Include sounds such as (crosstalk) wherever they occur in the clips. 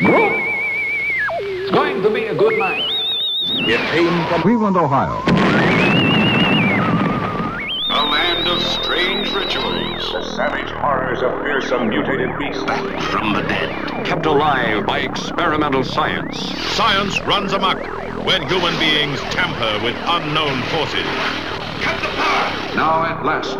Group, it's going to be a good night. It came from Cleveland, Ohio. A land of strange rituals. the savage horrors of fearsome mutated beasts. Back from the dead. Kept alive by experimental science. Science runs amok when human beings tamper with unknown forces. Cut the power! Now at last,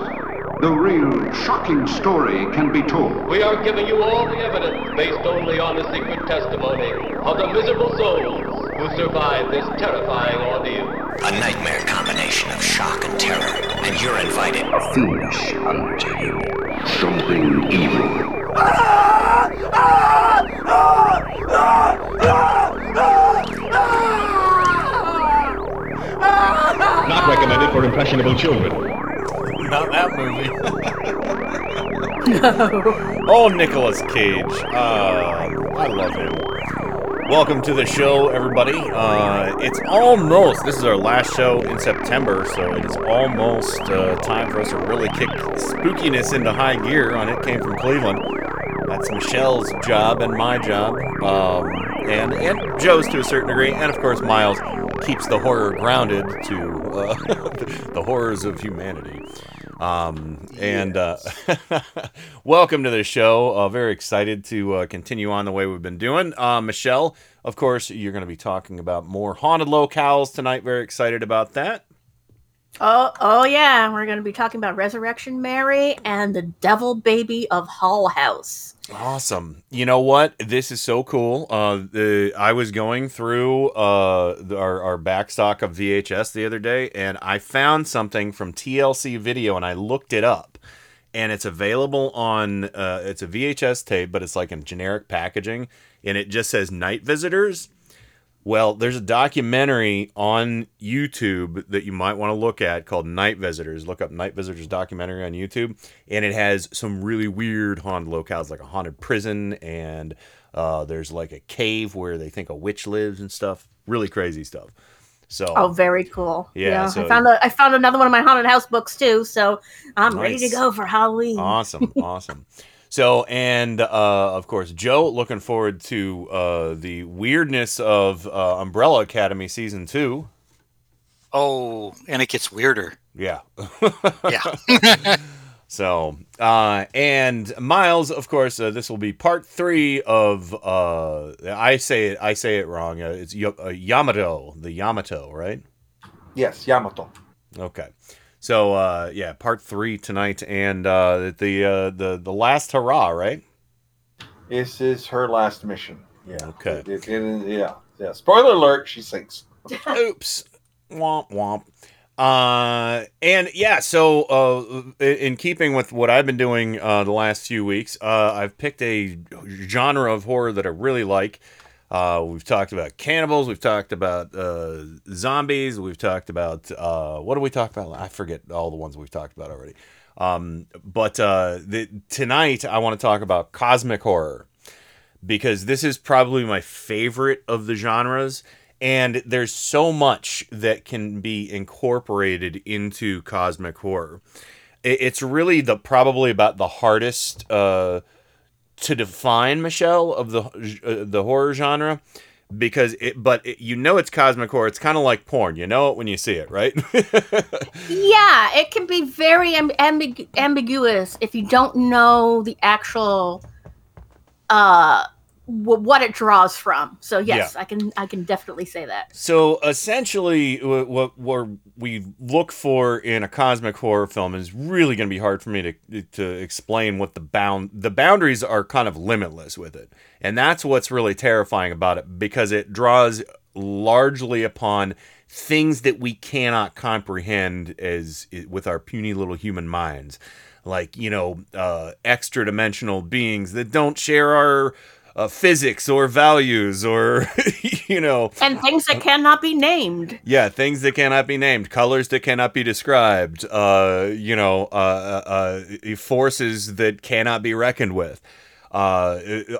the real shocking story can be told. We are giving you all the evidence based only on the secret testimony of the miserable souls who survived this terrifying ordeal. A nightmare combination of shock and terror, and you're invited. Fiendish unto you. Something evil. Not recommended for impressionable children. Not that movie. (laughs) no. Oh, Nicolas Cage. Uh, I love him. Welcome to the show, everybody. Uh, it's almost, this is our last show in September, so it is almost uh, time for us to really kick spookiness into high gear on It Came From Cleveland. That's Michelle's job and my job, um, and, and Joe's to a certain degree, and of course, Miles keeps the horror grounded to uh, (laughs) the horrors of humanity. Um, and uh, (laughs) welcome to the show. Uh, very excited to uh, continue on the way we've been doing. Uh, Michelle, of course, you're going to be talking about more haunted locales tonight. Very excited about that. Oh, oh yeah, we're going to be talking about Resurrection Mary and the Devil Baby of Hull House. Awesome. You know what? This is so cool. Uh, the I was going through uh the, our our backstock of VHS the other day, and I found something from TLC Video, and I looked it up, and it's available on uh, it's a VHS tape, but it's like in generic packaging, and it just says Night Visitors. Well, there's a documentary on YouTube that you might want to look at called Night Visitors. Look up Night Visitors documentary on YouTube, and it has some really weird haunted locales, like a haunted prison, and uh, there's like a cave where they think a witch lives and stuff. Really crazy stuff. So, Oh, very cool. Yeah, so- I found a, I found another one of my haunted house books too, so I'm ready to go for Halloween. awesome, (laughs) awesome. So, and uh, of course, Joe, looking forward to uh, the weirdness of uh, Umbrella Academy season two. Oh, and it gets weirder. Yeah. Yeah. (laughs) So, uh, and Miles, of course, uh, this will be part three of. Uh, I say it. I say it wrong. Uh, it's y- uh, Yamato, the Yamato, right? Yes, Yamato. Okay. So, uh, yeah, part three tonight, and uh, the uh, the the last hurrah, right? This is her last mission. Yeah. Okay. It- it- yeah. Yeah. Spoiler alert, she sinks. (laughs) Oops. Womp womp. Uh, and yeah, so uh, in in keeping with what I've been doing uh, the last few weeks, uh, I've picked a genre of horror that I really like. Uh, we've talked about cannibals, we've talked about uh, zombies, we've talked about uh, what do we talk about? I forget all the ones we've talked about already. Um, but uh, the, tonight I want to talk about cosmic horror because this is probably my favorite of the genres and there's so much that can be incorporated into cosmic horror It- it's really the probably about the hardest uh, to define michelle of the uh, the horror genre because it but it, you know it's cosmic horror. It's kind of like porn. You know it when you see it right? (laughs) Yeah, it can be very amb- ambig- ambiguous if you don't know the actual uh w- what it draws from. So yes, I can I can definitely say that. So essentially, what what we look for in a cosmic horror film is really going to be hard for me to to explain what the bound the boundaries are kind of limitless with it, and that's what's really terrifying about it because it draws largely upon things that we cannot comprehend as with our puny little human minds like you know uh, extra dimensional beings that don't share our uh, physics or values or (laughs) you know And things that cannot be named. yeah things that cannot be named colors that cannot be described uh you know uh, uh, uh forces that cannot be reckoned with Uh,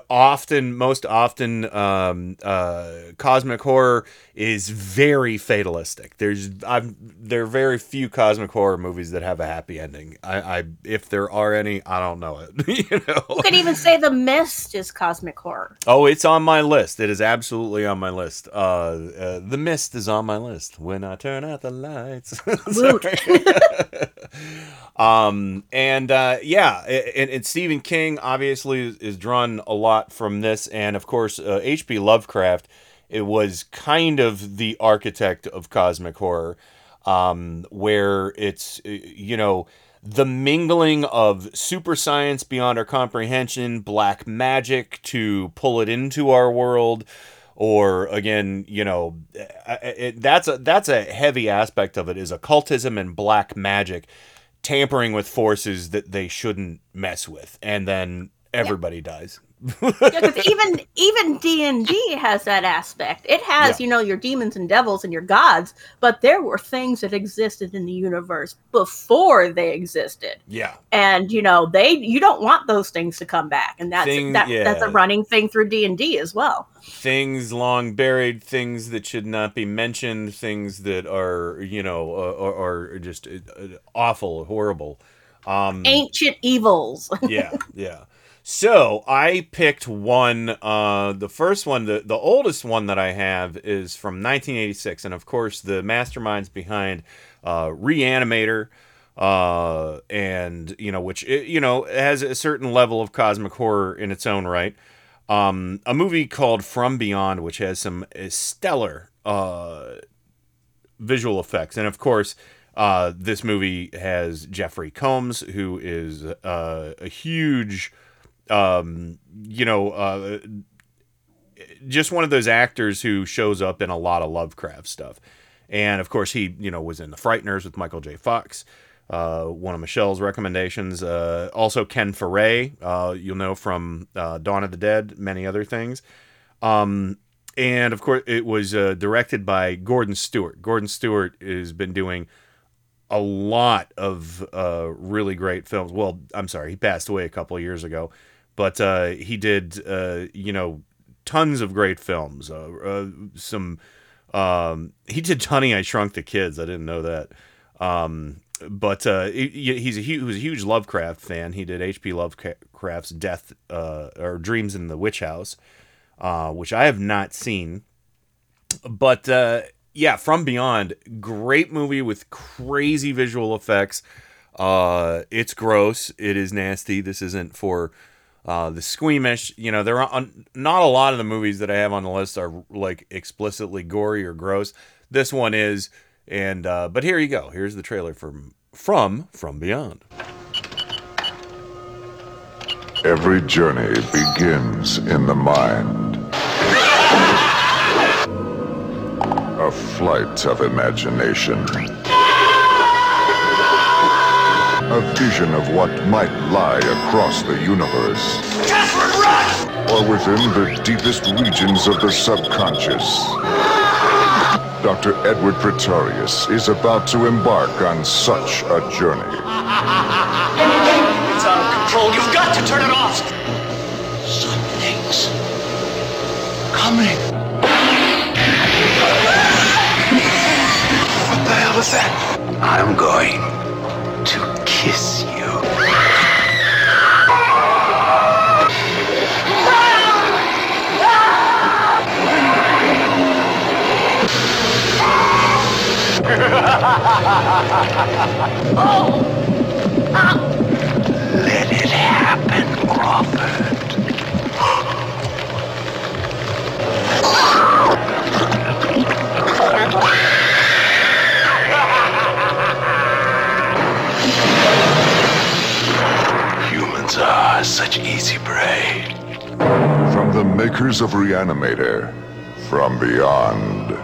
often, most often, um, uh, cosmic horror is very fatalistic. There's, I'm, there are very few cosmic horror movies that have a happy ending. I, I if there are any, I don't know it. (laughs) you know, You could even say The Mist is cosmic horror. Oh, it's on my list. It is absolutely on my list. Uh, uh the mist is on my list. When I turn out the lights. (laughs) (laughs) Um, and uh, yeah, and, and Stephen King obviously is, drawn a lot from this, and of course, uh, H.P. Lovecraft. It was kind of the architect of cosmic horror, um, where it's uh, you know the mingling of super science beyond our comprehension, black magic to pull it into our world, or again, you know, uh, it, that's a that's a heavy aspect of it is occultism and black magic tampering with forces that they shouldn't mess with, and then everybody dies. Yeah, because even even D and D has that aspect. It has, Yeah. you know, your demons and devils and your gods, but there were things that existed in the universe before they existed, Yeah. and you know, they you don't want those things to come back, and that's Thing- that, that's a running thing through D and D as well. things long buried, things that should not be mentioned, things that are you know uh, are, are just uh, awful, horrible. Um, Ancient evils. (laughs) yeah, yeah. So I picked one. Uh, the first one, the the oldest one that I have is from 1986, and of course the masterminds behind uh, Reanimator, uh, and you know which you know has a certain level of cosmic horror in its own right. Um, a movie called From Beyond, which has some stellar uh, visual effects, and of course. Uh, this movie has Jeffrey Combs, who is uh, a huge um, you know, uh, just one of those actors who shows up in a lot of Lovecraft stuff. And of course, he, you know, was in The Frighteners with Michael J. Fox, uh, one of Michelle's recommendations. Uh, also, Ken Foree, uh, you'll know from uh, Dawn of the Dead, many other things. Um, and of course, it was uh, directed by Gordon Stewart. Gordon Stewart has been doing a lot of uh, really great films. Well, I'm sorry, he passed away a couple of years ago, but uh, he did, uh, you know, tons of great films. Uh, uh, some, um, he did Honey, I Shrunk the Kids. I didn't know that. Um, but uh, he, he's a, hu- he was a huge Lovecraft fan. He did H.P. Lovecraft's Death or Dreams in the Witch House, which I have not seen. But yeah, From Beyond, great movie with crazy visual effects. Uh, it's gross. It is nasty. This isn't for uh, the squeamish. You know, there are not a lot of the movies that I have on the list are like explicitly gory or gross. This one is, and uh, but here you go. Here's the trailer from from From Beyond. Every journey begins in the mind. A flight of imagination. A vision of what might lie across the universe. Or within the deepest regions of the subconscious. Dr. Edward Pretorius is about to embark on such a journey. It's out of control. You've got to turn it off. Something's coming. What the hell is that? I'm going to kiss you. Let it happen, Crawford. (gasps) (laughs) Humans are such easy prey. From the makers of Reanimator, from beyond.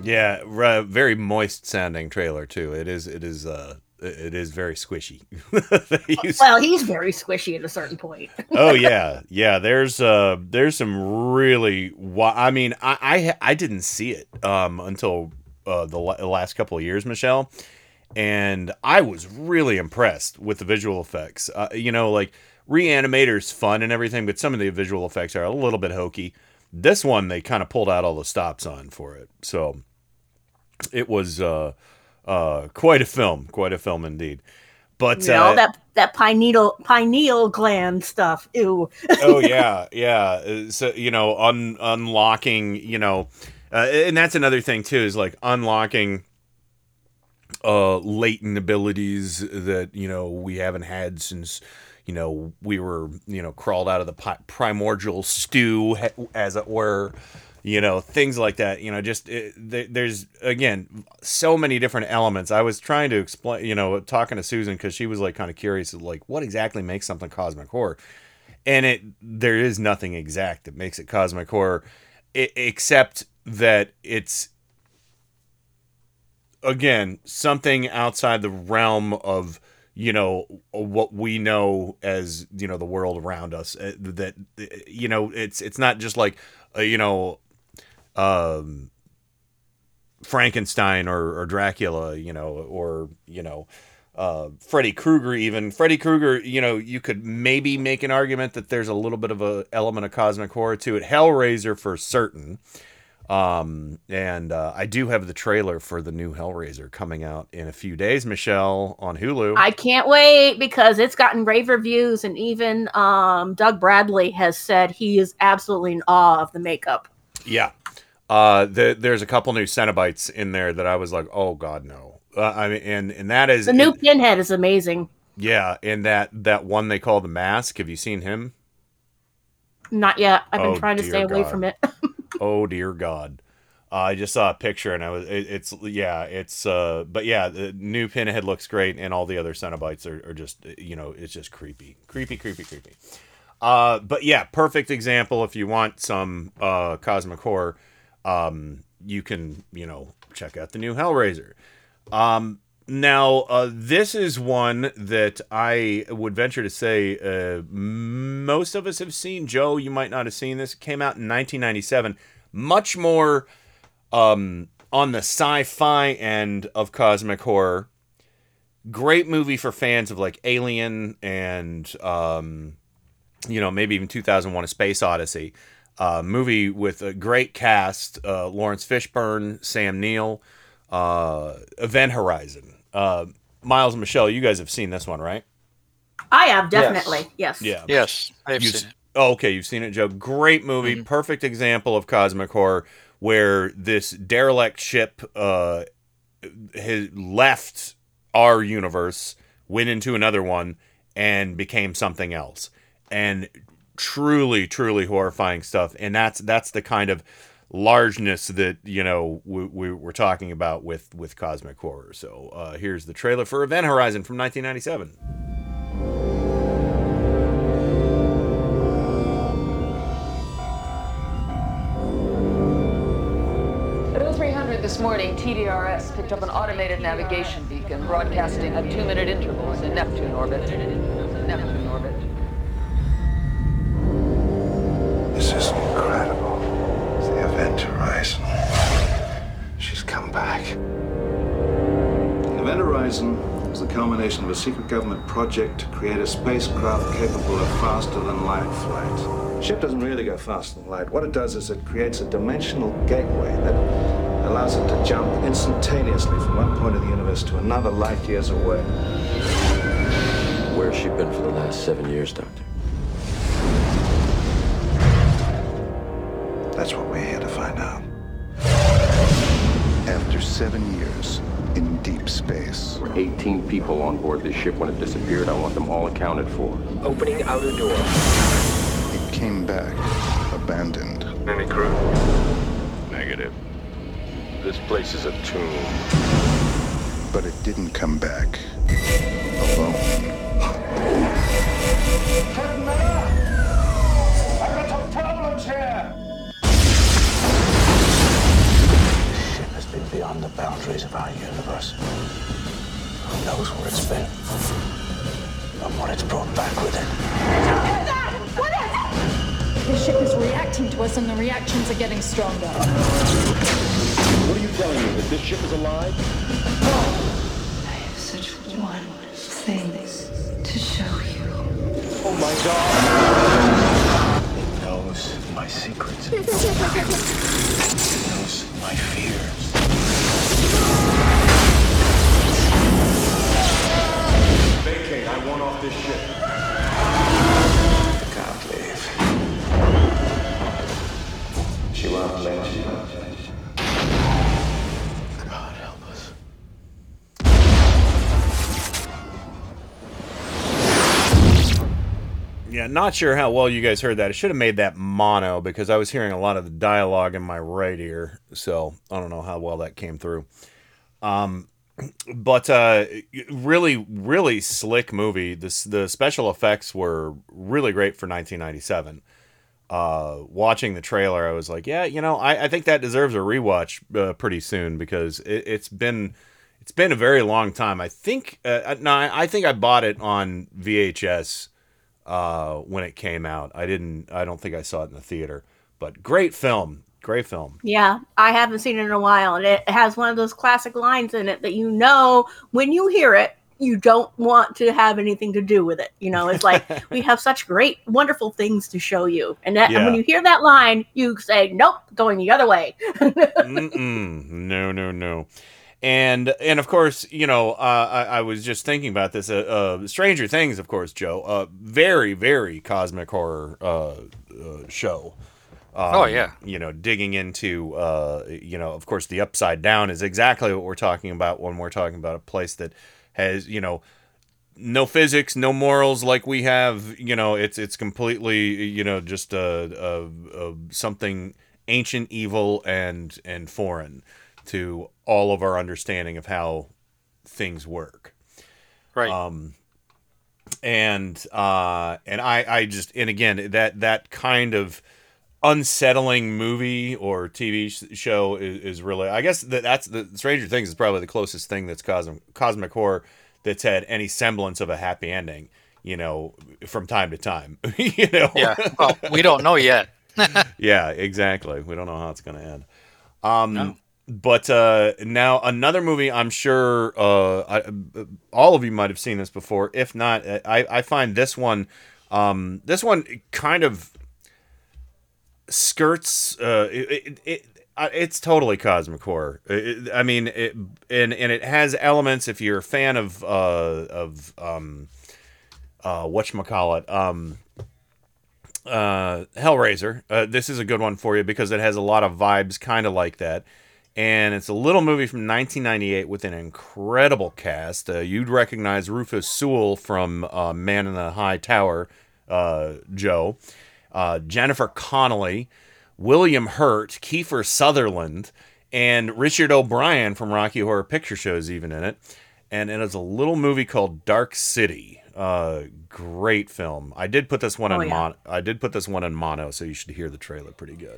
Yeah, r- very moist sounding trailer too. It is. It is. Uh, it is very squishy. (laughs) They well, he's very squishy at a certain point. (laughs) oh yeah, yeah. There's uh, there's some really. Wa- I mean, I I, I didn't see it um until uh, the la- last couple of years, Michelle, and I was really impressed with the visual effects. Uh, you know, like Reanimator's fun and everything, but some of the visual effects are a little bit hokey. This one they kind of pulled out all the stops on for it, so it was uh, uh, quite a film, quite a film indeed. But You know, uh, that that pineal pineal gland stuff. Ew. (laughs) oh yeah, yeah. So you know, un- unlocking, you know, uh, and that's another thing too is like unlocking uh latent abilities that you know we haven't had since you know we were you know crawled out of the primordial stew as it were you know things like that you know just it, there's again so many different elements. I was trying to explain you know talking to susan because she was like kind of curious like what exactly makes something cosmic horror and it there is nothing exact that makes it cosmic horror except that it's again something outside the realm of you know what we know as you know the world around us uh, that uh, you know it's it's not just like uh, you know um Frankenstein or, or Dracula you know or you know uh, Freddy Krueger even. Freddy Krueger you know you could maybe make an argument that there's a little bit of a element of cosmic horror to it. Hellraiser for certain um, and uh, I do have the trailer for the new Hellraiser coming out in a few days, Michelle, on Hulu. I can't wait because it's gotten rave reviews, and even um, Doug Bradley has said he is absolutely in awe of the makeup. yeah. Uh, the, there's a couple new Cenobites in there that I was like, oh god, no. Uh, I mean, and and that is The new Pinhead is amazing. yeah, and that that one they call the Mask. Have you seen him? Not yet. I've been Oh, trying to stay away from it. (laughs) oh dear God. Uh, I just saw a picture and I was it, it's yeah it's uh but yeah the new Pinhead looks great and all the other Cenobites are, are just you know it's just creepy creepy creepy creepy. Uh, but yeah, perfect example if you want some uh cosmic horror, um you can you know check out the new Hellraiser. Um, now, uh, this is one that I would venture to say uh, most of us have seen. Joe, you might not have seen this. It came out in 1997. Much more um, on the sci fi end of cosmic horror. Great movie for fans of like Alien and, um, you know, maybe even 2001 A Space Odyssey. Uh, movie with a great cast uh, Laurence Fishburne, Sam Neill, uh, Event Horizon. Uh, Miles and Michelle, you guys have seen this one, right? I have definitely. Yes. Yeah. Yes, I've You've seen it. Oh, okay, you've seen it, Joe. Great movie, perfect example of cosmic horror, where this derelict ship uh, has left our universe, went into another one, and became something else. And truly, truly horrifying stuff. And that's that's the kind of largeness that you know we, we we're talking about with with cosmic horror. So uh, here's the trailer for Event Horizon from 1997. At 0300 this morning, TDRS picked up an automated navigation beacon broadcasting at two-minute intervals in Neptune orbit. Neptune orbit. This is incredible. It's the event horizon. She's come back. Event Horizon is the culmination of a secret government project to create a spacecraft capable of faster than light flight. Ship doesn't really go faster than light. What it does is it creates a dimensional gateway that allows it to jump instantaneously from one point of the universe to another light years away. Where's she been for the last seven years, Doctor? That's what we're here to find out. After seven years in deep space, 18 people on board this ship when it disappeared. I want them all accounted for. Opening outer door. it came back abandoned. Any crew? Negative. This place is a tomb. But it didn't come back alone. Captain Miller! I've got some problems here! Beyond the boundaries of our universe. Who knows where it's been? And what it's brought back with it. What is it? The ship is reacting to us, and the reactions are getting stronger. What are you telling me? That this ship is alive? I have such one thing to show you. Oh my god! It knows my secrets. It knows my fears. I want off this ship. Can't leave. She won't let you. Yeah, not sure how well you guys heard that. I should have made that mono because I was hearing a lot of the dialogue in my right ear. So I don't know how well that came through. Um, but uh, really, really slick movie. This the special effects were really great for 1997. Uh, watching the trailer, I was like, yeah, you know, I, I think that deserves a rewatch uh, pretty soon because it, it's been it's been a very long time. I think uh, no, I I think I bought it on VHS uh, when it came out. I didn't. I don't think I saw it in the theater. But great film. Great film. Yeah, I haven't seen it in a while, and it has one of those classic lines in it that you know when you hear it, you don't want to have anything to do with it. You know, it's like (laughs) we have such great, wonderful things to show you, and, that, and when you hear that line, you say, "Nope, going the other way." (laughs) No, no, no. And and of course, you know, uh, I, I was just thinking about this. Uh, uh, Stranger Things, of course, Joe. Uh, very, very cosmic horror uh, uh, show. Um, Oh, yeah. You know, digging into, uh, you know, of course, the upside down is exactly what we're talking about when we're talking about a place that has, you know, no physics, no morals like we have. You know, it's it's completely, you know, just a something ancient, evil, and and foreign to all of our understanding of how things work. Right. Um, and uh, and I I just and again that that kind of unsettling movie or TV show is, is really I guess that that's the Stranger Things is probably the closest thing that's cosmic cosmic horror that's had any semblance of a happy ending. You know, from time to time. (laughs) you know. Yeah. Well, we don't know yet. (laughs) yeah, exactly. We don't know how it's going to end. Um, But uh, now another movie. I'm sure uh, I, all of you might have seen this before. If not, I, I find this one, um, this one kind of skirts. Uh, it, it, it, uh, it's totally cosmic horror. It- I mean, it, and and it has elements. If you're a fan of uh, of um, uh, whatchamacallit, um, uh, Hellraiser. Uh, this is a good one for you because it has a lot of vibes kind of like that. And it's a little movie from 1998 with an incredible cast. Uh, you'd recognize Rufus Sewell from uh, Man in the High Tower, uh, Joe, uh, Jennifer Connelly, William Hurt, Kiefer Sutherland, and Richard O'Brien from Rocky Horror Picture Show is even in it. And it is a little movie called Dark City. Uh, great film. I did put this one Oh, in yeah. mon- I did put this one in mono, so you should hear the trailer pretty good.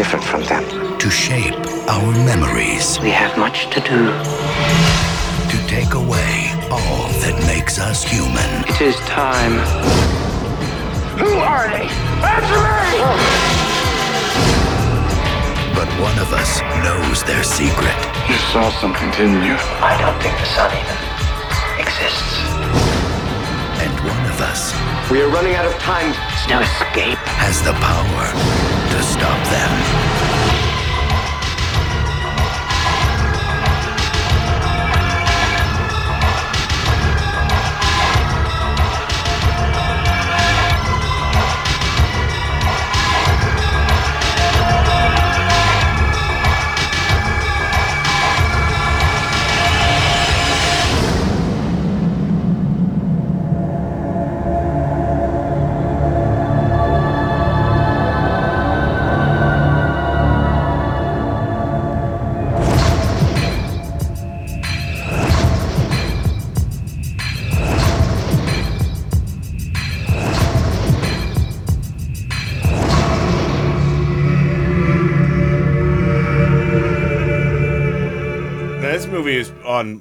Different from them. To shape our memories. We have much to do. To take away all that makes us human. It is time. Who are they? Answer me! But one of us knows their secret. You saw something, didn't you? I don't think the sun even exists. And of us We are running out of time. There's no escape. has the power to stop them.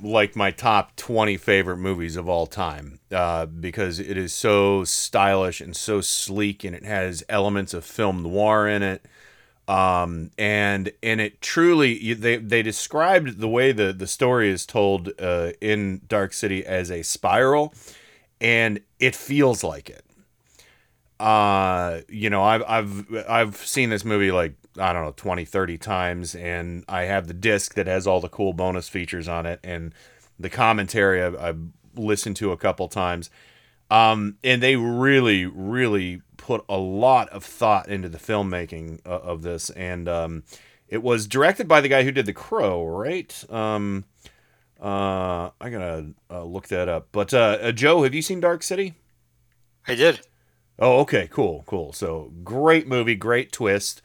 Like my top 20 favorite movies of all time uh, because it is so stylish and so sleek and it has elements of film noir in it. Um, and and it truly they they described the way the the story is told uh, in Dark City as a spiral and it feels like it. Uh you know i've i've i've seen this movie like i don't know 20 30 times and i have the disc that has all the cool bonus features on it and the commentary i've, I've listened to a couple times um and they really really put a lot of thought into the filmmaking uh, of this and um it was directed by the guy who did the crow right um uh i gotta uh, look that up but uh, uh joe have you seen dark city I did. Oh, okay, cool, cool. So great movie, great twist.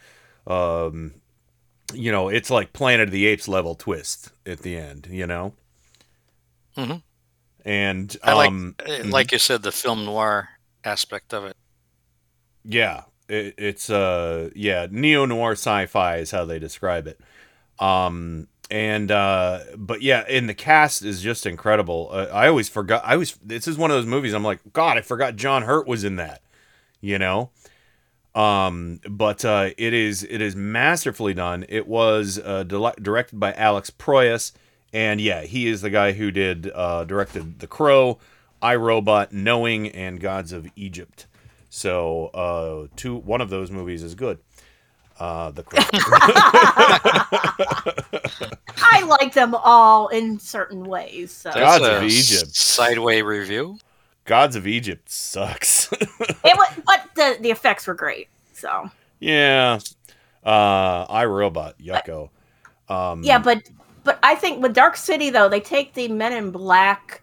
Um, you know, it's like Planet of the Apes level twist at the end. You know, Mhm. and I like, um, uh, mhm. like you said, the film noir aspect of it. Yeah, it, it's uh yeah, neo noir sci-fi is how they describe it. Um and uh but yeah, and the cast is just incredible. Uh, I always forgot I was this is one of those movies I'm like, god, I forgot John Hurt was in that. You know? Um but uh it is it is masterfully done. It was uh dile- directed by Alex Proyas and yeah, he is the guy who did uh directed The Crow, iRobot, Knowing and Gods of Egypt. So, uh, two one of those movies is good. Uh, the Crow. (laughs) I like them all in certain ways. So. Gods That's of Egypt. Sideway review. Gods of Egypt sucks. (laughs) It was, but the the effects were great. So yeah. Uh, I Robot yucko. Um, yeah, but but I think with Dark City though, they take the Men in Black,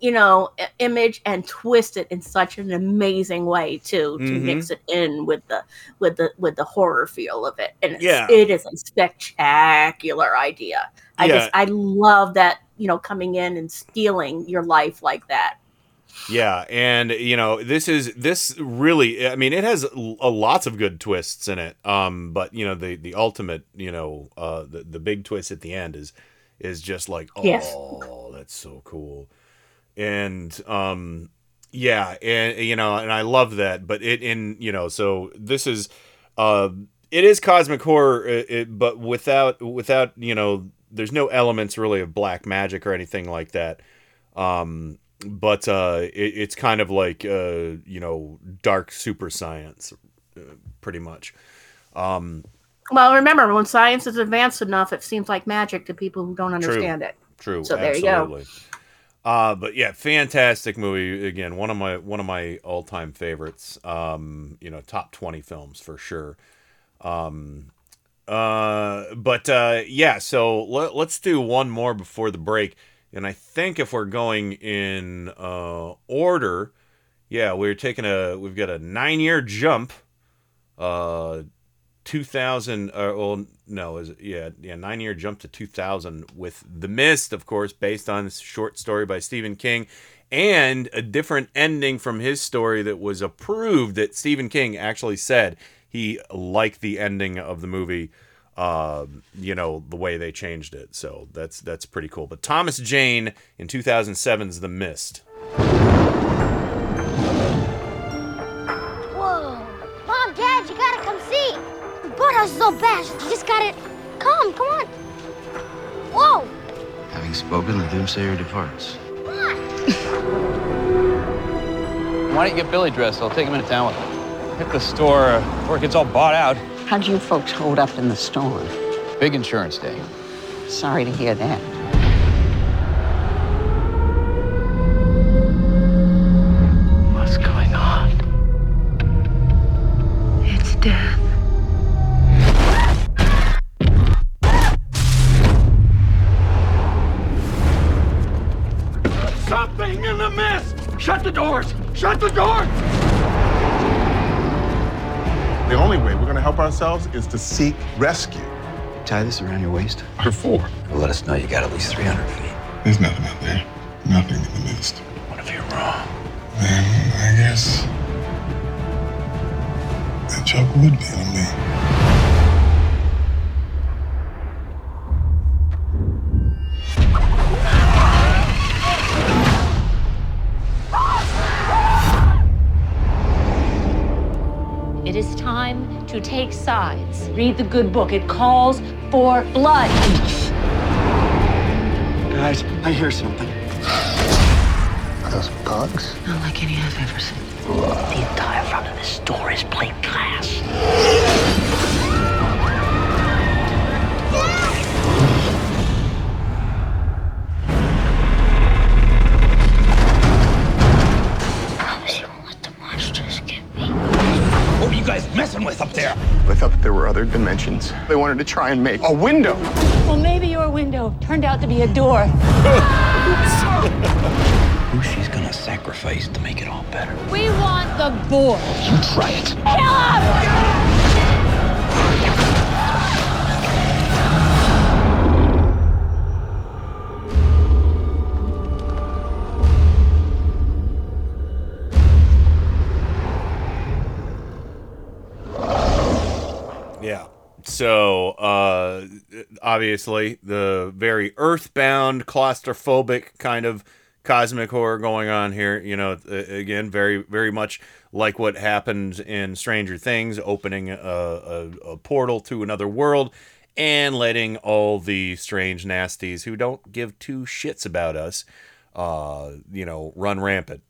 you know, image and twist it in such an amazing way too to Mhm. mix it in with the with the with the horror feel of it. And it's, Yeah. it is a spectacular idea. I Yeah. just I love that you know coming in and stealing your life like that. Yeah, and you know this is this really. I mean, it has uh, lots of good twists in it. Um, but you know the the ultimate, you know, uh, the the big twist at the end is is just like, oh, Yes. that's so cool, and um, yeah, and you know, and I love that. But it in you know, so this is, uh, it is cosmic horror, it, but without without you know, there's no elements really of black magic or anything like that. Um, but uh, it, it's kind of like uh, you know dark super science, uh, pretty much. Um, Well, remember when science is advanced enough, it seems like magic to people who don't True. understand it. True. So there you go. Uh, but yeah, fantastic movie. Again, one of my one of my all time favorites. Um, you know, top twenty films for sure. Um, uh, but uh, yeah, so let, let's do one more before the break. And I think if we're going in uh, order, yeah, we're taking a we've got a nine year jump. Uh, 2000 uh, well no is it yeah yeah nine year jump to 2000 with the mist of course based on this short story by stephen king and a different ending from his story that was approved that stephen king actually said he liked the ending of the movie um, you know the way they changed it so that's that's pretty cool but thomas jane in 2007's the mist Whoa. Mom, Dad, you gotta come see. The boathouse is all bashed. You just gotta come. Come on. Whoa. Having spoken, the doomsayer departs. (laughs) Why don't you get Billy dressed? I'll take him into town with me. Hit the store before it gets all bought out. How'd you folks hold up in the storm? Big insurance day. Sorry to hear that. What's going on? It's death. Something in the mist! Shut the doors! Shut the doors! The only way we're going to help ourselves is to seek rescue. Tie this around your waist. Or four. Let us know you got at least 300 feet. There's nothing out there. Nothing in the mist. What if you're wrong? Then I guess that joke would be on me. It is time to take sides. Read the good book. It calls for blood. Guys, I hear something. Are those bugs? Not like any I've ever seen. The entire front of this store is plate glass. You guys messing with up there? I thought that there were other dimensions. They wanted to try and make a window. Well, maybe your window turned out to be a door. (laughs) Who she's gonna sacrifice to make it all better? We want the boy. You try it. Kill him! So, uh, obviously, the very earthbound, claustrophobic kind of cosmic horror going on here. You know, again, very, very much like what happened in Stranger Things, opening a, a, a portal to another world and letting all the strange nasties who don't give two shits about us, uh, you know, run rampant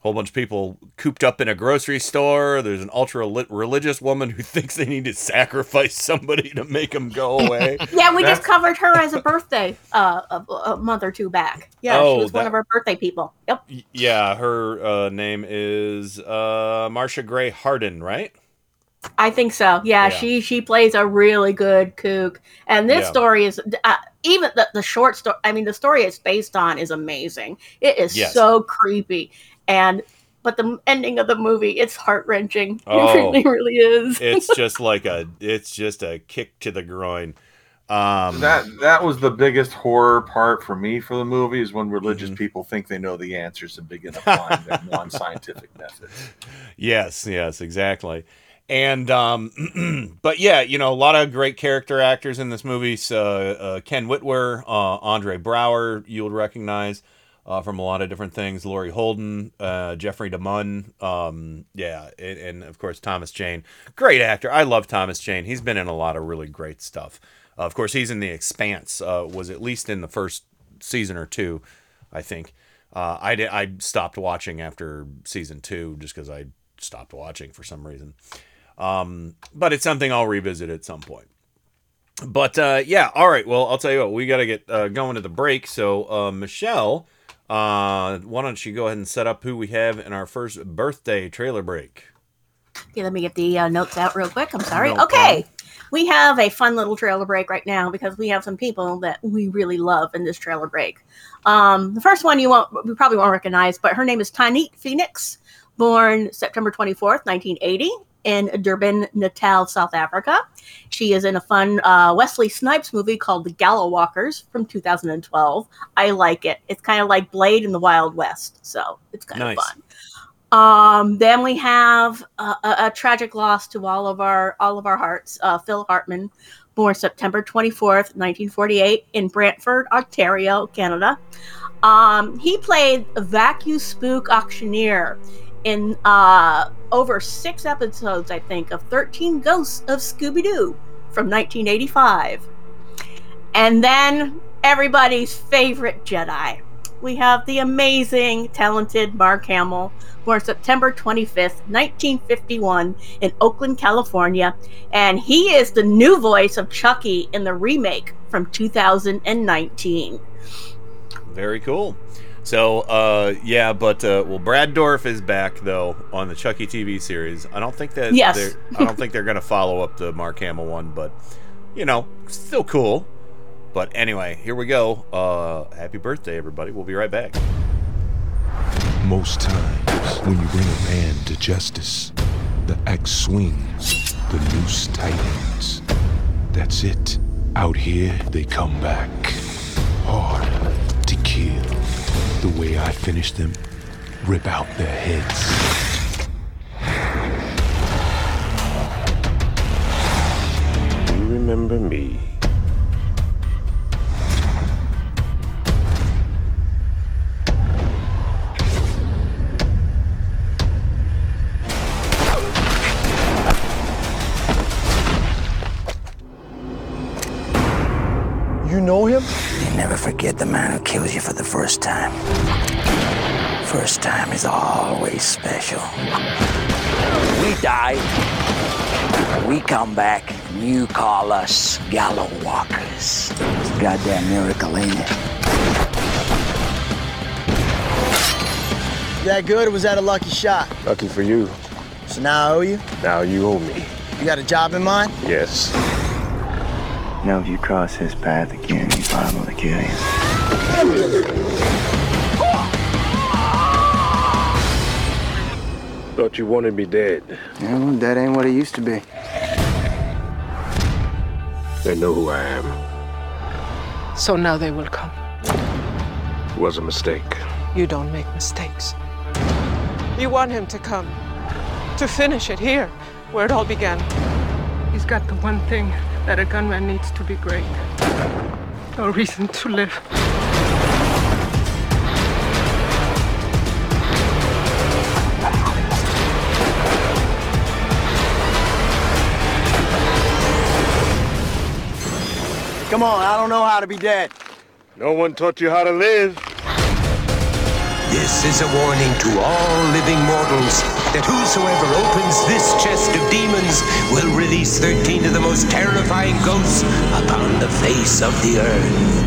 whole bunch of people cooped up in a grocery store. There's an ultra religious woman who (laughs) thinks they need to sacrifice somebody to make them go (laughs) away. Yeah, we That's- just covered her as a birthday uh, a, a month or two back. Yeah, Oh, she was one of our birthday people. Yep. Yeah, her uh, name is uh, Marcia Gray Harden, right? I think so. Yeah, Yeah. she she plays a really good kook, and this Yeah. story is uh, even the, the short story. I mean, the story it's based on is amazing. It is Yes. so creepy, and but the ending of the movie it's heart wrenching. (laughs) Oh. It really, really is. it's (laughs) just like a, it's just a kick to the groin. Um, that that was the biggest horror part for me for the movie is when religious Mm-hmm. people think they know the answers and begin (laughs) applying their non-scientific methods. Yes, yes, exactly. And um, (clears throat) but yeah, you know, a lot of great character actors in this movie. So, uh, Ken Whitwer, uh, Andre Braugher, you would recognize uh, from a lot of different things. Laurie Holden, uh, Jeffrey DeMunn, um, yeah, and, and of course Thomas Jane, great actor. I love Thomas Jane. He's been in a lot of really great stuff. Uh, of course, he's in The Expanse. Uh, was at least in the first season or two, I think. Uh, I did, I stopped watching after season two just because I stopped watching for some reason. Um, but it's something I'll revisit at some point. But uh, yeah, all right. Well, I'll tell you what, we got to get uh, going to the break. So, uh, Michelle, uh, why don't you go ahead and set up who we have in our first birthday trailer break? Okay, let me get the uh, notes out real quick. I'm sorry. No okay. We have a fun little trailer break right now because we have some people that we really love in this trailer break. Um, the first one you won't, we probably won't recognize, but her name is Tanit Phoenix, born September 24th, 1980, in Durban, Natal, South Africa. She is in a fun uh, Wesley Snipes movie called The Gallow Walkers from 2012. I like it. It's kind of like Blade in the Wild West, so it's kind Nice. of fun. Um, then we have a, a, a tragic loss to all of our all of our hearts. Uh, Phil Hartman, born September twenty fourth, nineteen forty eight, in Brantford, Ontario, Canada. Um, he played a vacuum spook auctioneer in uh, over six episodes, I think, of Thirteen Ghosts of Scooby Doo from nineteen eighty five. And then everybody's favorite Jedi. We have the amazing, talented Mark Hamill, born September 25th, 1951, in Oakland, California. And he is the new voice of Chucky in the remake from 2019. Very cool. So, uh, yeah, but uh, well, Brad Dourif is back though on the Chucky TV series. I don't think that Yes. they're, I don't think they're gonna follow up the Mark Hamill one, but you know, still cool. But anyway, here we go. Uh, happy birthday, everybody. We'll be right back. Most times, when you bring a man to justice, the axe swings, the noose tightens. That's it. Out here, they come back. Harder to kill the way I finish them rip out their heads. You remember me. You know him? You never forget the man who kills you for the first time. First time is always special. We die. We come back. and You call us Gallow Walkers. It's a goddamn miracle, ain't it? That good or was that a lucky shot? Lucky for you. So now I owe you? Now you owe me. You got a job in mind? Yes. Now, if you cross his path again, he's liable to kill you. Thought you wanted me dead. Yeah, well, that ain't what it used to be. They know who I am. So now they will come. It was a mistake. You don't make mistakes. You want him to come. To finish it here, where it all began. He's got the one thing that a gunman needs to be great. No reason to live. Come on, I don't know how to be dead. No one taught you how to live. This is a warning to all living mortals that whosoever opens this chest of demons will release 13 of the most terrifying ghosts upon the face of the earth.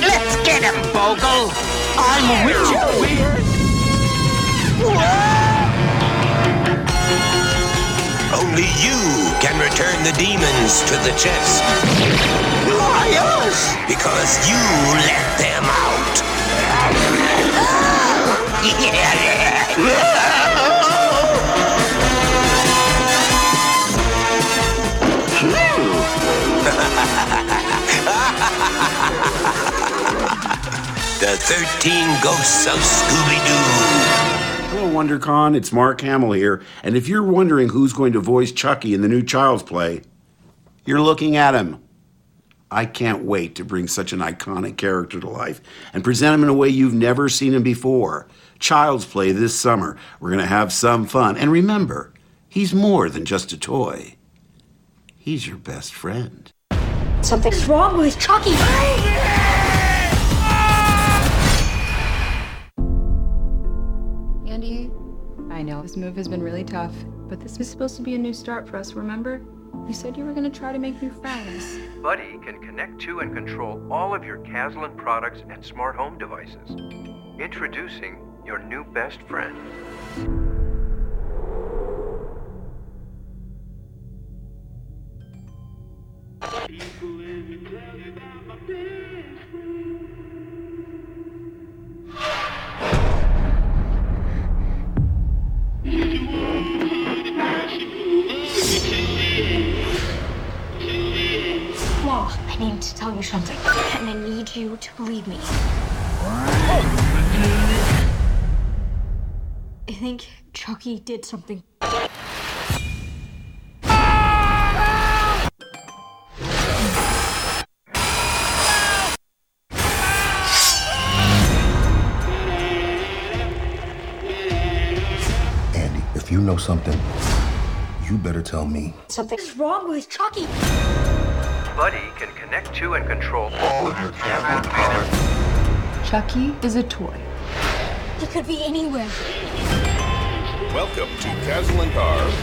Let's get him, Bogel! I'm with you! Only you can return the demons to the chest. Why us? Because you let them out. (laughs) the 13 ghosts of Scooby-Doo. WonderCon. It's Mark Hamill here. And if you're wondering who's going to voice Chucky in the new Child's Play, you're looking at him. I can't wait to bring such an iconic character to life and present him in a way you've never seen him before. Child's Play this summer. We're going to have some fun. And remember, he's more than just a toy, he's your best friend. Something's wrong with Chucky. I know this move has been really tough, but this was supposed to be a new start for us, remember? You said you were going to try to make new friends. Buddy can connect to and control all of your Kaslan products and smart home devices. Introducing your new best friend. Mom, you something, and I need you to believe me. I think Chucky did something. Andy, if you know something, you better tell me. Something's wrong with Chucky. Buddy can connect to and control all of your Kaslan products. Chucky is a toy. He could be anywhere. Welcome to Kaslan Cars.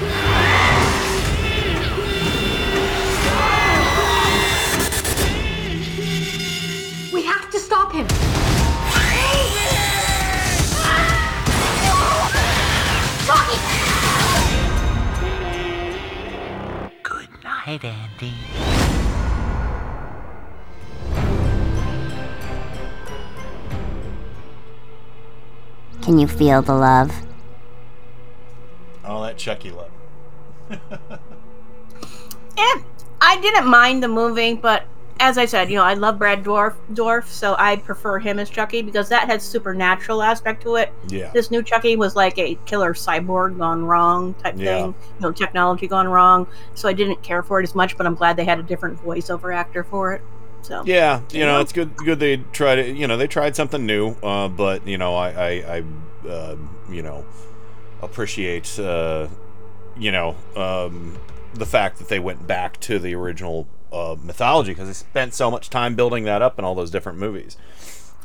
We have to stop him. Chucky! Good night, Andy. Can you feel the love? All that Chucky love. (laughs) Eh, I didn't mind the movie, but as I said, you know, I love Brad Dourif, Dourif, so I prefer him as Chucky because that has supernatural aspect to it. Yeah. This new Chucky was like a killer cyborg gone wrong type Yeah. thing, you know, technology gone wrong. So I didn't care for it as much, but I'm glad they had a different voiceover actor for it. So Yeah, you know, it's good. Good they tried it. You know, they tried something new. Uh, but you know, I, I, I uh, you know, appreciate, uh, you know, um, the fact that they went back to the original uh, mythology because they spent so much time building that up in all those different movies.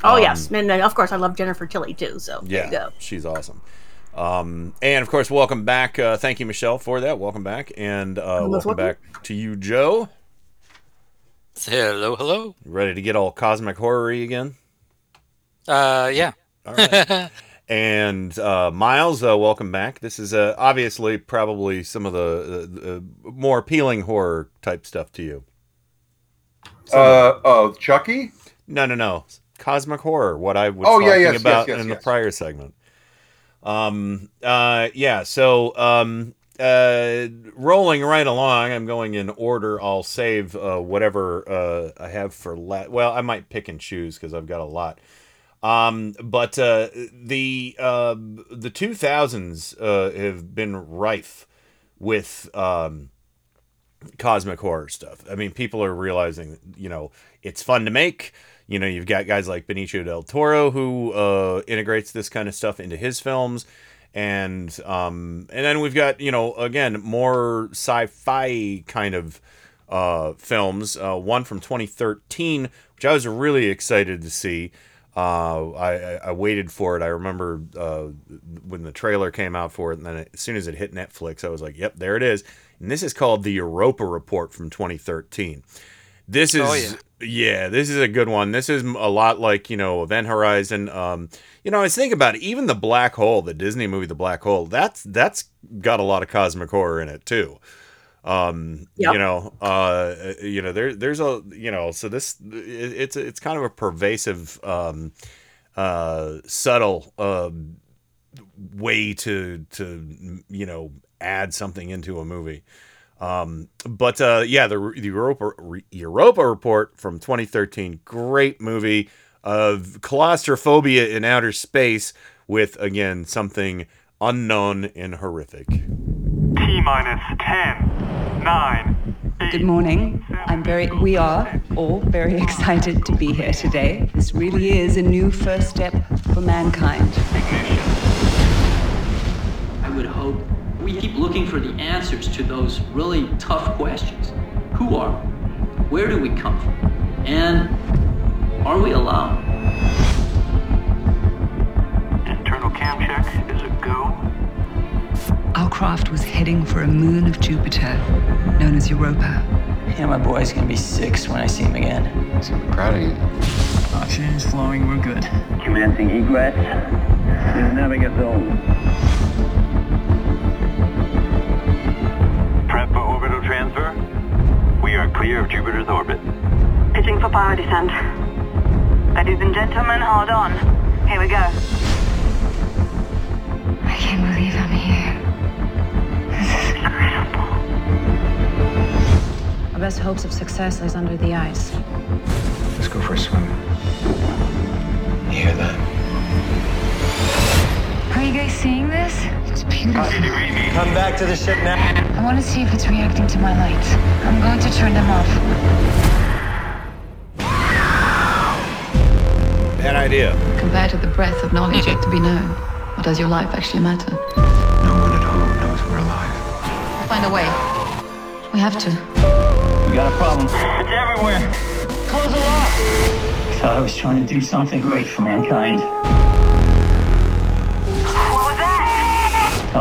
Oh Um, yes, and then, of course I love Jennifer Tilly too. So there Yeah, you go. she's awesome. Um, and of course, welcome back. Uh, thank you, Michelle, for that. Welcome back, and uh, welcome. back to you, Joe. Hello, hello. Ready to get all cosmic horror again? Uh, yeah. All right. (laughs) and uh, Miles, uh, welcome back. This is uh, obviously probably some of the, uh, the more appealing horror type stuff to you. Uh, oh, Chucky? No, no, no. Cosmic horror. What I was Oh, yeah, talking yes, yes, about yes, in the prior segment. Um. Uh. Yeah. So. Um. Uh. Rolling right along. I'm going in order. I'll save uh, whatever uh, I have for la- Well, I might pick and choose because I've got a lot. Um. But uh, the uh, the 2000s uh, have been rife with um cosmic horror stuff. I mean, people are realizing, you know, it's fun to make. You know, you've got guys like Benicio del Toro who uh, integrates this kind of stuff into his films, and um, and then we've got you know again more sci-fi kind of uh, films. Uh, one from 2013, which I was really excited to see. Uh, I, I- waited for it. I remember uh, when the trailer came out for it, and then as soon as it hit Netflix, I was like, "Yep, there it is." And this is called the Europa Report from 2013. This is Oh, yeah. yeah. this is a good one. This is a lot like you know Event Horizon. Um, you know, I was thinking about it. Even the Black Hole, the Disney movie, the Black Hole. That's that's got a lot of cosmic horror in it too. Um, Yep. you know, uh, you know, there, there's a, you know, so this, it, it's, it's kind of a pervasive, um, uh, subtle, um, way to, to, you know, add something into a movie. Um, but, uh, yeah, the, the Europa, Europa report from 2013, great movie of claustrophobia in outer space with, again, something unknown and horrific. T minus 10, 9. Good morning. I'm very, we are all very excited to be here today. This really is a new first step for mankind. I would hope we keep looking for the answers to those really tough questions. Who are we? Where do we come from? And are we alone? Internal cam check is a go. Our craft was heading for a moon of Jupiter, known as Europa. Yeah, my boy's gonna be six when I see him again. Super proud of you. Oxygen's flowing, we're good. Commencing egress. Navigate zone. Prep are clear of Jupiter's orbit. Pitching for power descent. Ladies and gentlemen, hold on. Here we go. I can't believe I'm here. This is incredible. Our best hopes of success lies under the ice. Let's go for a swim. You hear that? Are you guys seeing this? It's beautiful. Come back to the ship now. I want to see if it's reacting to my lights. I'm going to turn them off. Bad idea. Compared to the breadth of knowledge yet to be known, what does your life actually matter? No one at home knows we're alive. We'll find a way. We have to. We got a problem. It's everywhere. Close the lock. Thought I was trying to do something great for mankind.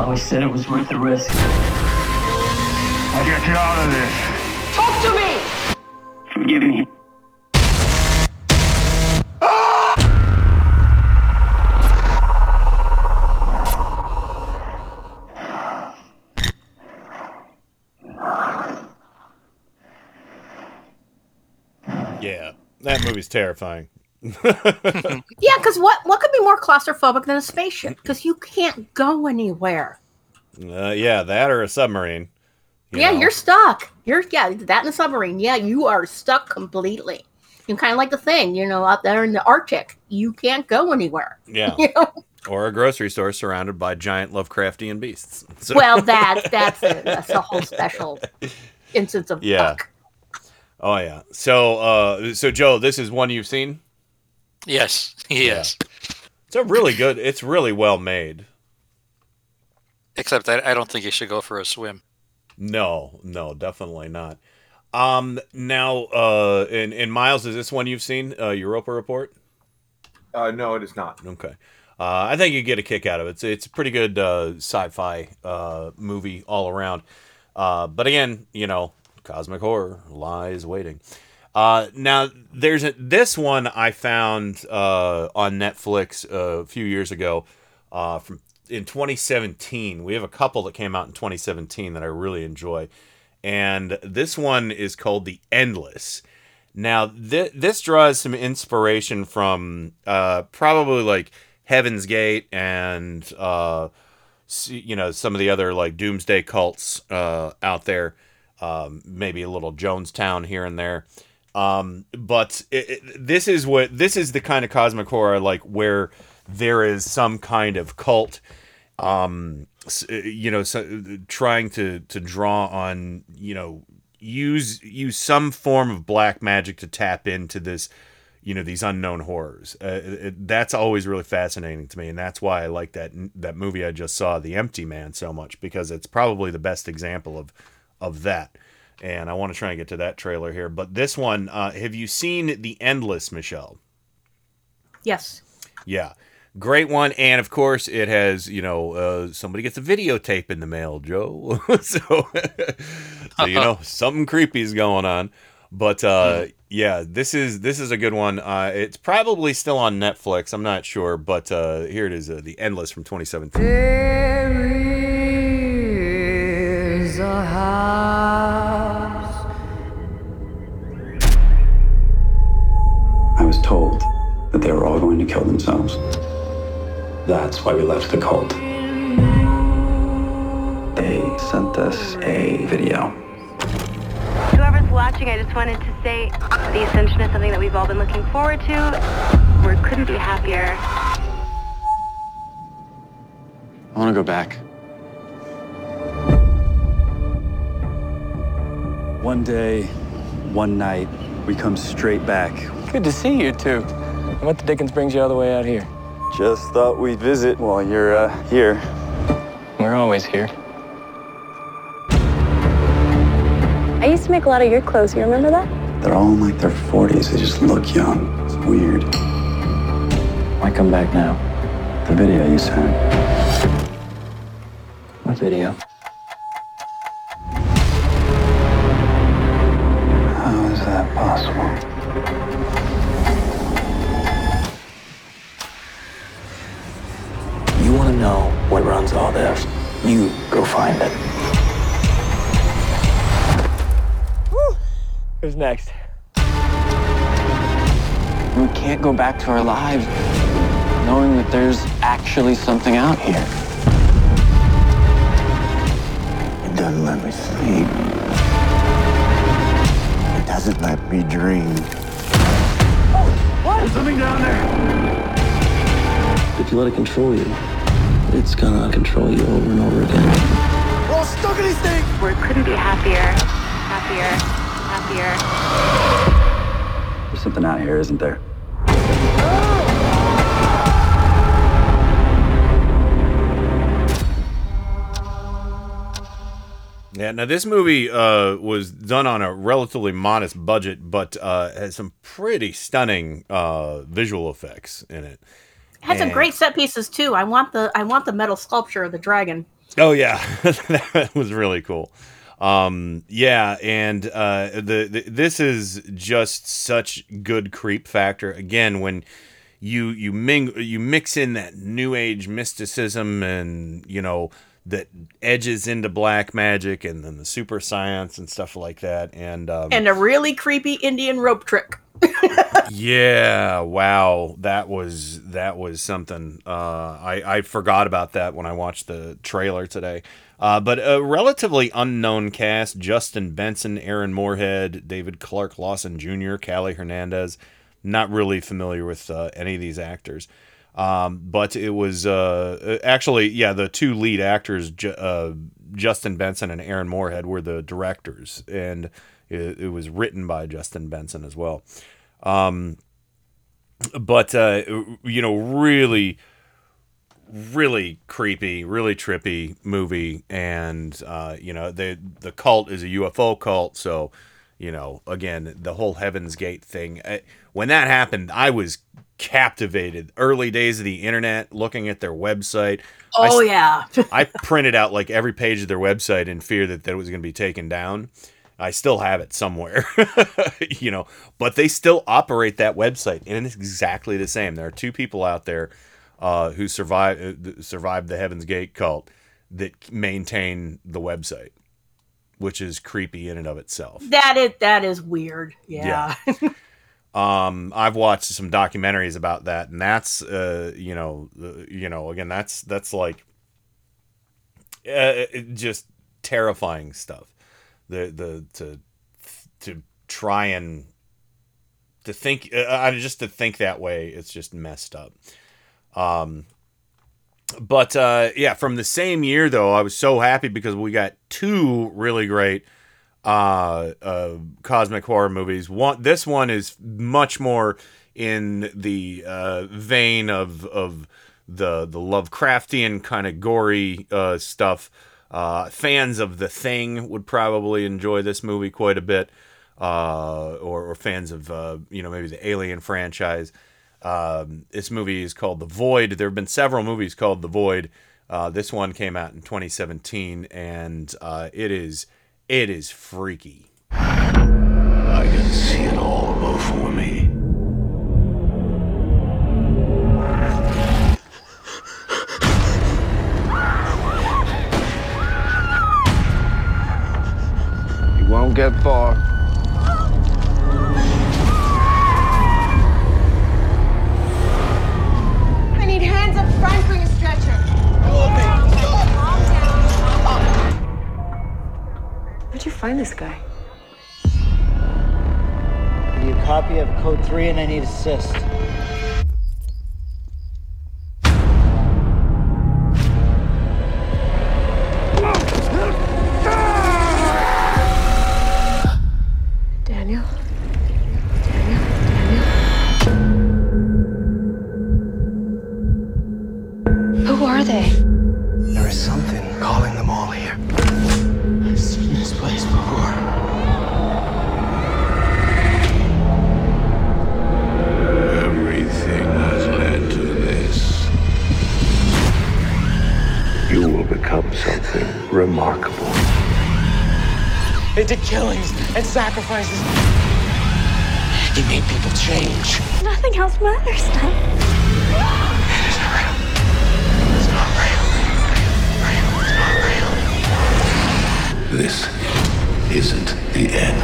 I always said it was worth the risk. I'll get you out of this. Talk to me! Forgive me. Yeah, that movie's terrifying. (laughs) Yeah, because what what could be more claustrophobic than a spaceship? Because you can't go anywhere. Uh, yeah, that or a submarine. you yeah, know. you're stuck. You're yeah, that in a submarine. Yeah, you are stuck completely. You kind of like the thing, you know, out there in the Arctic. You can't go anywhere. Yeah. (laughs) You know? Or a grocery store surrounded by giant Lovecraftian beasts. (laughs) So- Well, that that's a, that's a whole special instance of yeah. Oh yeah. So uh so Joe, this is one you've seen? Yes, yes. It's a really good it's really well made. Except I, I don't think you should go for a swim. No, no, definitely not. Um now uh in in Miles, is this one you've seen? Uh Europa Report? Uh, no, it is not. Okay. Uh, I think you get a kick out of it. It's, it's a pretty good uh, sci-fi uh, movie all around. Uh, but again, you know, cosmic horror lies waiting. Uh, now there's a, this one I found uh, on Netflix a few years ago from in 2017. We have a couple that came out in 2017 that I really enjoy, and this one is called The Endless. Now, th- this draws some inspiration from uh, probably like Heaven's Gate and uh, you know some of the other like doomsday cults uh, out there. Um, maybe a little Jonestown here and there. Um, but it, it, this is what this is the kind of cosmic horror like where there is some kind of cult um you know so, trying to to draw on you know use use some form of black magic to tap into this you know these unknown horrors. Uh, it, that's always really fascinating to me and that's why i like that that movie i just saw the empty man so much because it's probably the best example of of that and i want to try and get to that trailer here but this one uh, have you seen the endless michelle? Yes. yeah. Great one and of course it has you know uh, somebody gets a videotape in the mail joe. (laughs) So so you know (laughs) something creepy is going on. But uh, yeah this is this is a good one. Uh, it's probably still on netflix i'm not sure but uh, here it is uh, the endless from 2017 told that they were all going to kill themselves. That's why we left the cult. They sent us a video. Whoever's watching, I just wanted to say the Ascension is something that we've all been looking forward to. We couldn't be happier. I want to go back. One day, one night, we come straight back. Good to see you two. And what the dickens brings you all the way out here? Just thought we'd visit while you're uh, here. We're always here. I used to make a lot of your clothes. You remember that? They're all in like their 40s. They just look young. It's weird. Why come back now? The video you sent. What video? How is that possible? Know what runs all this? You go find it. Who's next? We can't go back to our lives knowing that there's actually something out here. It doesn't let me sleep. It doesn't let me dream. What? There's something down there. If you let it control you, it's gonna control you over and over again. We're all stuck in these things. We couldn't be happier. Happier. Happier. There's something out here, isn't there? Yeah, now this movie uh, was done on a relatively modest budget, but uh, has some pretty stunning uh, visual effects in it. Had some great set pieces too. I want the I want the metal sculpture of the dragon. Oh yeah, (laughs) that was really cool. Um, yeah, and uh, the, the this is just such good creep factor. Again, when you you ming you mix in that new age mysticism and you know that edges into black magic and then the super science and stuff like that. And um, And a really creepy Indian rope trick. (laughs) yeah, wow, that was that was something. Uh, I I forgot about that when I watched the trailer today. Uh, but a relatively unknown cast: Justin Benson, Aaron Moorhead, David Clark Lawson Jr., Callie Hernandez. Not really familiar with uh, any of these actors. Um, but it was uh, actually, yeah, the two lead actors, uh, Justin Benson and Aaron Moorhead, were the directors, and it, it was written by Justin Benson as well. Um, but uh, you know, really, really creepy, really trippy movie, and uh, you know, the the cult is a UFO cult, so you know, again, the whole Heaven's Gate thing. When that happened, I was captivated. Early days of the internet, looking at their website. Oh s- yeah. (laughs) I printed out like every page of their website in fear that, that it was going to be taken down. I still have it somewhere, (laughs) you know, but they still operate that website, and it's exactly the same. There are two people out there uh, who survive uh, survived the Heaven's Gate cult that maintain the website, which is creepy in and of itself. That is that is weird. Yeah. (laughs) Um, I've watched some documentaries about that, and that's uh, you know, uh, you know, again, that's that's like uh, just terrifying stuff. The the to to try and to think, uh, uh, just to think that way, it's just messed up. Um, but uh, yeah, from the same year though, I was so happy because we got two really great uh, uh, cosmic horror movies. One, this one is much more in the uh, vein of of the the Lovecraftian kind of gory uh, stuff. Uh, fans of The Thing would probably enjoy this movie quite a bit, uh, or, or fans of uh, you know maybe the Alien franchise. Um, this movie is called The Void. There have been several movies called The Void. Uh, this one came out in 2017, and uh, it is it is freaky. I can see it all before me. You won't get far. Where'd you find this guy? You a copy of Code 3 and I need assist. Remarkable. They did killings and sacrifices. They made people change. Nothing else matters now. This isn't the end.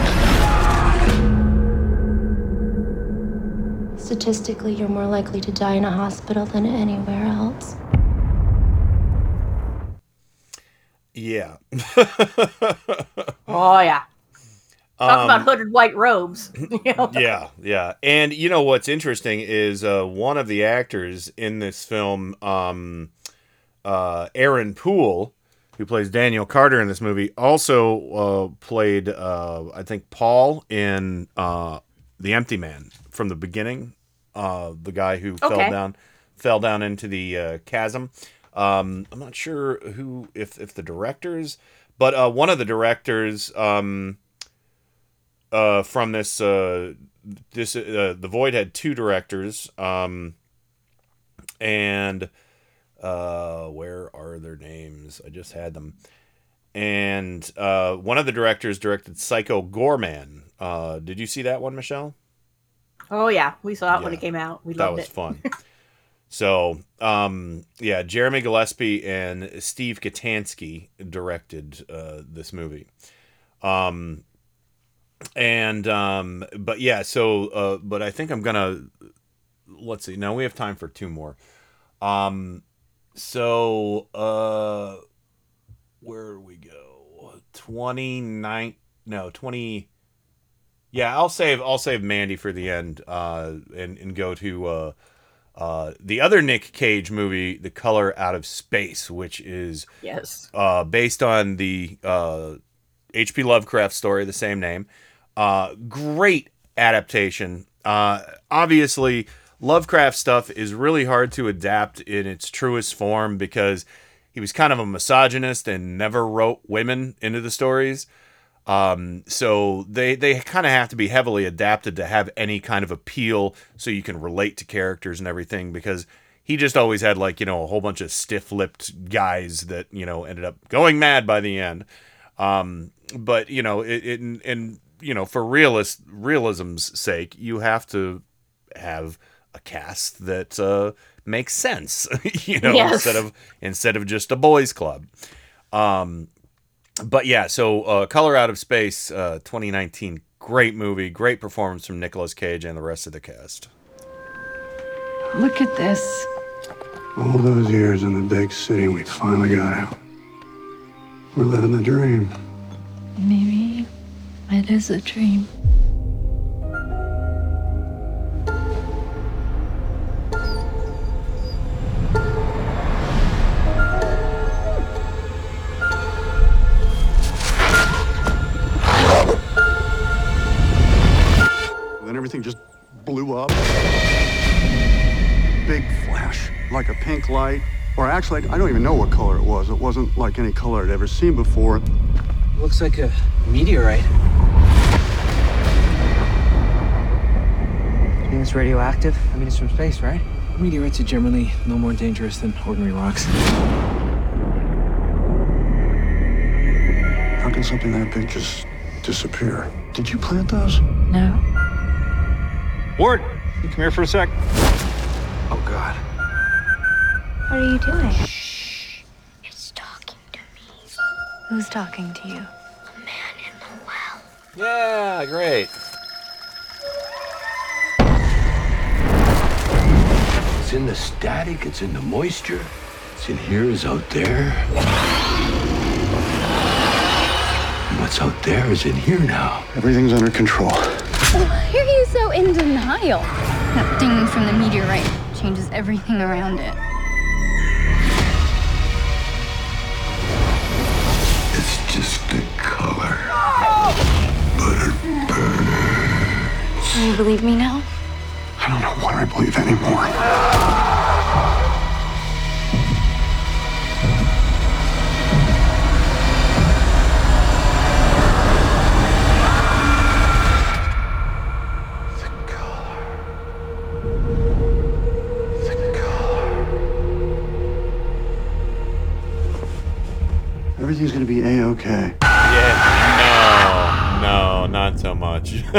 Statistically, you're more likely to die in a hospital than anywhere else. Yeah. Oh yeah. Talk Um, about hooded white robes. (laughs) You know? yeah, yeah. And you know what's interesting is uh, one of the actors in this film, um, uh, Aaron Poole, who plays Daniel Carter in this movie, also uh, played, uh, I think, Paul in uh, The Empty Man from the beginning. Uh, the guy who fell down, fell down into the uh, chasm. Um, I'm not sure who, if if the directors, but uh, one of the directors. Um, uh, from this uh, this uh, the void had two directors um, and uh, where are their names i just had them and uh, one of the directors directed psycho goreman uh, did you see that one michelle Oh yeah, we saw it when it came out. We that loved was it. fun (laughs) so um, yeah jeremy gillespie and steve kostanski directed uh, this movie. Um, and um but yeah so uh but i think i'm gonna let's see now we have time for two more. Um so uh where do we go? 29 no 20 yeah i'll save i'll save mandy for the end uh and and go to uh uh, the other Nick Cage movie, The Color Out of Space, which is Yes. uh, based on the uh, H.P. Lovecraft story, the same name. Uh, great adaptation. Uh, obviously, Lovecraft stuff is really hard to adapt in its truest form because he was kind of a misogynist and never wrote women into the stories. Um, so they they kind of have to be heavily adapted to have any kind of appeal, so you can relate to characters and everything. Because he just always had like you know a whole bunch of stiff-lipped guys that you know ended up going mad by the end. Um, but you know, it, it and you know for realist realism's sake, you have to have a cast that uh, makes sense. (laughs) you know, Yes. instead of instead of just a boys' club. Um, but yeah, so uh, Color Out of Space, uh, 2019, great movie, great performance from Nicolas Cage and the rest of the cast. Look at this. All those years in the big city, we finally got out. We're living the dream. Maybe it is a dream. Everything just blew up. Big flash, like a pink light. Or actually, I don't even know what color it was. It wasn't like any color I'd ever seen before. Looks like a meteorite. You think it's radioactive? I mean, it's from space, right? Meteorites are generally no more dangerous than ordinary rocks. How can something that big just disappear? Did you plant those? No. Ward, you come here for a sec. Oh, God. What are you doing? Shh. It's talking to me. Who's talking to you? A man in the well. Yeah, great. It's in the static, it's in the moisture. It's in here, is out there. And what's out there is in here now. Everything's under control. Why are you so in denial? That thing from the meteorite changes everything around it. It's just a color. But it burns. Do you believe me now? I don't know what I believe anymore. Everything's gonna be a-okay. Yeah, no, no, not so much. (laughs)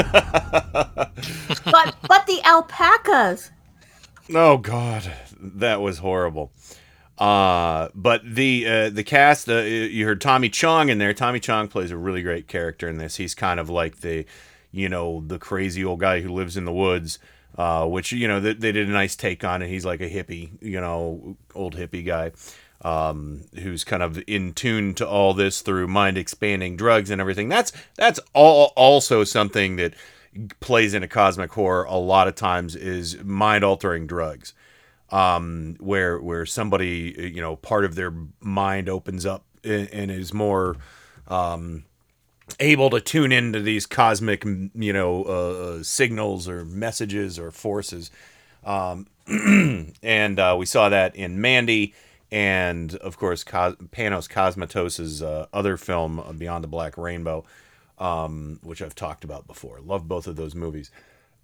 But but the alpacas. Oh God, that was horrible. Uh, but the uh, the cast, uh, you heard Tommy Chong in there. Tommy Chong plays a really great character in this. He's kind of like the, you know, the crazy old guy who lives in the woods. Uh, which you know they, they did a nice take on it. He's like a hippie, you know, old hippie guy, um, who's kind of in tune to all this through mind expanding drugs and everything. That's that's all also something that plays into cosmic horror a lot of times is mind altering drugs. Um, where where somebody you know part of their mind opens up and, is more um, able to tune into these cosmic you know uh, signals or messages or forces. Um, (clears throat) and uh, we saw that in Mandy and of course Cos- Panos Cosmatos's uh, other film uh, Beyond the Black Rainbow um, which I've talked about before love both of those movies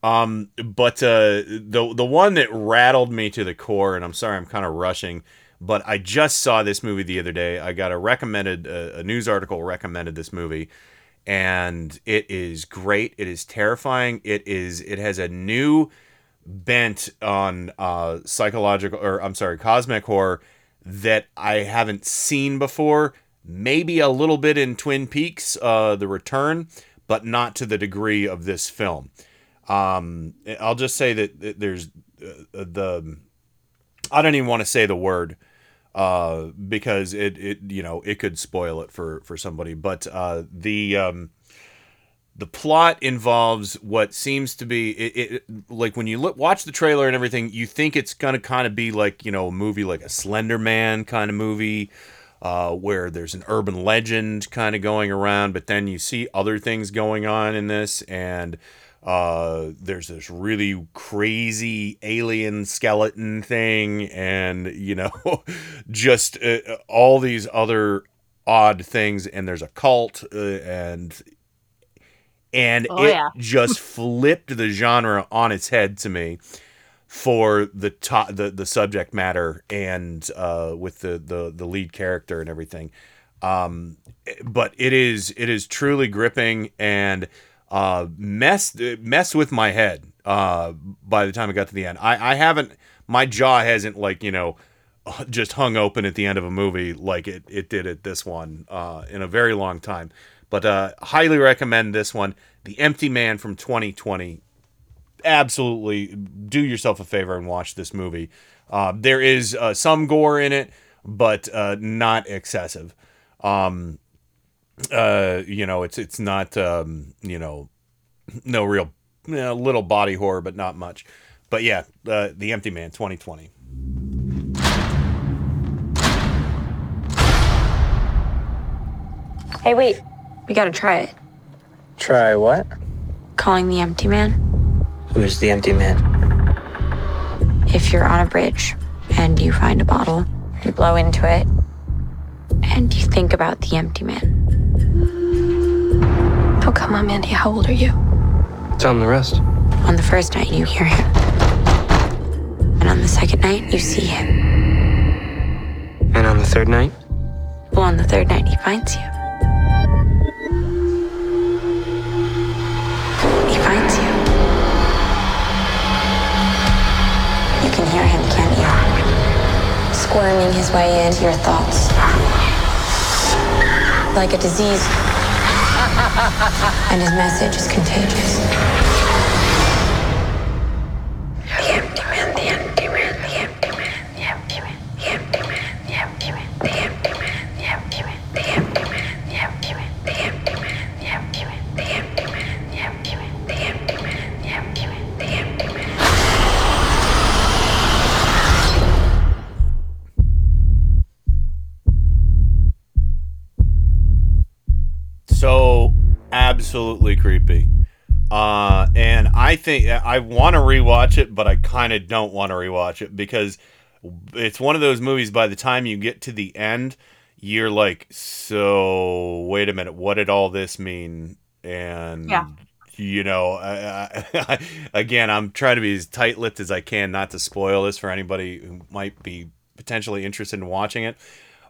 um, but uh, the the one that rattled me to the core, and I'm sorry, I'm kind of rushing, but I just saw this movie the other day. I got a recommended uh, a news article recommended this movie, and it is great. It is terrifying. It is it has a new bent on uh, psychological or I'm sorry, cosmic horror that I haven't seen before. Maybe a little bit in Twin Peaks, uh, The Return, but not to the degree of this film. Um, I'll just say that there's uh, the I don't even want to say the word uh, because it it you know it could spoil it for for somebody. But uh, the um, the plot involves what seems to be it, it like when you look watch the trailer and everything you think it's gonna kind of be like you know a movie like a slender man kind of movie uh, where there's an urban legend kind of going around but then you see other things going on in this and uh, there's this really crazy alien skeleton thing and you know (laughs) just uh, all these other odd things and there's a cult uh, and and Oh, it yeah. just (laughs) flipped the genre on its head to me for the to- the the subject matter and uh, with the, the the lead character and everything. Um, but it is it is truly gripping and uh, mess mess with my head uh, by the time I got to the end. I, I haven't my jaw hasn't like you know just hung open at the end of a movie like it, it did at this one uh, in a very long time. But uh, highly recommend this one, The Empty Man from 2020. Absolutely, do yourself a favor and watch this movie. Uh, there is uh, some gore in it, but uh, not excessive. Um, uh, you know, it's it's not um, you know, no real you know, little body horror, but not much. But yeah, uh, The Empty Man 2020. Hey, wait. We gotta try it. Try what? Calling the empty man. Who's the empty man? If you're on a bridge and you find a bottle, you blow into it, and you think about the empty man. Oh, come on, Mandy. How old are you? Tell him the rest. On the first night, you hear him. And on the second night, you see him. And on the third night? Well, on the third night, he finds you. Squirming his way into your thoughts. Like a disease. (laughs) And his message is contagious. Creepy. Uh, and I think I want to rewatch it, but I kind of don't want to rewatch it because it's one of those movies. By the time you get to the end, you're like, "So wait a minute, what did all this mean?" And Yeah. you know, I, I, (laughs) again, I'm trying to be as tight-lipped as I can, not to spoil this for anybody who might be potentially interested in watching it.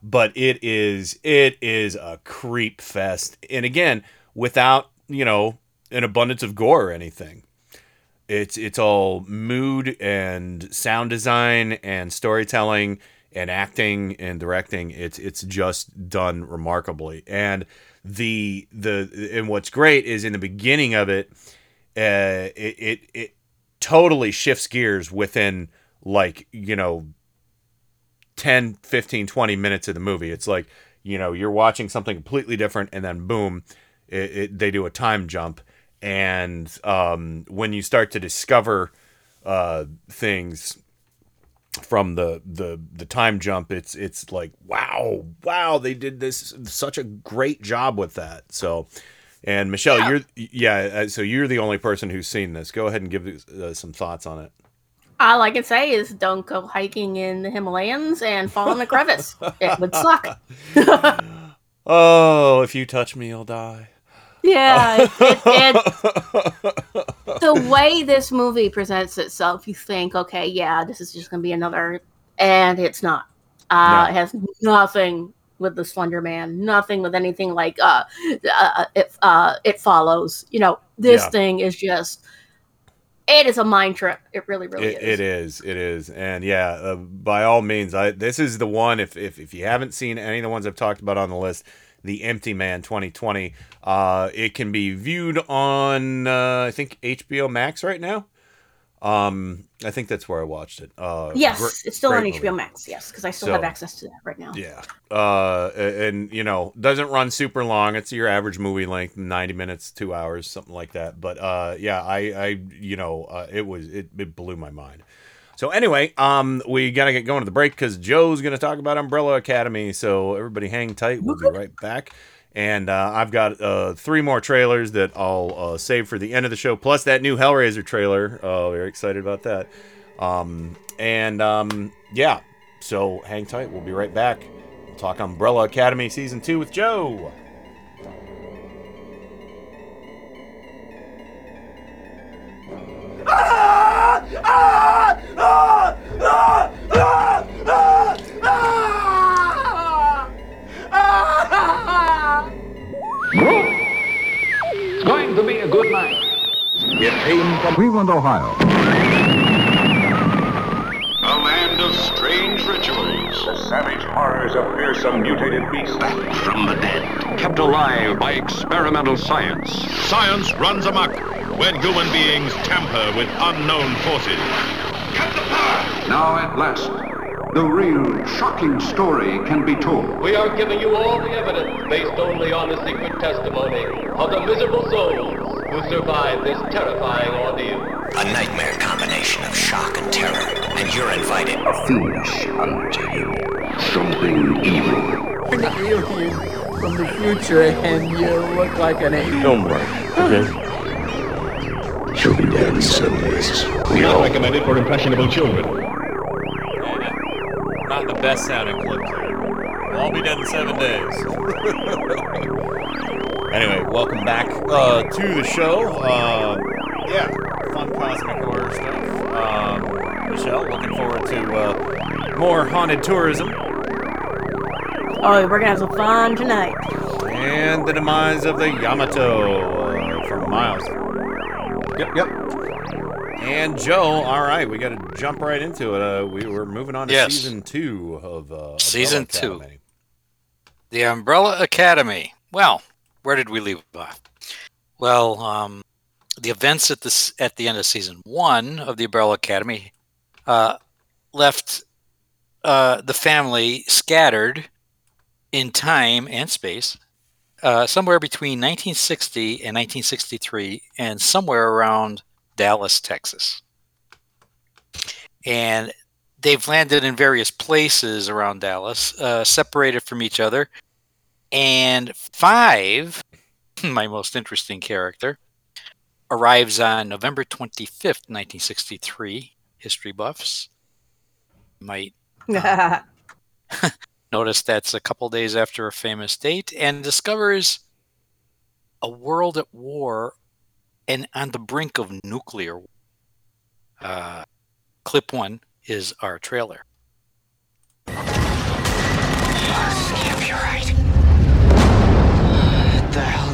But it is it is a creep fest, and again, without you know an abundance of gore or anything. It's it's all mood and sound design and storytelling and acting and directing. It's it's just done remarkably. And the the and what's great is in the beginning of it, uh, it it, it totally shifts gears within like you know 10 15 20 minutes of the movie it's like you know you're watching something completely different and then boom it, it, they do a time jump and um, when you start to discover uh, things from the, the the time jump it's it's like wow wow they did this such a great job with that so and michelle Yeah. you're yeah uh, so you're the only person who's seen this go ahead and give uh, some thoughts on it All I can say is don't go hiking in the Himalayas and fall in a crevice. it would suck. (laughs) (laughs) oh if you touch me i'll die Yeah, (laughs) it, it, it, (laughs) the way this movie presents itself, you think, okay, yeah, this is just going to be another, and it's not. Uh, No. It has nothing with the Slender Man, nothing with anything like uh, uh it. Uh, it follows. You know, this Yeah. thing is just. It is a mind trip. It really, really It, is. it is. It is. And yeah, uh, by all means, I this is the one. If, if if you haven't seen any of the ones I've talked about on the list, the Empty Man 2020, uh, it can be viewed on uh, I think HBO Max right now. Um, I think that's where I watched it. Uh, yes, it's still on great HBO. Max. Yes, because I still So- have access to that right now. Yeah. Uh, and you know, doesn't run super long. It's your average movie length, ninety minutes, two hours, something like that. But uh, yeah, I, I, you know, uh, it was it, it blew my mind. So anyway, um, we gotta get going to the break because Joe's gonna talk about Umbrella Academy. So everybody, hang tight. We'll be right back. And uh, I've got uh, three more trailers that I'll uh, save for the end of the show, plus that new Hellraiser trailer. Uh, very excited about that. Um, and um, yeah, so hang tight. We'll be right back. We'll talk Umbrella Academy season two with Joe. It's going to be a good night. It came from Cleveland, Ohio. A land of strange rituals. The savage horrors of fearsome mutated beasts. Back from the dead. Kept alive by experimental science. Science runs amok when human beings tamper with unknown forces. Cut the power! Now at last, the real shocking story can be told. We are giving you all the evidence based only on the secret testimony of the miserable souls who survived this terrifying ordeal. A nightmare combination of you're invited. A finish unto you. Something evil. from the future and you look like an angel. Don't worry, okay? She'll be dead in seven days. We Not all recommended for impressionable children. Not the best sounding clip. We'll all be dead in seven days. (laughs) anyway, welcome back uh, to the show. Uh, yeah, fun cosmic horror stuff. Um, Michelle, looking forward to uh, more haunted tourism Oh, we're gonna have some fun tonight. and the demise of the Yamato uh, from Miles. Yep, yep. And Joe, all right, we got to jump right into it. Uh, we were moving on to Yes. season two of uh, Season Umbrella two. The Umbrella Academy. Well, where did we leave off? Well, um, the events at this at the end of season one of the Umbrella Academy uh, left uh, the family scattered in time and space, uh, somewhere between 1960 and 1963, and somewhere around Dallas, Texas. And they've landed in various places around Dallas, uh, separated from each other. And five, (laughs) my most interesting character, arrives on November 25th, 1963. History buffs might (laughs) (laughs) notice that's a couple days after a famous date and discovers a world at war and on the brink of nuclear war. Uh, clip one is our trailer. Skip, you're right. What the hell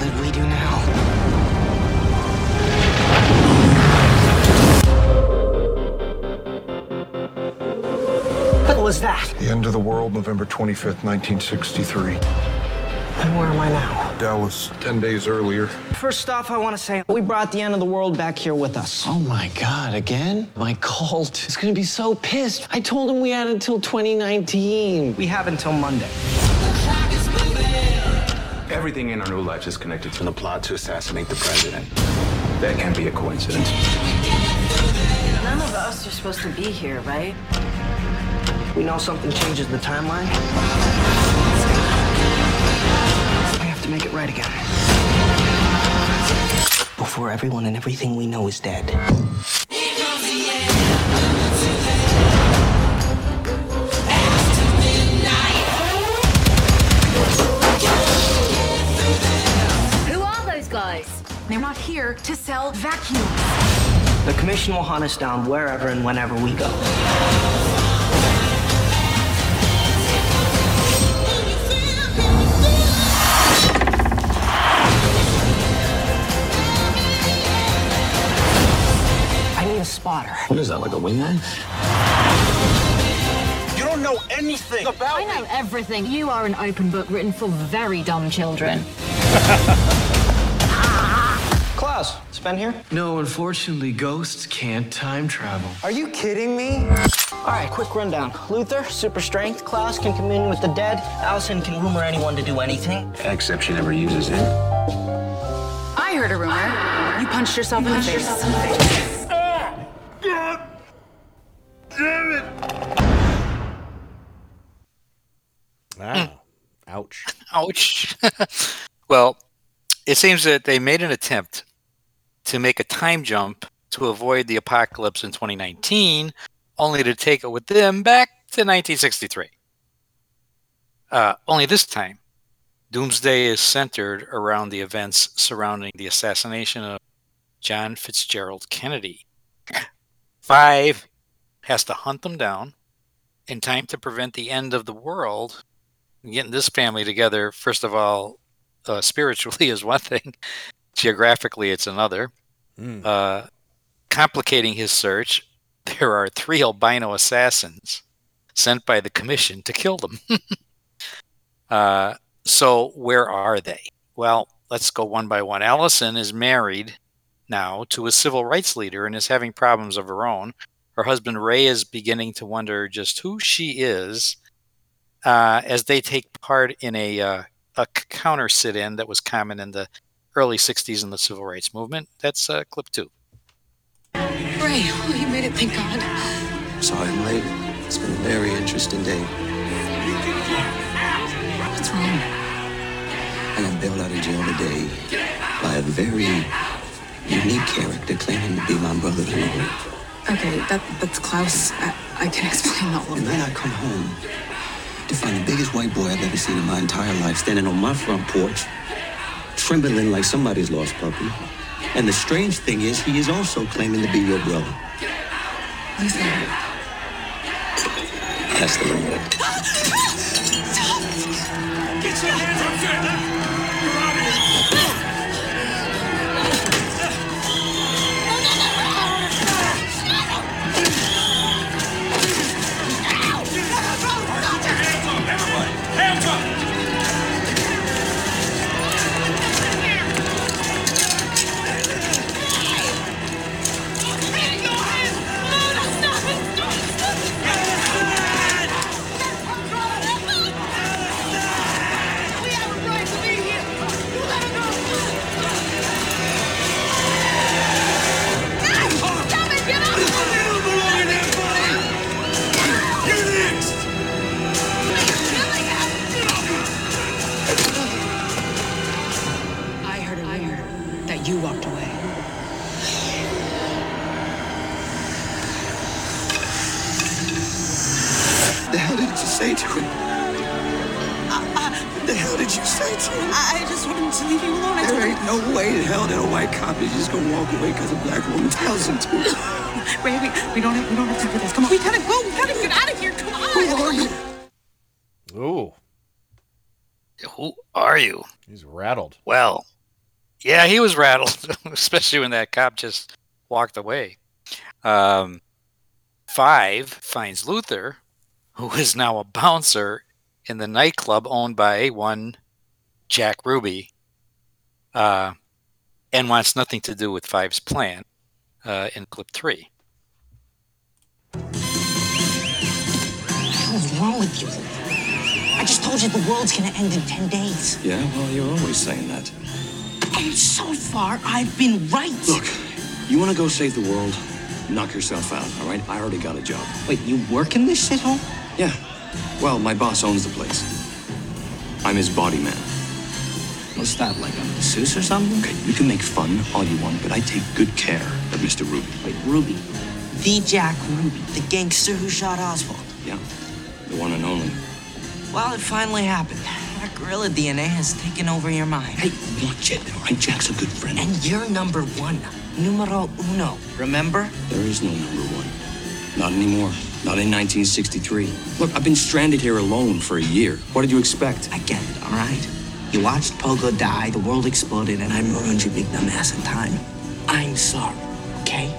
What was that? The end of the world, November 25th, 1963. And where am I now? Dallas, 10 days earlier. First off, I want to say we brought the end of the world back here with us. Oh my god, again? My cult (laughs) is gonna be so pissed. I told him we had until 2019. We have until Monday. Everything in our new lives is connected to the plot to assassinate the president. That can't be a coincidence. None of us are supposed to be here, right? We know something changes the timeline. We have to make it right again. Before everyone and everything we know is dead. Who are those guys? They're not here to sell vacuums. The commission will hunt us down wherever and whenever we go. A spotter. What is that, like a wingman? You don't know anything about I know everything. You are an open book written for very dumb children. (laughs) Klaus, it's been here? No, unfortunately, ghosts can't time travel. Are you kidding me? All right, quick rundown. Luther, super strength. Klaus can commune with the dead. Allison can rumor anyone to do anything. Except she never uses it. I heard a rumor. You punched yourself in the face. Wow. Ouch. (laughs) Ouch. (laughs) well, it seems that they made an attempt to make a time jump to avoid the apocalypse in 2019, only to take it with them back to 1963. Uh, only this time, Doomsday is centered around the events surrounding the assassination of John Fitzgerald Kennedy. Five has to hunt them down in time to prevent the end of the world. Getting this family together, first of all, uh, (laughs) spiritually is one thing, geographically, it's another. Mm. Uh, complicating his search, (laughs) there are three albino assassins sent by the commission to kill them. (laughs) uh, so, where are they? Well, let's go one by one. Allison is married now to a civil rights leader and is having problems of her own. Her husband Ray is beginning to wonder just who she is uh, as they take part in a, uh, a c- counter sit in that was common in the early 60s in the civil rights movement. That's uh, clip two. Ray, oh, you made it, thank God. Sorry I'm late. It's been a very interesting day. What's wrong? I got bailed out of jail today by a very unique character claiming to be my brother-in-law. Okay, that that's Klaus. I, I can (laughs) explain that a And little then. I come home to find the biggest white boy I've ever seen in my entire life standing on my front porch, trembling like somebody's lost puppy. And the strange thing is, he is also claiming to be your brother. Luther. That's the rumor. (laughs) Get your hands up! No way in hell that a white cop is just gonna walk away because a black woman tells him to. (laughs) Ray, we, we don't have we don't have time for this. Come on. We gotta go. We gotta get out of here. Come on. Who are you? Ooh, Who are you? he's rattled. Well, yeah, he was rattled, (laughs) especially when that cop just walked away. Um, five finds Luther, who is now a bouncer in the nightclub owned by one Jack Ruby, uh, and wants nothing to do with Five's plan uh, in clip three. What's wrong with you? I just told you the world's gonna end in 10 days. Yeah, well, you're always saying that. And so far, I've been right. Look, you want to go save the world? Knock yourself out, all right? I already got a job. Wait, you work in this shithole? Yeah. Well, my boss owns the place. I'm his body man. What's that, like a masseuse or something? Okay, you can make fun all you want, but I take good care of Mr. Ruby. Wait, Ruby. The Jack Ruby, the gangster who shot Oswald. Yeah, the one and only. Well, it finally happened. That gorilla DNA has taken over your mind. Hey, watch it, all right? Jack's a good friend. And you're number one. Numero uno. Remember? There is no number one. Not anymore. Not in 1963. Look, I've been stranded here alone for a year. What did you expect? I get it, all right? You watched Pogo die, the world exploded, and I ruined your big dumb ass in time. I'm sorry, okay?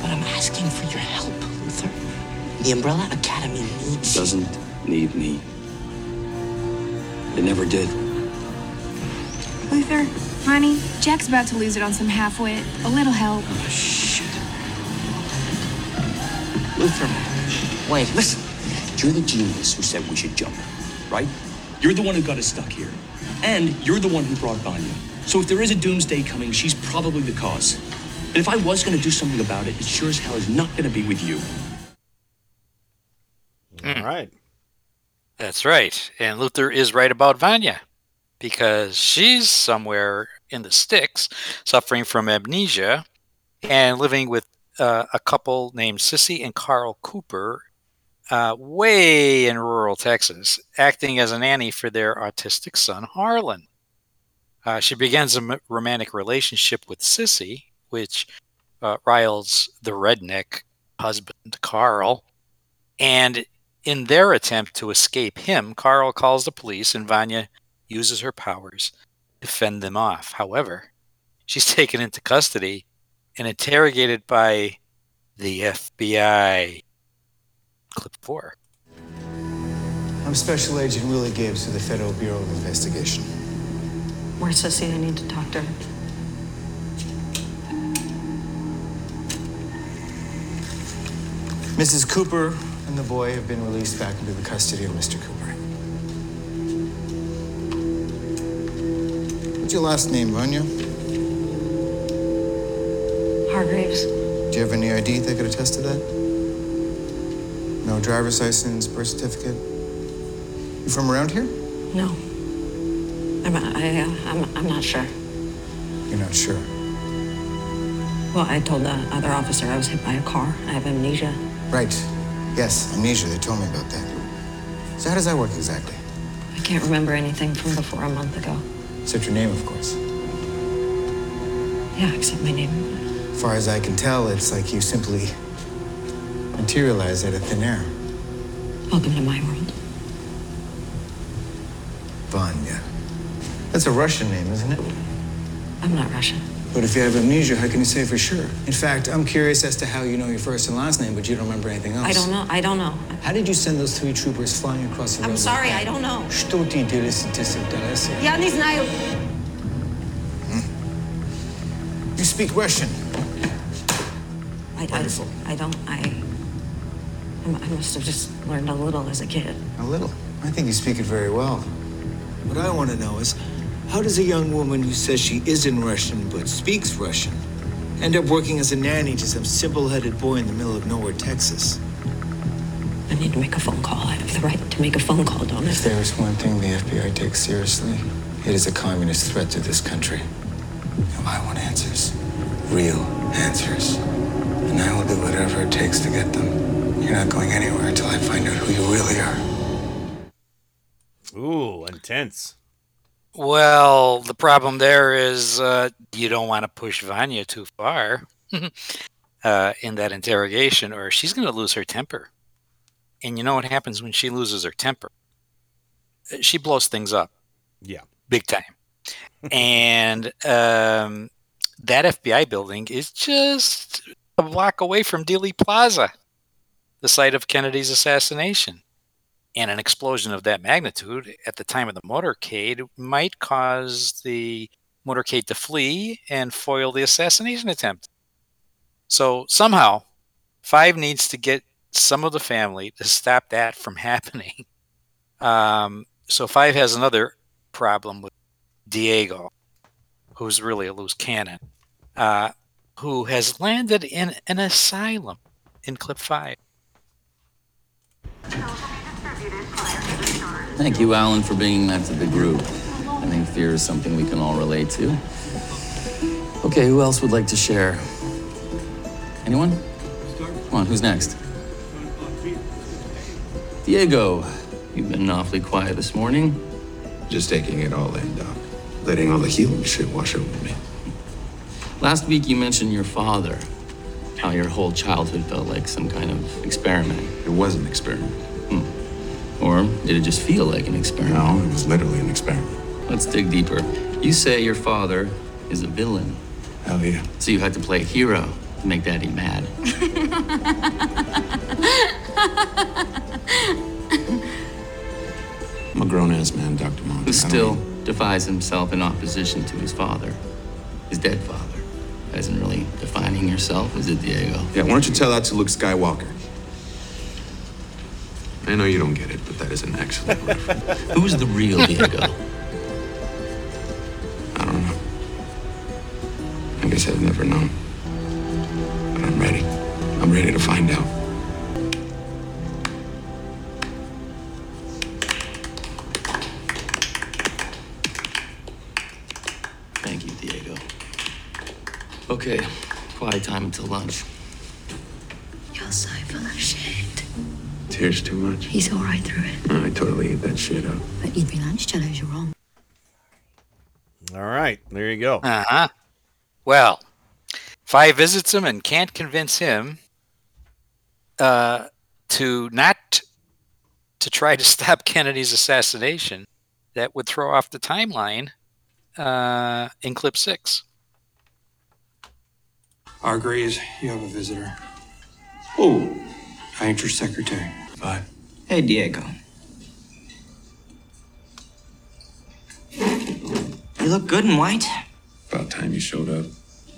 But I'm asking for your help, Luther. The Umbrella Academy needs you. Doesn't need me. It never did. Luther, Honey, Jack's about to lose it on some half-wit. A little help. Oh, shit. Luther, wait, listen. You're the genius who said we should jump, right? You're the one who got us stuck here. And you're the one who brought Vanya. So if there is a doomsday coming, she's probably the cause. And if I was going to do something about it, it sure as hell is not going to be with you. All right. That's right. And Luther is right about Vanya because she's somewhere in the sticks suffering from amnesia and living with uh, a couple named Sissy and Carl Cooper uh, way in rural Texas, acting as a nanny for their autistic son, Harlan. Uh, she begins a m- romantic relationship with Sissy, which uh, riles the redneck husband, Carl. And in their attempt to escape him, Carl calls the police and Vanya uses her powers to fend them off. However, she's (laughs) taken into custody and interrogated by the FBI. Clip four. I'm Special Agent Willie Gibbs of the Federal Bureau of Investigation. Where's Sissy? I need to talk to her. Mrs. Cooper and the boy have been released back into the custody of Mr. Cooper. What's your last name, Vanya? Hargreeves. Do you have any ID that could attest to that? No driver's license, birth certificate? You from around here? No. I'm, I, I'm, I'm not sure. You're not sure. Well, I told the other officer I was hit by a car. I have amnesia. Right. Yes, amnesia. They told me about that. So how does that work exactly? I can't remember anything from before a month ago. Except your name, of course. Yeah, except my name. As far as I can tell, it's like you simply materialize out of thin air. Welcome to my world. Vanya. That's a Russian name, isn't it? I'm not Russian. But if you have amnesia, how can you say for sure? In fact, I'm curious as to how you know your first and last name, but you don't remember anything else. I don't know. I don't know. How did you send those three troopers flying across the I'm road? sorry, I don't know. Что ты делаешь? Я не знаю. You speak Russian. I, Wonderful. I don't. I. I must have just learned a little as a kid. A little. I think you speak it very well. What I want to know is how does a young woman who says she isn't Russian but speaks Russian end up working as a nanny to some simple headed boy in the middle of nowhere, Texas? I need to make a phone call. I have the right to make a phone call, don't I? If there is one thing the FBI takes seriously, it is a communist threat to this country. And I want answers. Real answers. And I will do whatever it takes to get them. You're not going anywhere until I find out who you really are. Ooh, intense. Well, the problem there is uh, you don't want to push Vanya too far (laughs) uh, in that interrogation, or she's going to lose her temper. And you know what happens when she loses her temper? She blows things up Yeah. big time. and um, that FBI building is just a block away from Dealey Plaza, the site of Kennedy's assassination. And an explosion of that magnitude at the time of the motorcade might cause the motorcade to flee and foil the assassination attempt. So somehow, Five needs to get some of the family to stop that from (laughs) happening. Um, so Five has another problem with Diego, who's really a loose cannon, uh, who has landed in an asylum in clip five. Thank you, Alan, for bringing that to the group. I think fear is something we can all relate to. Okay, who else would like to share? Anyone? Come on, who's next? Diego, you've been awfully quiet this morning. Just taking it all in, Doc. Letting all the healing shit wash over me. Last week you mentioned your father, how your whole childhood felt like some kind of experiment. It was an experiment. Hmm. Or did it just feel like an experiment? No, it was literally an experiment. Let's dig deeper. You say your father is a villain. Hell yeah. So you had to play a hero to make daddy mad. (laughs) I'm a grown ass man, Dr. Monk. Who still defies himself in opposition to his father, his dead father. Isn't really defining yourself, is it, Diego? Yeah, why don't you tell that to Luke Skywalker? I know you don't get it, but that is an excellent reference. (laughs) Who's the real Diego? (laughs) I don't know. I guess I've never known. But I'm ready. I'm ready to find out. Okay, quiet time until lunch. You're so full of shit. Tears too much. He's all right through it. No, I totally ate that shit up. But you'd be lunch jellos, you're wrong. All right, there you go. Uh huh. Well, Five visits him and can't convince him uh, to not to try to (laughs) stop Kennedy's assassination. That would throw off the timeline uh, in clip six. Hargreeves, you have a visitor. Oh, I ain't your secretary. Five. Hey, Diego. You look good in white. About time you showed up.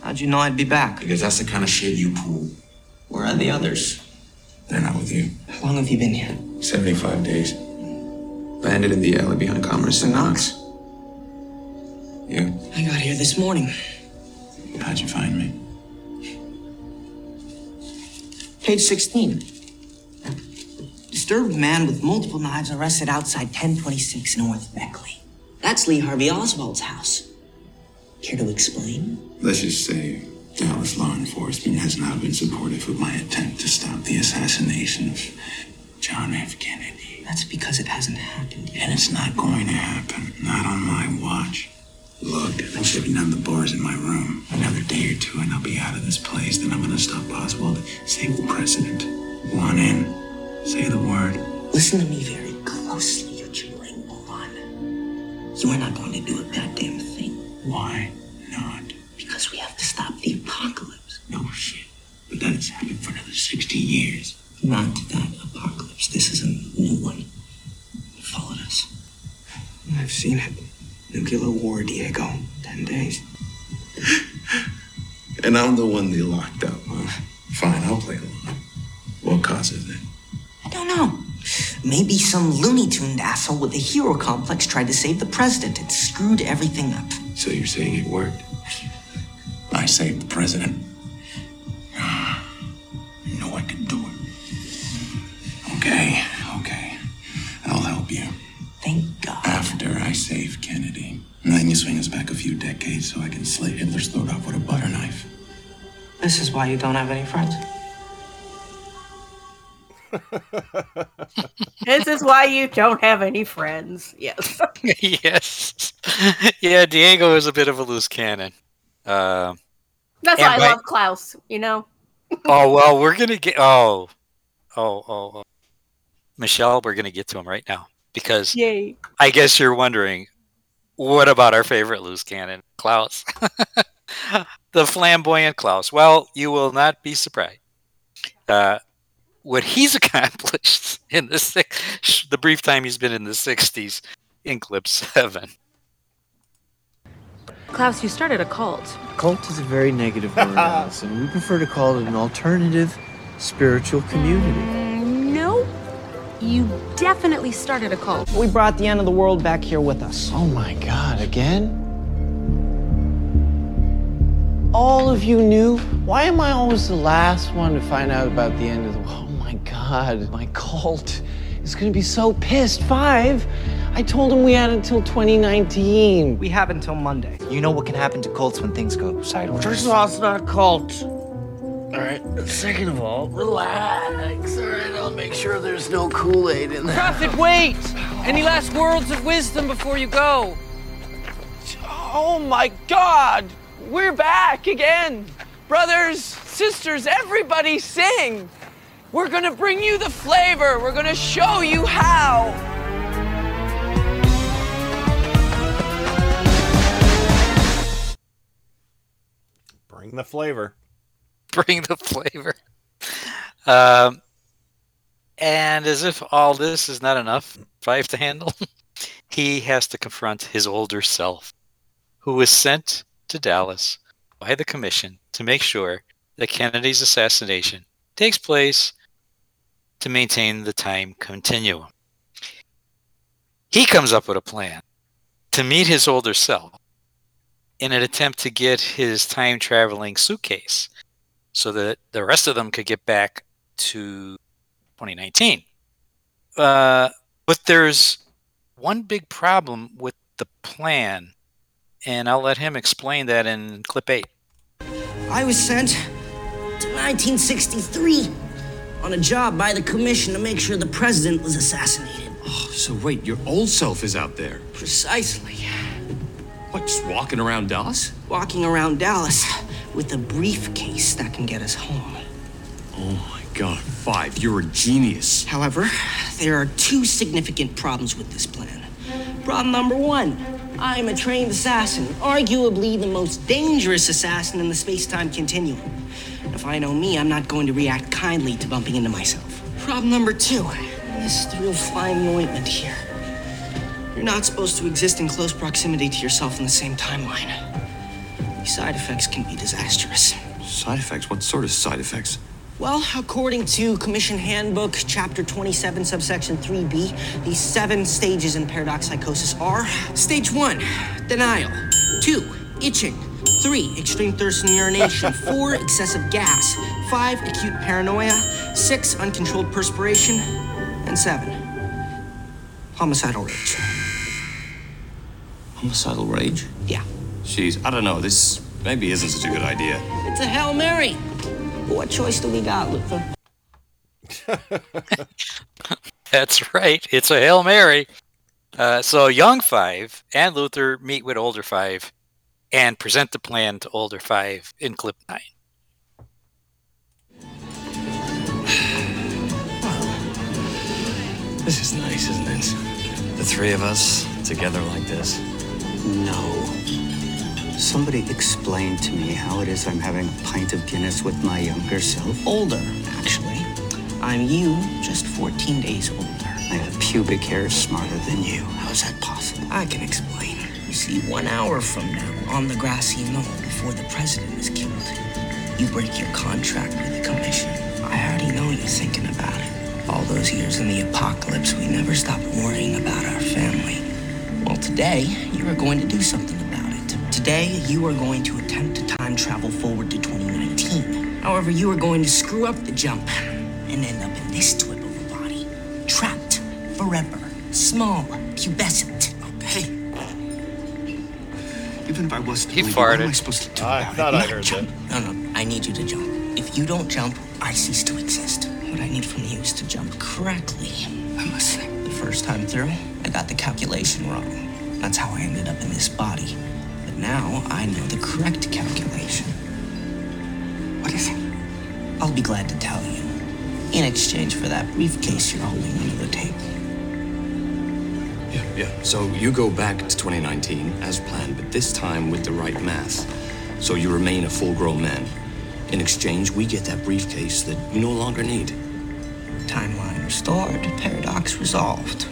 How'd you know I'd be back? Because that's the kind of shit you pull. Where are the others? They're not with you. How long have you been here? 75 days. Landed in the alley behind Commerce and Knox. You? I got here this morning. How'd you find me? Page 16. Disturbed man with multiple knives arrested outside 1026 North Beckley. That's Lee Harvey Oswald's house. Care to explain? Let's just say Dallas law enforcement has not been supportive of my attempt to stop the assassination of John F. Kennedy. That's because it hasn't happened yet. And it's not going to happen. Not on my watch. Look, I'm sitting down the bars in my room. Another day or two, and I'll be out of this place. Then I'm gonna stop Oswald, save the president. One in. Say the word. Listen to me very closely, you chilling moron. You are not going to do a goddamn thing. Why not? Because we have to stop the apocalypse. No shit. But that has happened for another 60 years. Not that apocalypse. This is a new one. You followed us. I've seen it. Nuclear war, Diego. Ten days. (gasps) And I'm the one they locked up, huh? Fine, I'll play along. What causes it? I don't know. Maybe some Looney Tuned asshole with a hero complex tried to save the president and screwed everything up. So you're saying it worked? I saved the president. You (sighs) know I could do it. Okay, okay. I'll help you. Thank God. After I save Kennedy. And then you swing us back a few decades so I can slit Hitler's throat off with a butter knife. This is why you don't have any friends. This is why you don't have any friends. Yes. (laughs) yes. Yeah, Diego is a bit of a loose cannon. Uh, That's why I by- love Klaus, you know? (laughs) oh well, we're gonna get. Oh, oh, oh, oh. Michelle, we're gonna get to him right now because Yay. I guess you're wondering, what about our favorite loose cannon, Klaus? (laughs) the flamboyant Klaus. Well, you will not be surprised. Uh, what he's (laughs) accomplished in the six, the brief time he's been in the '60s in clip seven. Klaus, you started a cult. Cult is a very negative word, (laughs) Allison. We prefer to call it an alternative spiritual community. No, you definitely started a cult. We brought the end of the world back here with us. Oh my god, again? All of you knew? Why am I always the last one to find out about the end of the world? Oh my god, my cult is gonna be so pissed. Five? I told him we had until 2019. We have until Monday. You know what can happen to cults when things go sideways. First of all, it's not a cult. All right. Second of all, relax. All right, I'll make sure there's no Kool Aid in there. Prophet, wait! Any last words of wisdom before you go? Oh my God! We're back again! Brothers, sisters, everybody sing! We're gonna bring you the flavor! We're gonna show you how! Bring the flavor. (laughs) Bring the flavor. Um, and as if all this is not enough, five to handle, (laughs) he has to confront his older self, who was sent to Dallas by the commission to make sure that Kennedy's assassination takes place to maintain the time continuum. He comes up with a plan to meet his older self in an attempt to get his time traveling suitcase so that the rest of them could get back to 2019. Uh, but there's one big problem with the plan, and I'll let him explain that in clip eight. I was sent to 1963 on a job by the commission to make sure the president was assassinated. Oh, so wait, your old self is out there. Precisely. What, just walking around Dallas? Walking around Dallas with a briefcase that can get us home. Oh my god, Five, you're a genius. However, there are two significant problems with this plan. Problem number one I'm a trained assassin, arguably the most dangerous assassin in the space time continuum. If I know me, I'm not going to react kindly to bumping into myself. Problem number two this thrill flying ointment here. You're not supposed to exist in close proximity to yourself in the same timeline. These side effects can be disastrous. Side effects? What sort of side effects? Well, according to Commission Handbook, Chapter 27, Subsection 3B, these seven stages in paradox psychosis are Stage 1, denial. 2, itching. 3, extreme thirst and urination. (laughs) 4, excessive gas. 5, acute paranoia. 6, uncontrolled perspiration. And 7, homicidal rage. Homicidal rage? Yeah. Jeez, I don't know. This maybe isn't such a good idea. It's a Hail Mary. What choice do we got, Luther? (laughs) That's right. It's a Hail Mary. Uh, so young five and Luther meet with older five and present the plan to older five in clip nine. (sighs) This is nice, isn't it? The three of us together like this. No. Somebody explain to me how it is I'm having a pint of Guinness with my younger self. Older, actually. I'm you, just 14 days older. I have pubic hair smarter than you. How is that possible? I can explain. You see, one hour from now, on the grassy knoll, before the president is killed, you break your contract with the commission. I already know you're thinking about it. All those years in the apocalypse, we never stopped worrying about our family. Well, today, you are going to do something about it. Today, you are going to attempt to time travel forward to 2019. However, you are going to screw up the jump and end up in this twip of a body. Trapped forever. Small, pubescent. Okay. Even if I was to He believe you, what am I supposed to do ah, I about thought it? I heard jump. No, no, I need you to jump. If you don't jump, I cease to exist. What I need from you is to jump correctly. I must say, the first time through, I got the calculation wrong. That's how I ended up in this body. Now I know the correct calculation. What is it? I'll be glad to tell you. In exchange for that briefcase you're holding under the table. Yeah, yeah. So you go back to 2019 as planned, but this time with the right math. So you remain a full grown man. In exchange, we get that briefcase that we no longer need. Timeline restored, paradox resolved.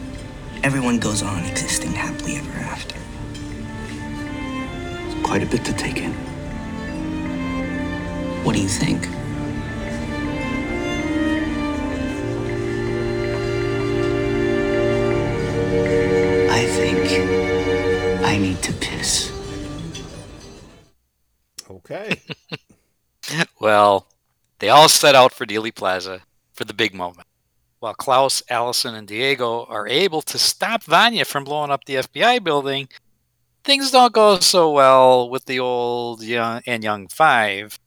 Everyone goes on existing happily ever after. Quite a bit to take in. What do you think? I think I need to piss. Okay. (laughs) Well, they all set out for Dealey Plaza for the big moment. While Klaus, Allison, and Diego are able to stop Vanya from blowing up the FBI building, things don't go so well with the old young and young five.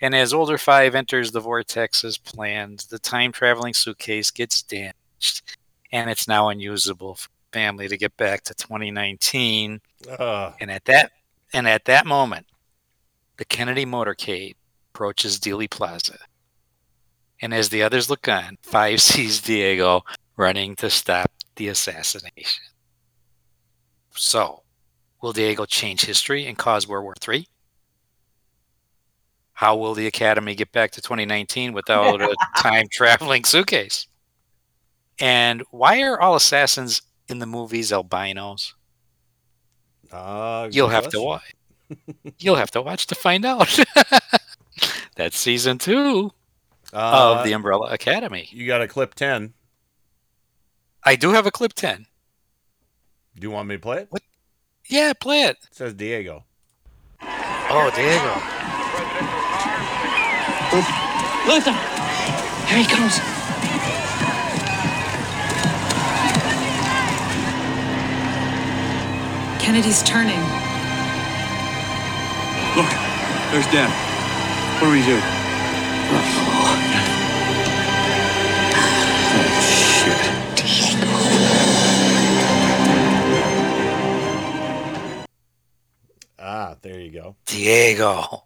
And as older five enters the vortex as planned, the time traveling suitcase gets damaged, and it's now unusable for the family to get back to 2019. Uh, And at that and at that moment, the Kennedy motorcade approaches Dealey Plaza. And as the others look on, Five (laughs) sees Diego running to stop the assassination. So, will Diego change history and cause World War III? How will the Academy get back to 2019 without a (laughs) time traveling suitcase? And why are all assassins in the movies albinos? Uh, You'll have to watch. You'll have to watch to find out. (laughs) That's season two Uh, of the Umbrella Academy. You got a clip 10. I do have a clip 10. Do you want me to play it? What? Yeah, play it. It says Diego. Oh, Diego. Luther! Here he comes. Kennedy's turning. Look, there's Dan. What do we do? Oh, Ah, there you go. Diego.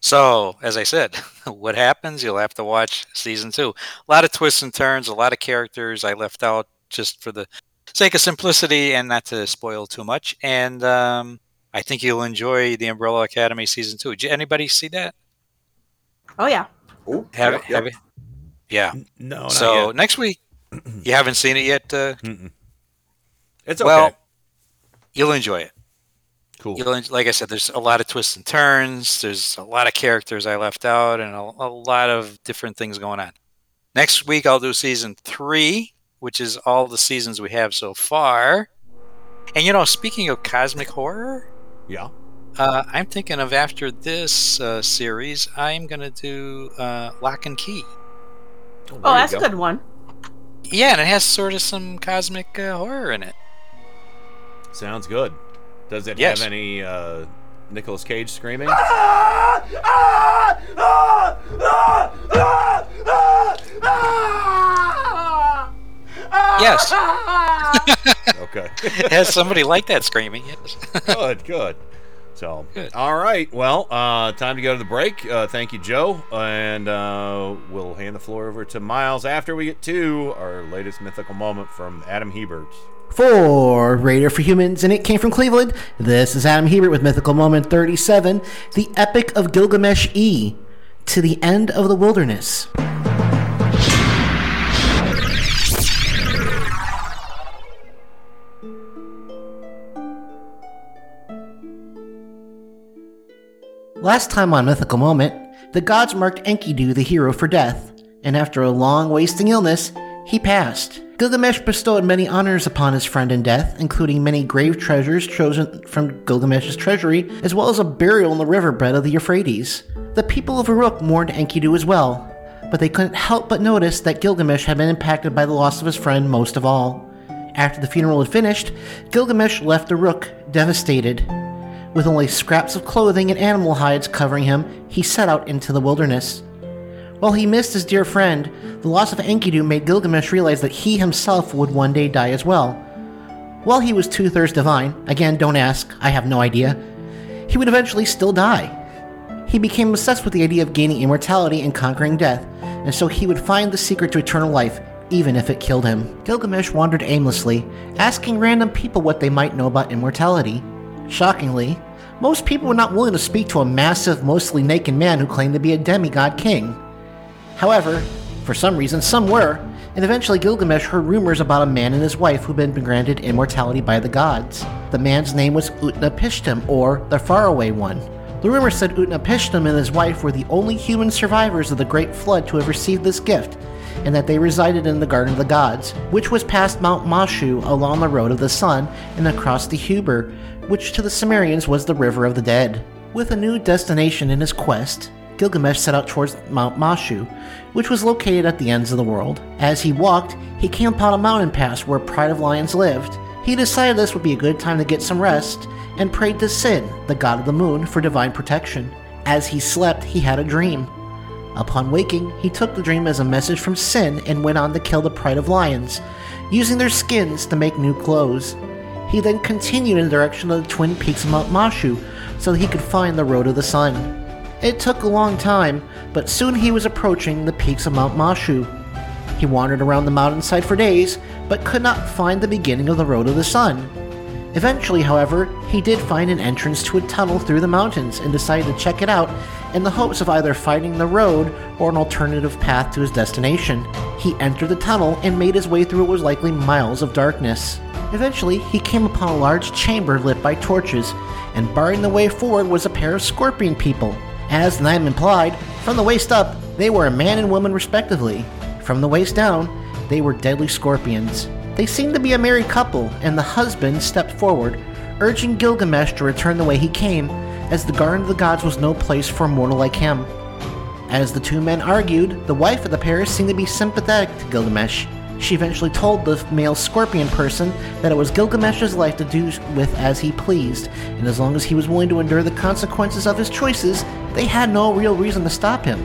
So, as I said, (laughs) what happens? You'll have to watch season two. A lot of twists and turns, a lot of characters I left out just for the sake of simplicity and not to spoil too much. And um, I think you'll enjoy the Umbrella Academy season two. Did anybody see that? Oh yeah. Oh, Have, yep, have yep. you? Yeah. No, not So yet. next week, you haven't seen it yet. Uh, It's okay. well, you'll enjoy it. Cool. You'll, like I said, there's a lot of twists and turns. There's a lot of characters I left out, and a, a lot of different things going on. Next week, I'll do season three, which is all the seasons we have so far. And you know, speaking of cosmic horror, Yeah. uh, I'm thinking of after this uh, series, I'm gonna do uh, Lock and Key. Oh, that's a good one. Yeah, and it has sort of some cosmic uh, horror in it. Sounds good. Does it Yes. have any uh, Nicolas Cage screaming? Yes. (laughs) okay. it (laughs) has somebody like that screaming. Yes. (laughs) good, good. So, all right. Well, uh, time to go to the break. Uh, thank you, Joe. And uh, we'll hand the floor over to Miles after we get to our latest mythical moment from Adam Hebert. For Raider for Humans, and it came from Cleveland. This is Adam Hebert with Mythical Moment 37, the Epic of Gilgamesh E, to the end of the wilderness. Last time on Mythical Moment, the gods marked Enkidu the hero for death, and after a long wasting illness, he passed. Gilgamesh bestowed many honors upon his friend in death, including many grave treasures chosen from Gilgamesh's treasury, as well as a burial in the riverbed of the Euphrates. The people of Uruk mourned Enkidu as well, but they couldn't help but notice that Gilgamesh had been impacted by the loss of his friend most of all. After the funeral had finished, Gilgamesh left Uruk devastated. With only scraps of clothing and animal hides covering him, he set out into the wilderness. While he missed his dear friend, the loss of Enkidu made Gilgamesh realize that he himself would one day die as well. While he was two thirds divine, again, don't ask, I have no idea, he would eventually still die. He became obsessed with the idea of gaining immortality and conquering death, and so he would find the secret to eternal life, even if it killed him. Gilgamesh wandered aimlessly, asking random people what they might know about immortality. Shockingly, most people were not willing to speak to a massive, mostly naked man who claimed to be a demigod king. However, for some reason, some were, and eventually Gilgamesh heard rumors about a man and his wife who'd been granted immortality by the gods. The man's name was Utnapishtim, or the Faraway One. The rumor said Utnapishtim and his wife were the only human survivors of the Great Flood to have received this gift, and that they resided in the Garden of the Gods, which was past Mount Mashu along the Road of the Sun and across the Hubur, which to the Sumerians was the River of the Dead. With a new destination in his quest, Gilgamesh set out towards Mount Mashu, which was located at the ends of the world. As he walked, he came upon a mountain pass where pride of lions lived. He decided this would be a good time to get some rest, and prayed to Sin, the god of the moon, for divine protection. As he slept, he had a dream. Upon waking, he took the dream as a message from Sin and went on to kill the pride of lions, using their skins to make new clothes. He then continued in the direction of the twin peaks of Mount Mashu so he could find the road of the sun. It took a long time, but soon he was approaching the peaks of Mount Mashu. He wandered around the mountainside for days, but could not find the beginning of the road of the sun. Eventually, however, he did find an entrance to a tunnel through the mountains and decided to check it out in the hopes of either finding the road or an alternative path to his destination. He entered the tunnel and made his way through what was likely miles of darkness. Eventually, he came upon a large chamber lit by torches, and barring the way forward was a pair of scorpion people. As the name implied, from the waist up, they were a man and woman respectively. From the waist down, they were deadly scorpions. They seemed to be a married couple, and the husband stepped forward, urging Gilgamesh to return the way he came, as the Garden of the Gods was no place for a mortal like him. As the two men argued, the wife of the pair seemed to be sympathetic to Gilgamesh. She eventually told the male scorpion person that it was Gilgamesh's life to do with as he pleased, and as long as he was willing to endure the consequences of his choices, they had no real reason to stop him.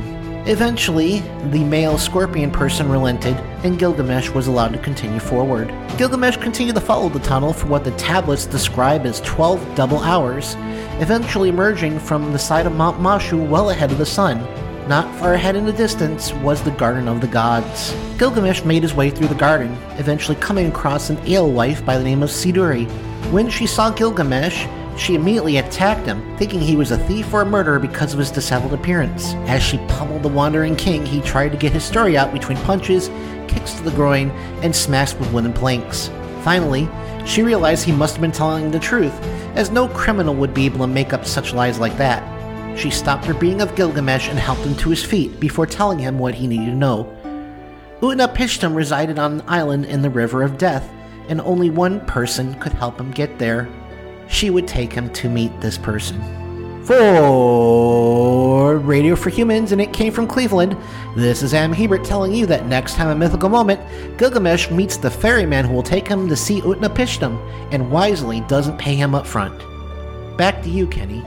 Eventually, the male scorpion person relented, and Gilgamesh was allowed to continue forward. Gilgamesh continued to follow the tunnel for what the tablets describe as 12 double hours, eventually emerging from the side of Mount Mashu well ahead of the sun. Not far ahead in the distance was the Garden of the Gods. Gilgamesh made his way through the garden, eventually coming across an alewife by the name of Siduri. When she saw Gilgamesh, she immediately attacked him, thinking he was a thief or a murderer because of his disheveled appearance. As she pummeled the wandering king, he tried to get his story out between punches, kicks to the groin, and smacks with wooden planks. Finally, she realized he must have been telling the truth, as no criminal would be able to make up such lies like that. She stopped her being of Gilgamesh and helped him to his feet before telling him what he needed to know. Utnapishtim resided on an island in the River of Death, and only one person could help him get there. She would take him to meet this person. For Radio for Humans, and it came from Cleveland, this is Am Hebert telling you that next time a mythical moment, Gilgamesh meets the ferryman who will take him to see Utnapishtim, and wisely doesn't pay him up front. Back to you, Kenny.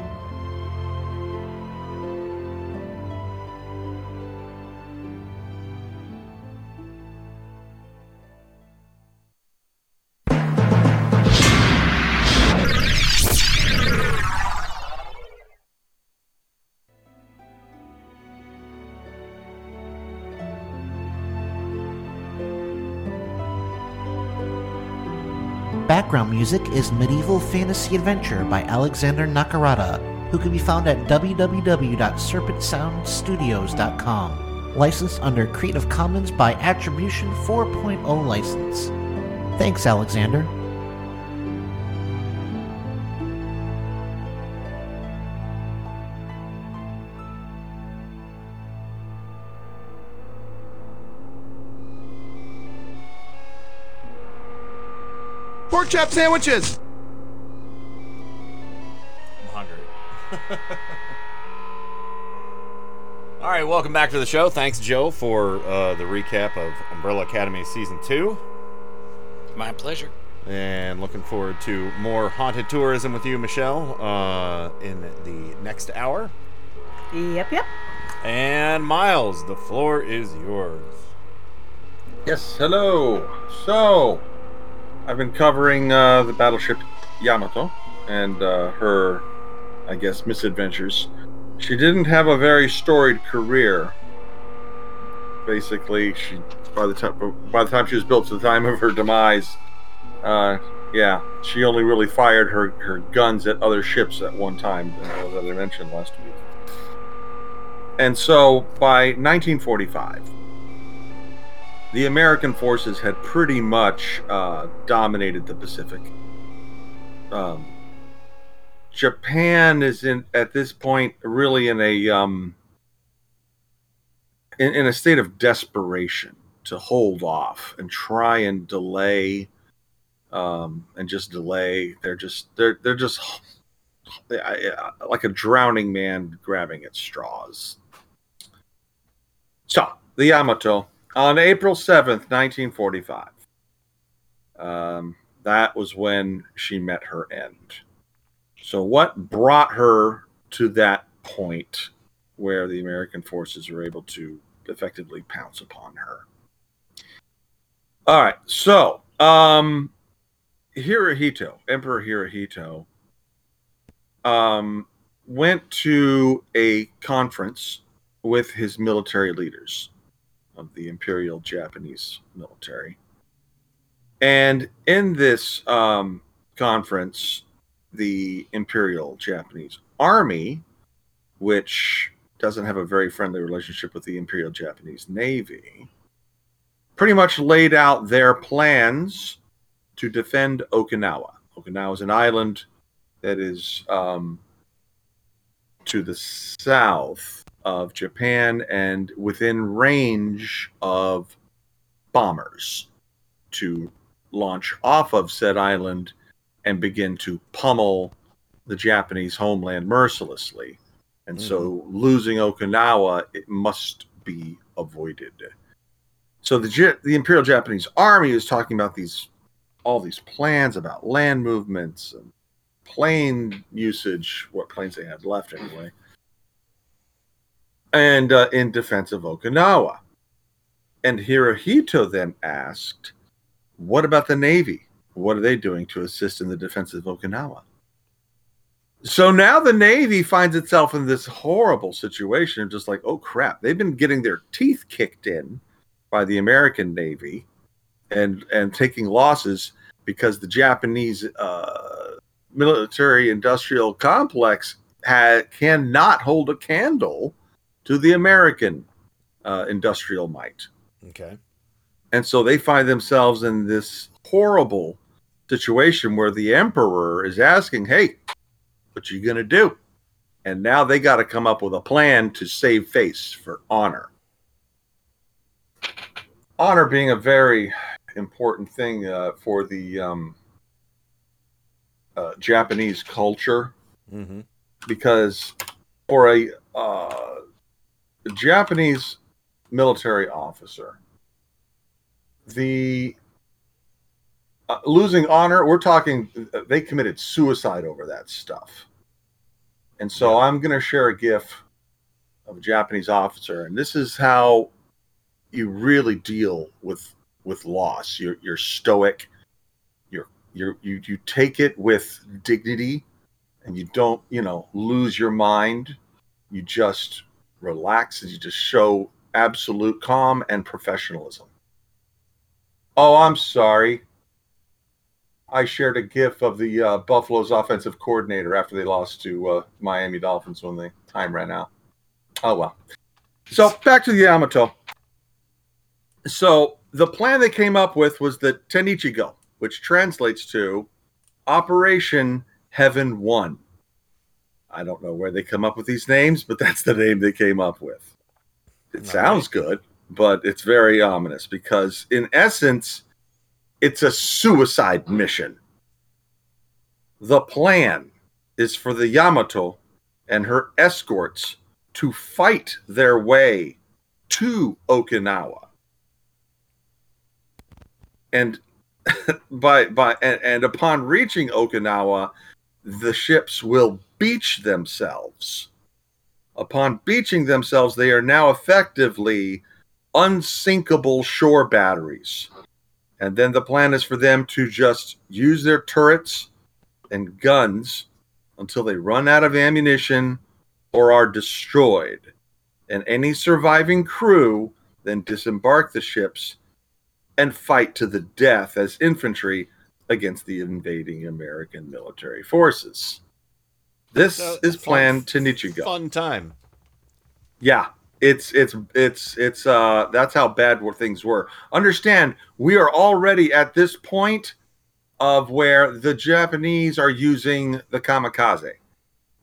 Music is Medieval Fantasy Adventure by Alexander Nakarada, who can be found at www.serpentsoundstudios.com. Licensed under Creative Commons by Attribution 4.0 license. Thanks, Alexander. Pork chop sandwiches! I'm hungry. (laughs) All right, welcome back to the show. Thanks, Joe, for uh, the recap of Umbrella Academy Season 2. My pleasure. And looking forward to more haunted tourism with you, Michelle, uh, in the next hour. Yep, yep. And Miles, the floor is yours. Yes, hello. So, I've been covering uh, the battleship Yamato and uh, her, I guess, misadventures. She didn't have a very storied career. Basically, she by the time by the time she was built to the time of her demise, uh, yeah, she only really fired her, her guns at other ships at one time, uh, as I mentioned last week. And so, by 1945, the American forces had pretty much uh, dominated the Pacific. Um, Japan is in at this point really in a um, in, in a state of desperation to hold off and try and delay um, and just delay. They're just they're they're just like a drowning man grabbing at straws. So the Yamato on April 7th, 1945. Um, that was when she met her end. So, what brought her to that point where the American forces were able to effectively pounce upon her? All right, so um, Hirohito, Emperor Hirohito, um, went to a conference with his military leaders of the Imperial Japanese military. And in this um, conference, the Imperial Japanese Army, which doesn't have a very friendly relationship with the Imperial Japanese Navy, pretty much laid out their plans to defend Okinawa. Okinawa is an island that is um, to the south of Japan and within range of bombers to launch off of said island and begin to pummel the Japanese homeland mercilessly. And so mm-hmm. losing Okinawa, it must be avoided. So the the Imperial Japanese Army is talking about these all these plans about land movements and plane usage, what planes they had left anyway, and uh, in defense of Okinawa. And Hirohito then asked, "What about the Navy? What are they doing to assist in the defense of Okinawa?" So now the Navy finds itself in this horrible situation of just like, oh crap, they've been getting their teeth kicked in by the American Navy and and taking losses because the Japanese uh, military industrial complex had cannot hold a candle to the American uh, industrial might. Okay. And so they find themselves in this horrible situation where the emperor is asking, "Hey, what you going to do?" And now they got to come up with a plan to save face for honor. Honor being a very important thing uh, for the um, uh, Japanese culture Mm-hmm. because for a uh, Japanese military officer, the uh, losing honor, we're talking, they committed suicide over that stuff. And so I'm going to share a GIF of a Japanese officer, and this is how you really deal with with loss. You're you're stoic. You're you're you you take it with dignity, and you don't you know lose your mind. You just relax and you just show absolute calm and professionalism. Oh, I'm sorry. I shared a GIF of the uh, Buffalo's offensive coordinator after they lost to uh, Miami Dolphins when the time ran out. Oh well. So back to the Yamato. So the plan they came up with was the Tenichigo, which translates to Operation Heaven One. I don't know where they come up with these names, but (laughs) that's the name they came up with. It sounds good, but it's very ominous because, in essence, it's a suicide mission. The plan is for the Yamato and her escorts to fight their way to Okinawa. And (laughs) by by and, and upon reaching Okinawa, the ships will beach themselves. Upon beaching themselves, they are now effectively unsinkable shore batteries. And then the plan is for them to just use their turrets and guns until they run out of ammunition or are destroyed. And any surviving crew then disembark the ships and fight to the death as infantry against the invading American military forces. This So, is fun- planned to Nichigo. Fun time. Yeah, it's it's it's it's uh that's how bad were things were. Understand, we are already at this point of where the Japanese are using the kamikaze.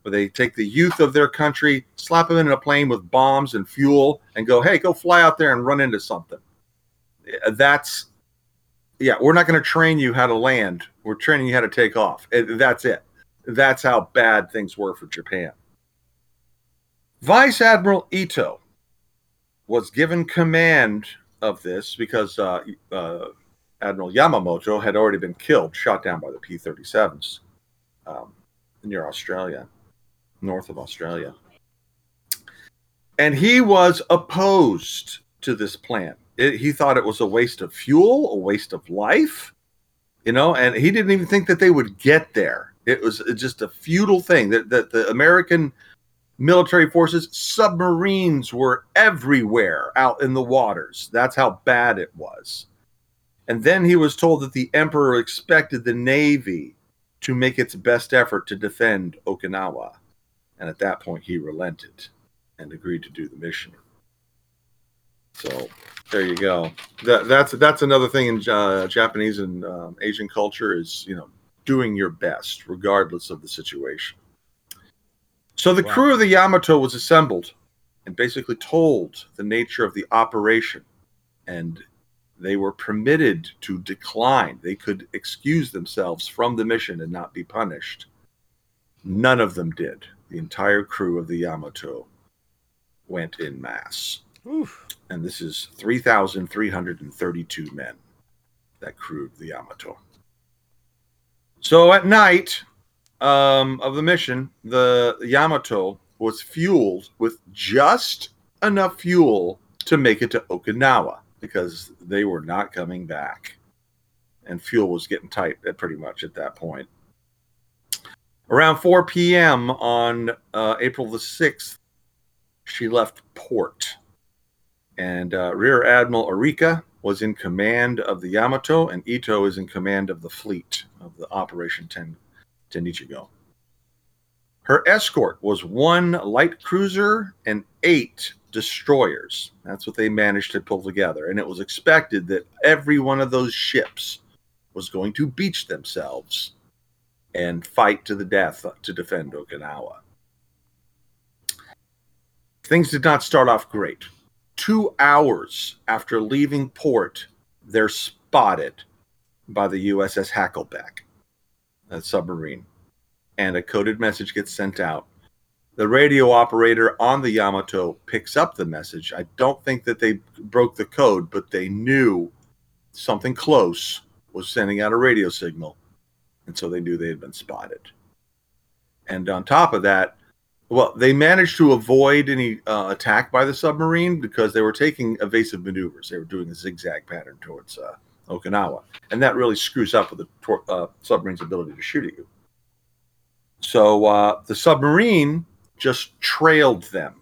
Where they take the youth of their country, slap them in a plane with bombs and fuel, and go, "Hey, go fly out there and run into something." Uh, That's yeah. We're not going to train you how to land. We're training you how to take off. Uh, That's it. That's how bad things were for Japan. Vice Admiral Ito was given command of this because uh, uh, Admiral Yamamoto had already been killed, shot down by the P 37s um, near Australia, north of Australia. And he was opposed to this plan. It, he thought it was a waste of fuel, a waste of life, you know, and he didn't even think that they would get there. It was just a futile thing that, that the American military forces, submarines were everywhere out in the waters. That's how bad it was. And then he was told that the emperor expected the navy to make its best effort to defend Okinawa. And at that point, he relented and agreed to do the mission. So there you go. That, that's that's another thing in uh, Japanese and um, Asian culture is you know doing your best regardless of the situation. So the crew of the Yamato was assembled and basically told the nature of the operation, and they were permitted to decline. They could excuse themselves from the mission and not be punished. None of them did. The entire crew of the Yamato went in mass. And this is 3,332 men that crewed the Yamato. So at night um, of the mission, the Yamato was fueled with just enough fuel to make it to Okinawa because they were not coming back. And fuel was getting tight at pretty much at that point. Around 4 p.m. on uh, April the 6th, she left port. And uh, Rear Admiral Ariga was in command of the Yamato, and Ito is in command of the fleet of the Operation Ten, Tenichigo. Her escort was one light cruiser and eight destroyers. That's what they managed to pull together. And it was expected that every one of those ships was going to beach themselves and fight to the death to defend Okinawa. Things did not start off great. Two hours after leaving port, they're spotted by the USS Hackleback, a submarine, and a coded message gets sent out. The radio operator on the Yamato picks up the message. I don't think that they broke the code, but they knew something close was sending out a radio signal, and so they knew they had been spotted. And on top of that, well, they managed to avoid any uh, attack by the submarine because they were taking evasive maneuvers. They were doing a zigzag pattern towards uh, Okinawa, and that really screws up with the tor- uh, submarine's ability to shoot at you. So uh, the submarine just trailed them.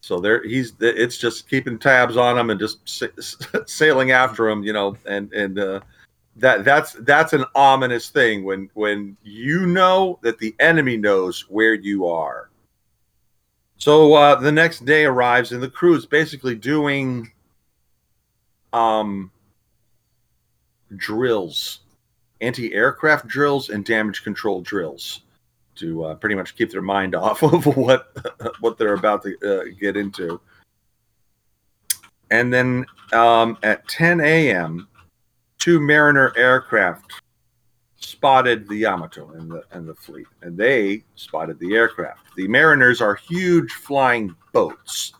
So there, he's it's just keeping tabs on them and just sa- (laughs) sailing after them, you know, and and uh, that that's that's an ominous thing when when you know that the enemy knows where you are. So uh, the next day arrives and the crew is basically doing um drills, anti-aircraft drills and damage control drills to uh, pretty much keep their mind (laughs) off of what (laughs) what they're about to uh, get into. And then um, at 10 a.m., two Mariner aircraft spotted the Yamato and the and the fleet, and they spotted the aircraft. The Mariners are huge flying boats.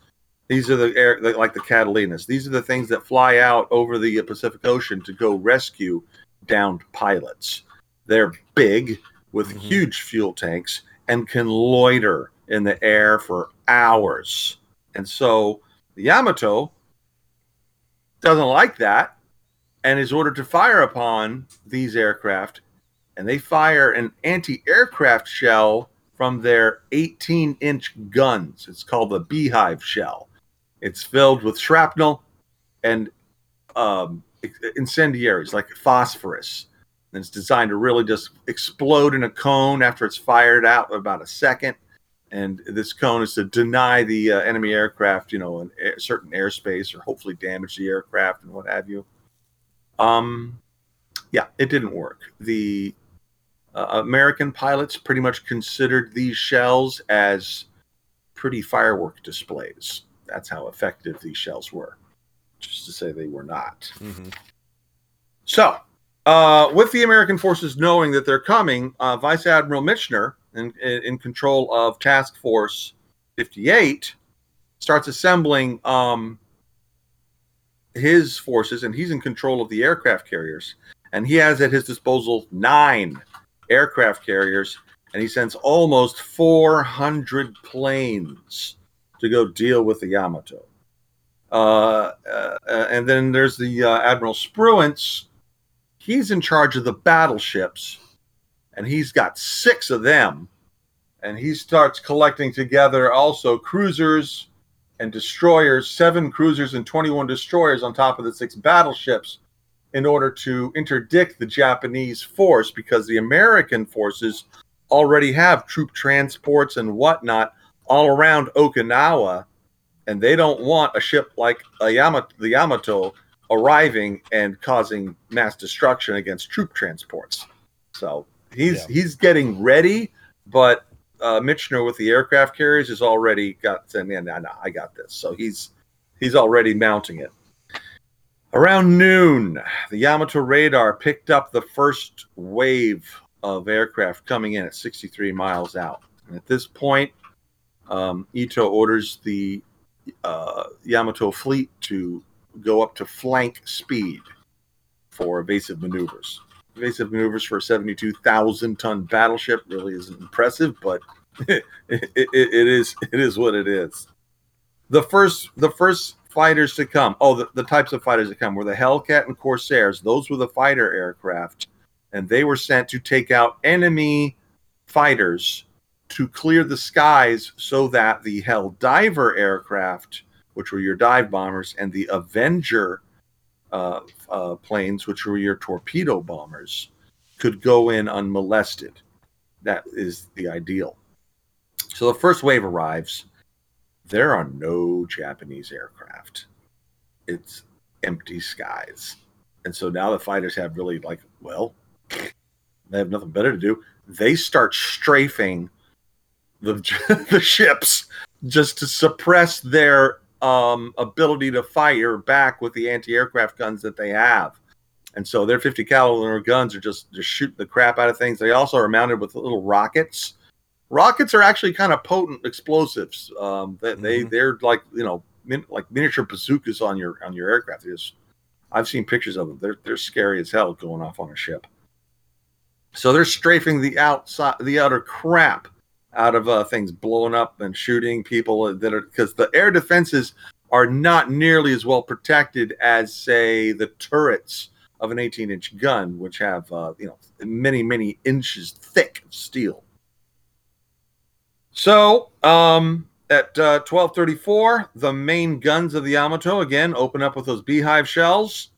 These are the air like the Catalinas. These are the things that fly out over the Pacific Ocean to go rescue downed pilots. They're big with mm-hmm. huge fuel tanks and can loiter in the air for hours. And so the Yamato doesn't like that and is ordered to fire upon these aircraft. And they fire an anti aircraft shell from their 18 inch guns. It's called the Beehive shell. It's filled with shrapnel and um, incendiaries like phosphorus. And it's designed to really just explode in a cone after it's fired out about a second. And this cone is to deny the uh, enemy aircraft, you know, a certain airspace or hopefully damage the aircraft and what have you. Um, yeah, it didn't work. The uh, American pilots pretty much considered these shells as pretty firework displays. That's how effective these shells were. Just to say they were not. So, uh, with the American forces knowing that they're coming, uh, Vice Admiral Mitscher, in, in control of Task Force 58, starts assembling um, his forces, and he's in control of the aircraft carriers. And he has at his disposal nine aircraft carriers, and he sends almost 400 planes to go deal with the Yamato. Uh, uh, and then there's the uh, Admiral Spruance. He's in charge of the battleships, and he's got six of them. And he starts collecting together also cruisers and destroyers, seven cruisers and 21 destroyers on top of the six battleships in order to interdict the Japanese force because the American forces already have troop transports and whatnot all around Okinawa, and they don't want a ship like a Yamato, the Yamato arriving and causing mass destruction against troop transports. So he's he's getting ready, but uh, Mitscher with the aircraft carriers has already got saying, "Yeah, no, no, I got this." So he's he's already mounting it. Around noon, the Yamato radar picked up the first wave of aircraft coming in at 63 miles out. And at this point, um, Ito orders the uh, Yamato fleet to go up to flank speed for evasive maneuvers. Evasive maneuvers for a 72,000 ton battleship really isn't impressive, but (laughs) it, it, it is it is what it is. The first the first fighters to come. Oh, the, the types of fighters that come were the Hellcat and Corsairs. Those were the fighter aircraft, and they were sent to take out enemy fighters to clear the skies so that the Hell Diver aircraft, which were your dive bombers, and the Avenger uh, uh, planes, which were your torpedo bombers, could go in unmolested. That is the ideal. So the first wave arrives. There are no Japanese aircraft. It's empty skies. And so now the fighters have really like, well, they have nothing better to do. They start strafing the (laughs) the ships just to suppress their um, ability to fire back with the anti-aircraft guns that they have. And so their 50 caliber guns are just just shooting the crap out of things. They also are mounted with little rockets. Rockets are actually kind of potent explosives. Um, they, they they're like you know min, like miniature bazookas on your on your aircraft. Just, I've seen pictures of them. They're they're scary as hell going off on a ship. So they're strafing the outside, the outer crap out of uh, things, blowing up and shooting people that are because the air defenses are not nearly as well protected as, say, the turrets of an 18-inch gun, which have uh, you know many many inches thick of steel. So um, at uh, 12:34, the main guns of the Yamato again open up with those beehive shells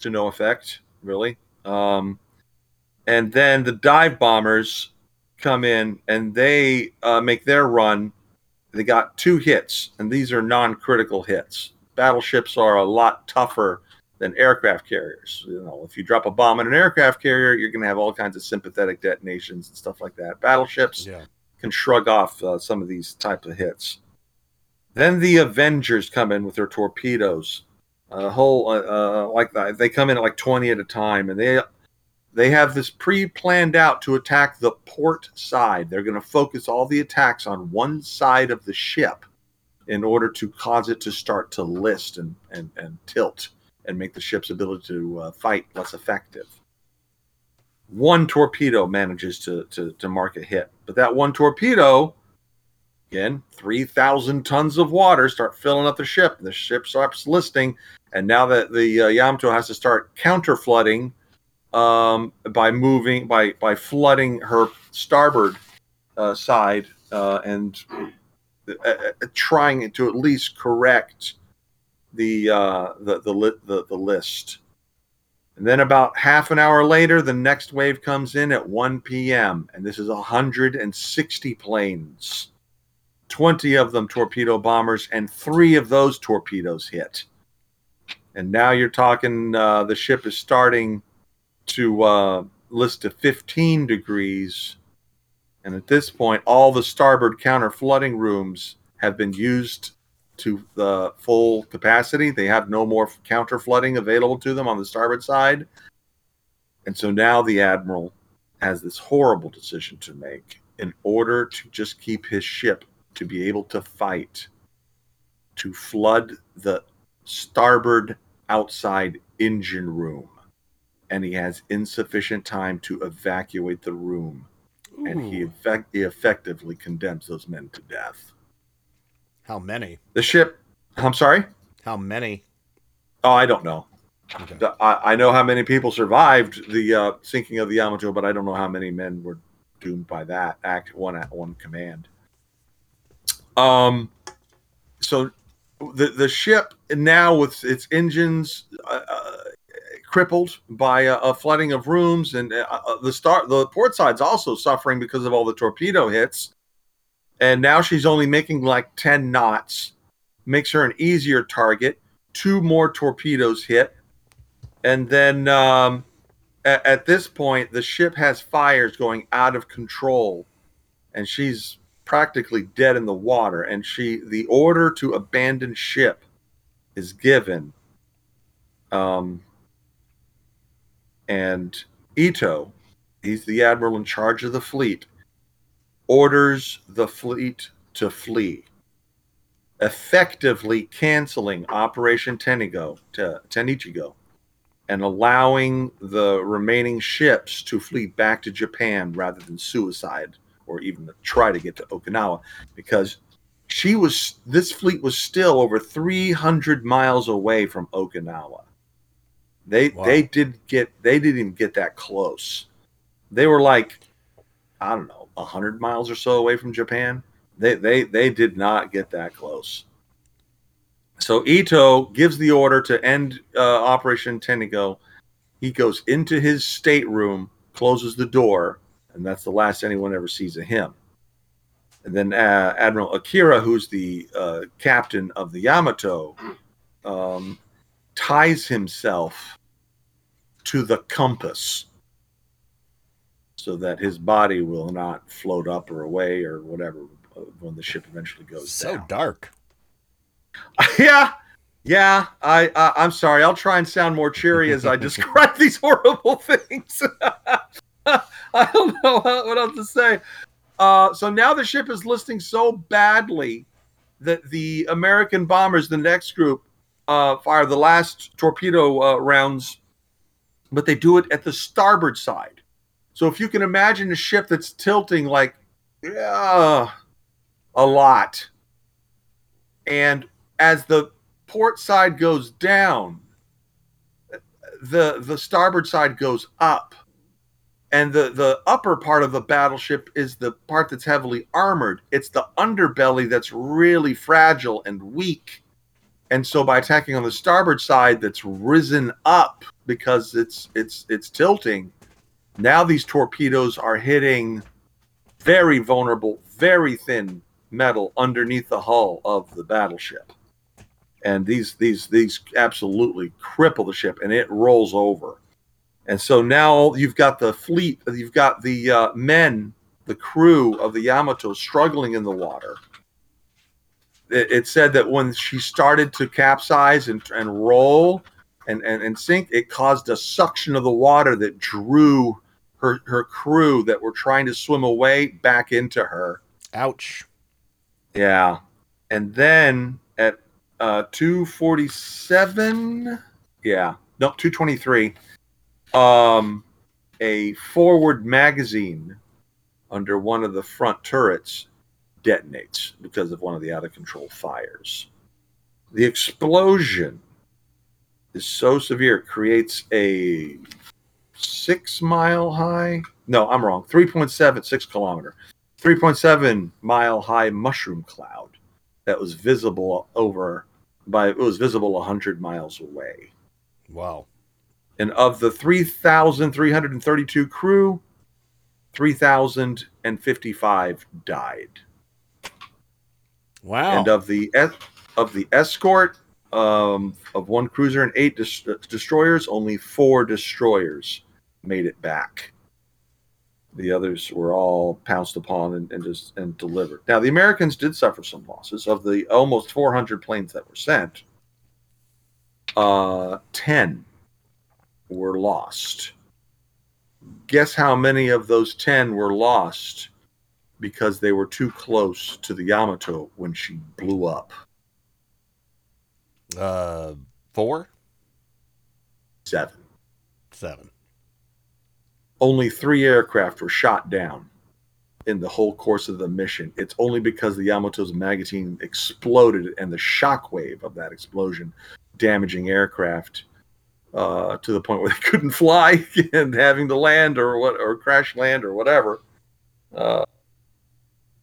to no effect, really. Um, and then the dive bombers come in and they uh, make their run. They got two hits, and these are non-critical hits. Battleships are a lot tougher than aircraft carriers. You know, if you drop a bomb in an aircraft carrier, you're going to have all kinds of sympathetic detonations and stuff like that. Battleships Yeah. can shrug off uh, some of these types of hits. Then the Avengers come in with their torpedoes. A whole uh, uh, like that. They come in at like twenty at a time, and they they have this pre-planned out to attack the port side. They're going to focus all the attacks on one side of the ship in order to cause it to start to list and and, and tilt and make the ship's ability to uh, fight less effective. One torpedo manages to, to to mark a hit, but that one torpedo again 3000 tons of water start filling up the ship the ship starts listing and now that the uh, yamato has to start counter flooding um, by moving by by flooding her starboard uh, side uh, and uh, uh, trying to at least correct the uh, the the, li- the the list and then about half an hour later the next wave comes in at 1 p.m and this is 160 planes 20 of them torpedo bombers, and three of those torpedoes hit. And now you're talking, uh, the ship is starting to uh, list to 15 degrees. And at this point, all the starboard counter flooding rooms have been used to the full capacity. They have no more counter flooding available to them on the starboard side. And so now the admiral has this horrible decision to make in order to just keep his ship to be able to fight to flood the starboard outside engine room and he has insufficient time to evacuate the room. And he, effect- he effectively condemns those men to death. How many? the ship i'm sorry? How many? oh i don't know. The- I, I know how many people survived the uh, sinking of the yamato but i don't know how many men were doomed by that act one at one command. Um so the the ship now with its engines uh, uh, crippled by a, a flooding of rooms, and uh, uh, the start the port side's also suffering because of all the torpedo hits. And now she's only making like ten knots, makes her an easier target. Two more torpedoes hit, and then um, at, at this point, the ship has fires going out of control, and she's practically dead in the water. And she the order to abandon ship is given. Um, and Ito, he's the admiral in charge of the fleet, orders the fleet to flee, effectively canceling Operation Tenigo, to Tenichigo, and allowing the remaining ships to flee back to Japan rather than suicide or even try to get to Okinawa because she was this fleet was still over 300 miles away from Okinawa. They Wow. they did get they didn't even get that close. They were like I don't know, 100 miles or so away from Japan. They they they did not get that close. So Ito gives the order to end uh, Operation Tenigo. He goes into his stateroom, closes the door, and that's the last anyone ever sees of him. And then uh, Admiral Akira, who's the uh, captain of the Yamato, um, ties himself to the compass so that his body will not float up or away or whatever when the ship eventually goes down. So down. dark. (laughs) yeah yeah I, I i'm sorry i'll try and sound more cheery as i (laughs) describe these horrible (laughs) things i don't know what else to say uh, so now the ship is listing so badly that the american bombers the next group uh, fire the last torpedo uh, rounds but they do it at the starboard side. So if you can imagine a ship that's tilting like yeah a lot and as the port side goes down the the starboard side goes up and the the upper part of the battleship is the part that's heavily armored. It's the underbelly that's really fragile and weak. And so by attacking on the starboard side that's risen up because it's it's it's tilting. Now these torpedoes are hitting very vulnerable very thin metal underneath the hull of the battleship. And these these these absolutely cripple the ship and it rolls over. And so now you've got the fleet you've got the uh, men the crew of the yamato struggling in the water. It, it said that when she started to capsize and, and roll and, and, and sink it caused a suction of the water that drew her, her crew that were trying to swim away back into her ouch yeah. And then at uh 247, yeah, no, 223, um a forward magazine under one of the front turrets detonates because of one of the out of control fires. The explosion is so severe creates a 6 mile high, no, I'm wrong, 3.7 6 kilometer 3.7 mile high mushroom cloud that was visible over by it was visible 100 miles away Wow. and of the 3332 crew 3055 died Wow. and of the of the escort um, of one cruiser and eight des- destroyers only four destroyers made it back the others were all pounced upon and, and just and delivered. Now the Americans did suffer some losses of the almost 400 planes that were sent. Uh, 10 were lost. Guess how many of those 10 were lost because they were too close to the Yamato when she blew up? Uh, four, Seven. seven. only three aircraft were shot down in the whole course of the mission. It's only because the Yamato's magazine exploded and the shockwave of that explosion damaging aircraft uh, to the point where (laughs) they couldn't fly (laughs) and having to land or what or crash land or whatever. Uh,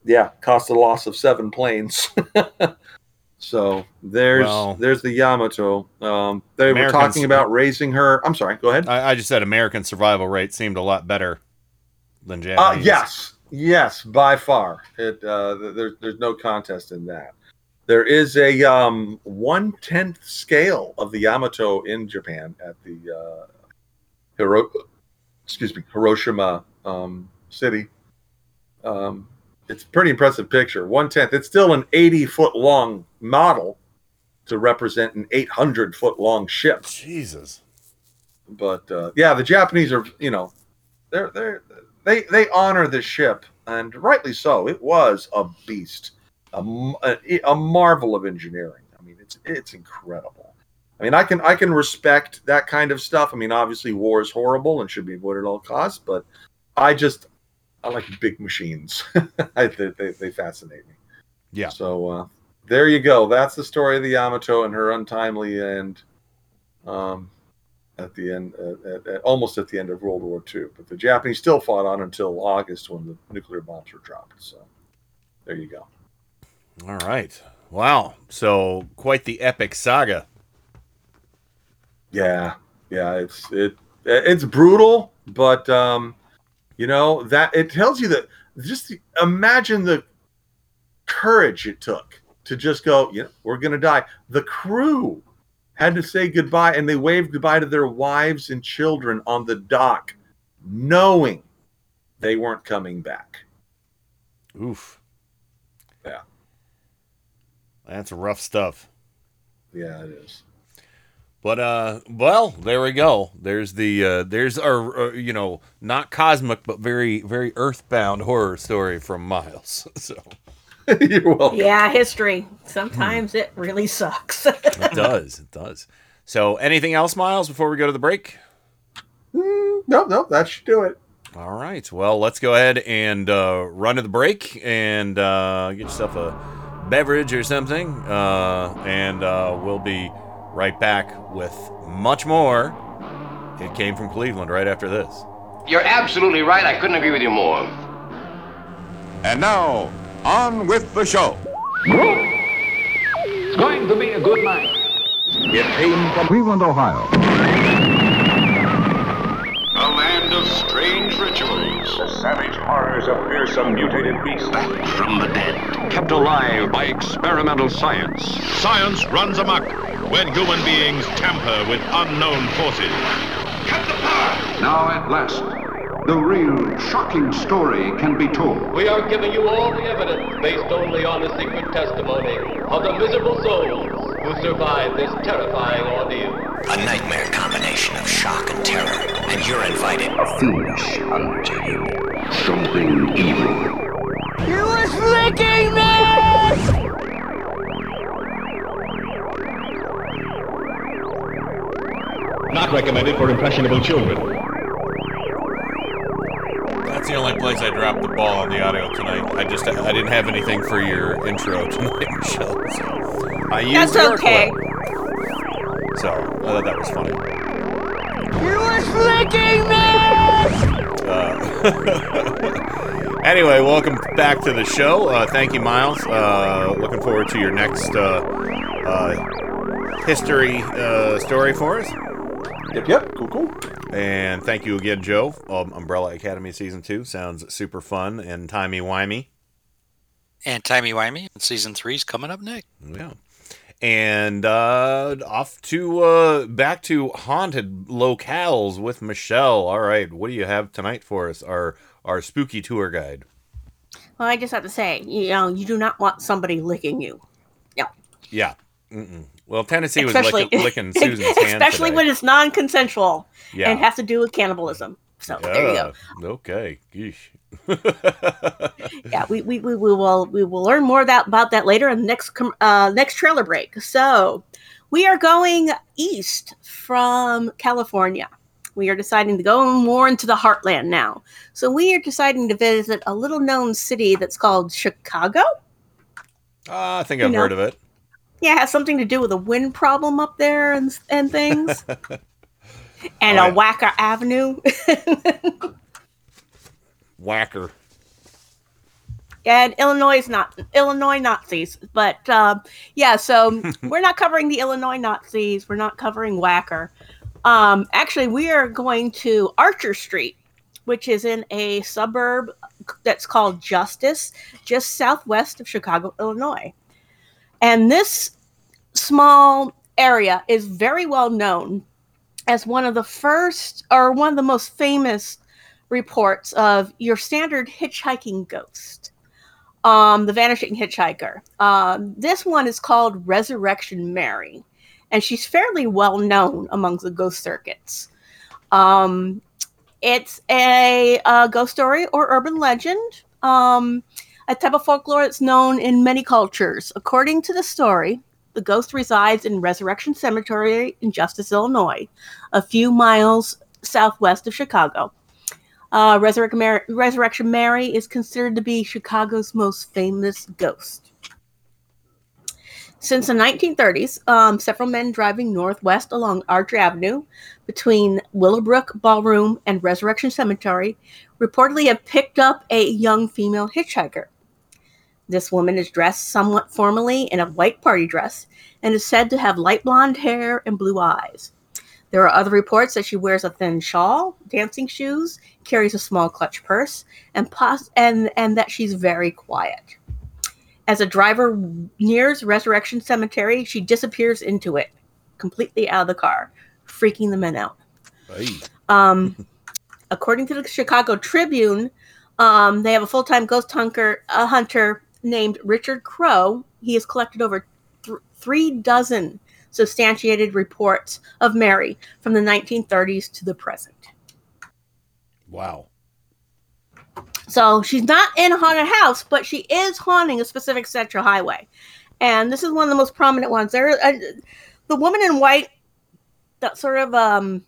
yeah, cost a loss of seven planes. (laughs) So there's Well- there's the Yamato. Um, they Americans- were talking about raising her. I'm sorry. Go ahead. I, I just said American survival rate seemed a lot better than Uh, yes, yes, by far. It uh, there's there's no contest in that. There is a um, one tenth scale of the Yamato in Japan at the uh, Hiro- excuse me Hiroshima um, city. Um, it's a pretty impressive picture. One tenth. It's still an eighty foot long model to represent an eight hundred foot long ship. Jesus. But uh, yeah, the Japanese are you know they're they're they they honor the ship and rightly so. It was a beast, a a marvel of engineering. I mean, it's it's incredible. I mean, I can I can respect that kind of stuff. I mean, obviously, war is horrible and should be avoided at all costs. But I just I like big machines. (laughs) I, they, they they fascinate me. Yeah. So uh, there you go. That's the story of the Yamato and her untimely end. Um, at the end, uh, at, at, almost at the end of World War II. But the Japanese still fought on until August when the nuclear bombs were dropped. So there you go. All right. Wow. So quite the epic saga. Yeah, yeah, it's it it's brutal, but um, you know that it tells you that just imagine the courage it took to just go. You know, we're gonna die. The crew had to say goodbye, and they waved goodbye to their wives and children on the dock, knowing they weren't coming back. Oof. Yeah. That's rough stuff. Yeah, it is. But uh, well, there we go. There's the uh, there's our uh, you know not cosmic but very very earthbound horror story from Miles. (laughs) So (laughs) you're welcome. Yeah, history. Sometimes it really sucks. (laughs) it does, it does. So anything else, Miles, before we go to the break? Mm, no, no, that should do it. All right. Well, let's go ahead and uh, run to the break and uh, get yourself a beverage or something, uh, and uh, we'll be right back with much more. It came from Cleveland right after this. You're absolutely right. I couldn't agree with you more. And now, on with the show. It's going to be a good night. It came from Cleveland, Ohio. A land of strange rituals. The savage horrors of fearsome mutated beasts. Back from the dead. Kept alive by experimental science. Science runs amok when human beings tamper with unknown forces. Cut the power! Now at last, the real shocking story can be told. We are giving you all the evidence based only on the secret testimony of the miserable souls who survived this terrifying ordeal. A nightmare combination of shock and terror, and you're invited. Fiendish unto you. Something evil. He was licking me! Not recommended for impressionable children. That's the only place I dropped the ball on the audio tonight. I just I didn't have anything for your intro (laughs) tonight, Michelle. So I used That's okay. clip. So I thought that was funny. You were licking me! Uh, (laughs) anyway, welcome back to the show. Uh, thank you, Miles. Uh, looking forward to your next uh, uh, history uh, story for us. Yep, yep. Cool, cool. And thank you again, Joe. Um, Umbrella Academy Season 2 sounds super fun and timey-wimey. And Timey Wimey Season 3 is coming up next. Yeah. And uh, off to uh, back to haunted locales with Michelle. All right, what do you have tonight for us? Our our spooky tour guide. well, I just have to say, you know, you do not want somebody licking you. Yeah. Yeah. Mm-mm. Well, Tennessee was Especially, licking, licking (laughs) Susan's hand especially today. when it's non-consensual Yeah. and has to do with cannibalism. So there you go. Okay. (laughs) Yeah, we, we, we, we will we will learn more that, about that later in the next com- uh, next trailer break. So we are going east from California. We are deciding to go more into the heartland now. So we are deciding to visit a little known city that's called Chicago. Uh, I think I've know. heard of it. Yeah, it has something to do with a wind problem up there and and things, (laughs) and Oh, a yeah. Wacker Avenue. (laughs) Whacker. and Illinois is not Illinois Nazis. But um, yeah, so (laughs) we're not covering the Illinois Nazis. We're not covering Whacker. Um, actually, we are going to Archer Street, which is in a suburb that's called Justice, just southwest of Chicago, Illinois. And this small area is very well known as one of the first or one of the most famous reports of your standard hitchhiking ghost, um, the vanishing hitchhiker. Um, this one is called Resurrection Mary, and she's fairly well known among the ghost circuits. Um, it's a, a, ghost story or urban legend, um, a type of folklore that's known in many cultures. According to the story, the ghost resides in Resurrection Cemetery in Justice, Illinois, a few miles southwest of Chicago. Uh, Resurrection, Mary, Resurrection Mary is considered to be Chicago's most famous ghost. Since the 1930s, um, several men driving northwest along Arch Avenue between Willowbrook Ballroom and Resurrection Cemetery reportedly have picked up a young female hitchhiker. This woman is dressed somewhat formally in a white party dress and is said to have light blonde hair and blue eyes. There are other reports that she wears a thin shawl, dancing shoes, carries a small clutch purse, and, pos- and, and that she's very quiet. As a driver nears Resurrection Cemetery, she disappears into it, completely out of the car, freaking the men out. Hey. Um, according to the Chicago Tribune, um, they have a full-time ghost hunter, a hunter named Richard Crowe. He has collected over th- three dozen substantiated reports of Mary from the 1930s to the present. Wow. So she's not in a haunted house, but she is haunting a specific central highway. And this is one of the most prominent ones. There, uh, the woman in white, that sort of, um,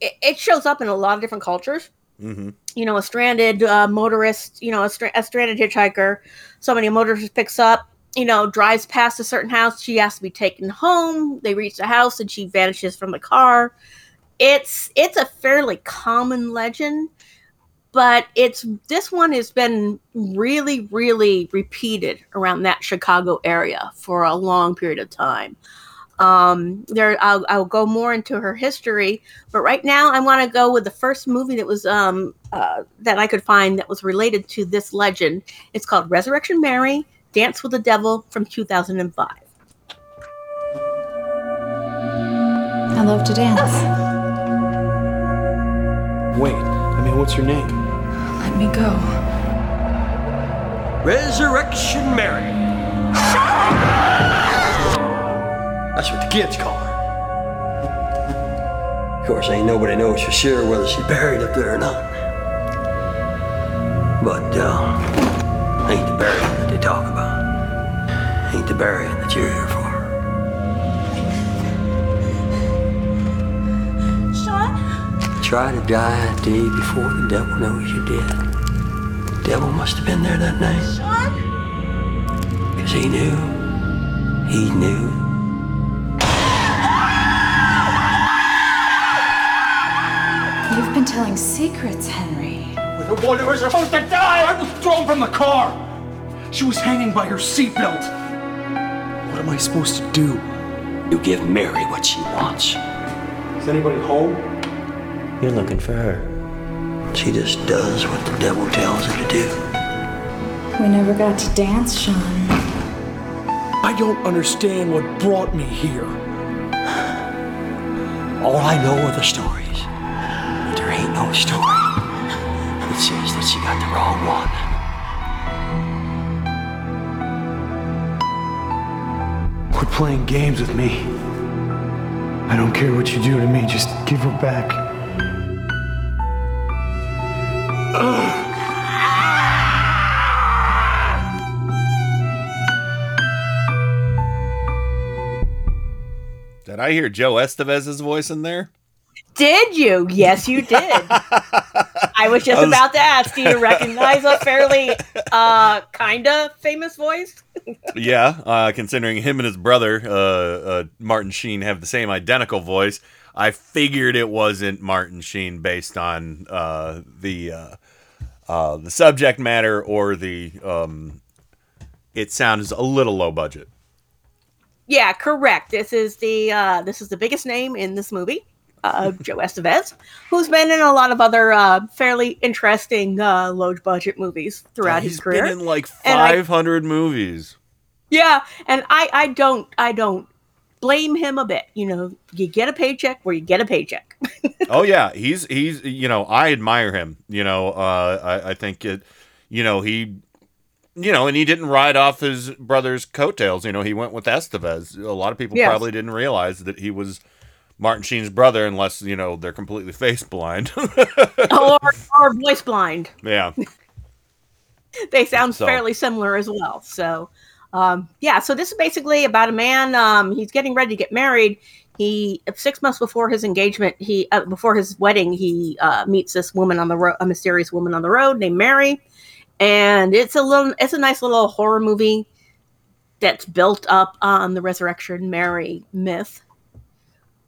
it, it, shows up in a lot of different cultures. Mm-hmm. You know, a stranded uh, motorist, you know, a, stra- a stranded hitchhiker, somebody a motorist picks up, you know, drives past a certain house. She has to be taken home. They reach the house and she vanishes from the car. It's it's a fairly common legend, but it's this one has been really, really repeated around that Chicago area for a long period of time. Um, there, I'll, I'll go more into her history, but right now I want to go with the first movie that was um, uh, that I could find that was related to this legend. It's called Resurrection Mary Dance with the Devil from 2005. I love to dance. Wait, I mean, what's your name? Let me go. Resurrection Mary. That's what the kids call her. Of course, ain't nobody knows for sure whether she's buried up there or not. But, uh, ain't the burying that they talk about. Ain't the burying that you're here for. Sean? Try to die a day before the devil knows you're dead. The devil must have been there that night. Sean? Because he knew. He knew. Telling secrets, Henry. The one who was supposed to die! I was thrown from the car! She was hanging by her seatbelt. What am I supposed to do? You give Mary what she wants. Is anybody home? You're looking for her. She just does what the devil tells her to do. We never got to dance, Sean. I don't understand what brought me here. All I know are the stories. But there ain't no story that says that she got the wrong one. Quit playing games with me. I don't care what you do to me, just give her back. Did I hear Joe Estevez's voice in there? Did you? Yes, you did. (laughs) I was just I was- about to ask, do you recognize a fairly uh kind of famous voice? (laughs) yeah, uh, considering him and his brother, uh, uh, Martin Sheen, have the same identical voice, I figured it wasn't Martin Sheen based on uh, the uh, uh, the subject matter or the um, it sounds a little low budget. Yeah, correct. This is the uh, this is the biggest name in this movie, uh, Joe Estevez, who's been in a lot of other uh, fairly interesting uh, low budget movies throughout He's his career. been in like And I- 500 movies. Yeah, and I I don't I don't blame him a bit. You know, you get a paycheck where you get a paycheck. (laughs) oh yeah, he's he's you know I admire him. You know, uh, I I think it. You know he, you know, and he didn't ride off his brother's coattails. You know, he went with Estevez. A lot of people Yes. probably didn't realize that he was Martin Sheen's brother, unless you know they're completely face blind. (laughs) or or voice blind. yeah, (laughs) they sound So- fairly similar as well. So, um, yeah. So this is basically about a man. Um, he's getting ready to get married. He six months before his engagement, he uh, before his wedding, he uh, meets this woman on the road, a mysterious woman on the road named Mary, and it's a little, it's a nice little horror movie that's built up on the resurrection Mary myth.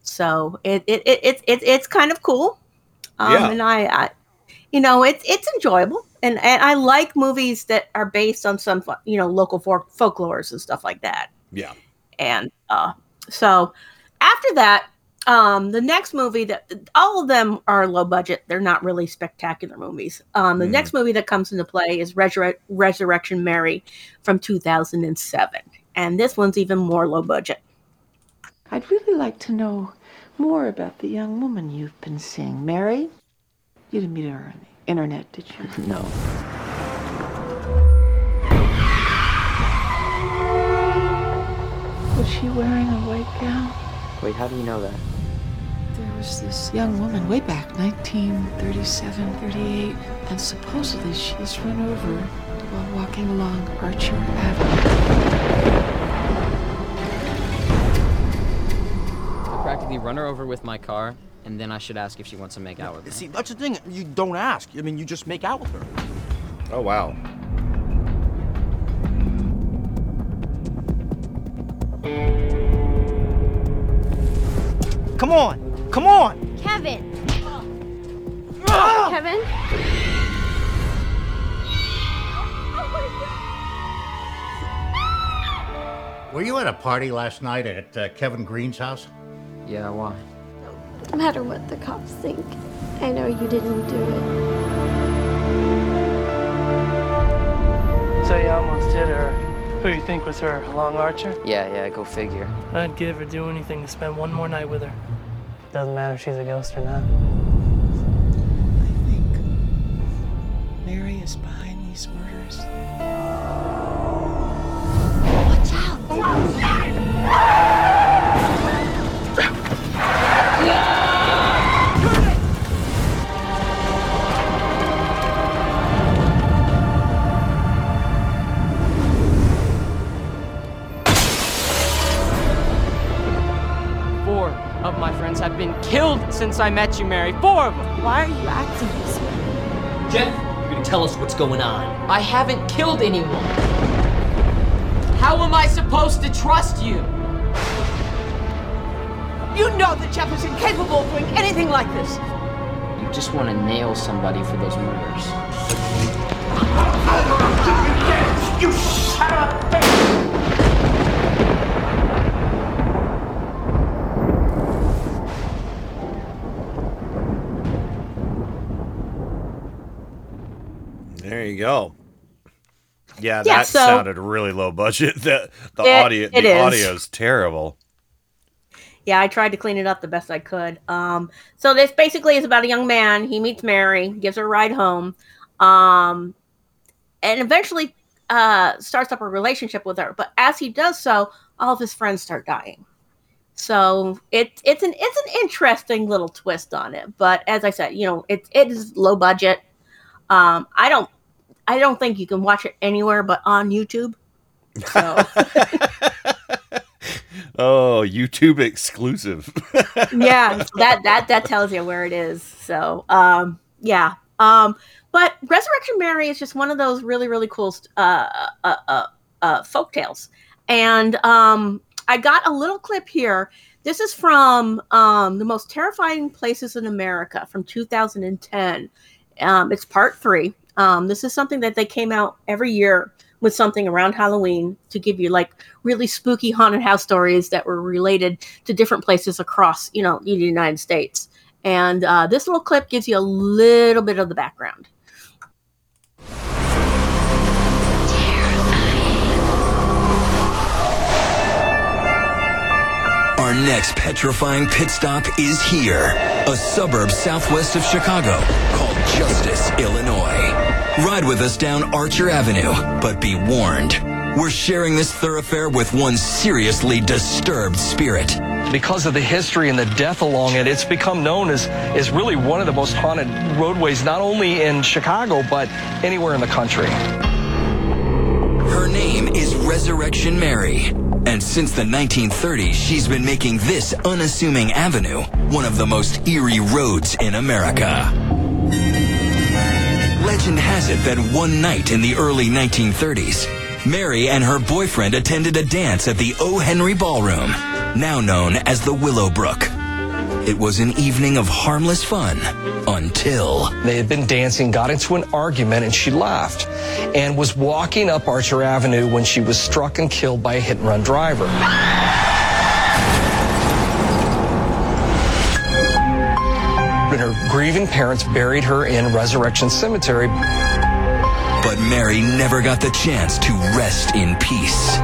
So it it, it, it, it it's kind of cool. Um, Yeah. and I, I you know it's it's enjoyable and, and i like movies that are based on some you know local folk- folklores and stuff like that yeah. and uh so after that um the next movie that all of them are low budget they're not really spectacular movies um the Mhm. next movie that comes into play is Resur- resurrection mary from 2007 and this one's even more low budget I'd really like to know more about the young woman you've been seeing. Mary? You didn't meet her on the internet, did you? (laughs) No. Was she wearing a white gown? Wait, how do you know that? There was this young woman way back, 1937, 38, and supposedly she was run over while walking along Archer Avenue. Practically run her over with my car, and then I should ask if she wants to make out with me. See, that's the thing. You don't ask. I mean, you just make out with her. Oh wow. Come on, come on. Kevin! Ah! Kevin? Were you at a party last night at uh, Kevin Green's house? Yeah, why? No matter what the cops think, I know you didn't do it. So you almost hit her. Who you think was her? Long Archer? Yeah, yeah, go figure. I'd give or do anything to spend one more night with her. Doesn't matter if she's a ghost or not. I think Mary is behind these murders. Four friends have been killed since I met you, Mary. Four of them. Why are you acting this way? Jeff, you're gonna tell us what's going on. I haven't killed anyone. How am I supposed to trust you? You know that Jeff is incapable of doing anything like this. You just want to nail somebody for those murders. You shut up! You go. Yeah, Yeah, that so- sounded really low budget. (laughs) The the It- audio it the is. audio's terrible. yeah i tried to clean it up the best i could um so this basically is about a young man he meets mary gives her a ride home um and eventually uh starts up a relationship with her but as he does so all of his friends start dying so it it's an it's an interesting little twist on it but as i said you know it, it is low budget um i don't i don't think you can watch it anywhere but on youtube. So. (laughs) Oh, YouTube exclusive. (laughs) yeah that that that tells you where it is. So um yeah um but resurrection mary is just one of those really really cool uh uh uh, uh folk tales. And um i got a little clip here. This is from um the most terrifying places in america from 2010 um it's part three Um, this is something that they came out every year with something around Halloween to give you like really spooky haunted house stories that were related to different places across, you know, the United States. And uh, this little clip gives you a little bit of the background. Our next petrifying pit stop is here, a suburb southwest of Chicago called Justice, Illinois. Ride with us down Archer Avenue, but be warned, we're sharing this thoroughfare with one seriously disturbed spirit. Because of the history and the death along it, it's become known as, as really one of the most haunted roadways, not only in Chicago, but anywhere in the country. Her name is Resurrection Mary. And since the 1930s, she's been making this unassuming avenue one of the most eerie roads in America. Legend has it that one night in the early 1930s, Mary and her boyfriend attended a dance at the O. Henry Ballroom, now known as the Willowbrook. It was an evening of harmless fun until They had been dancing, got into an argument, and she laughed and was walking up Archer Avenue when she was struck and killed by a hit and run driver. And her grieving parents buried her in Resurrection Cemetery. But Mary never got the chance to rest in peace.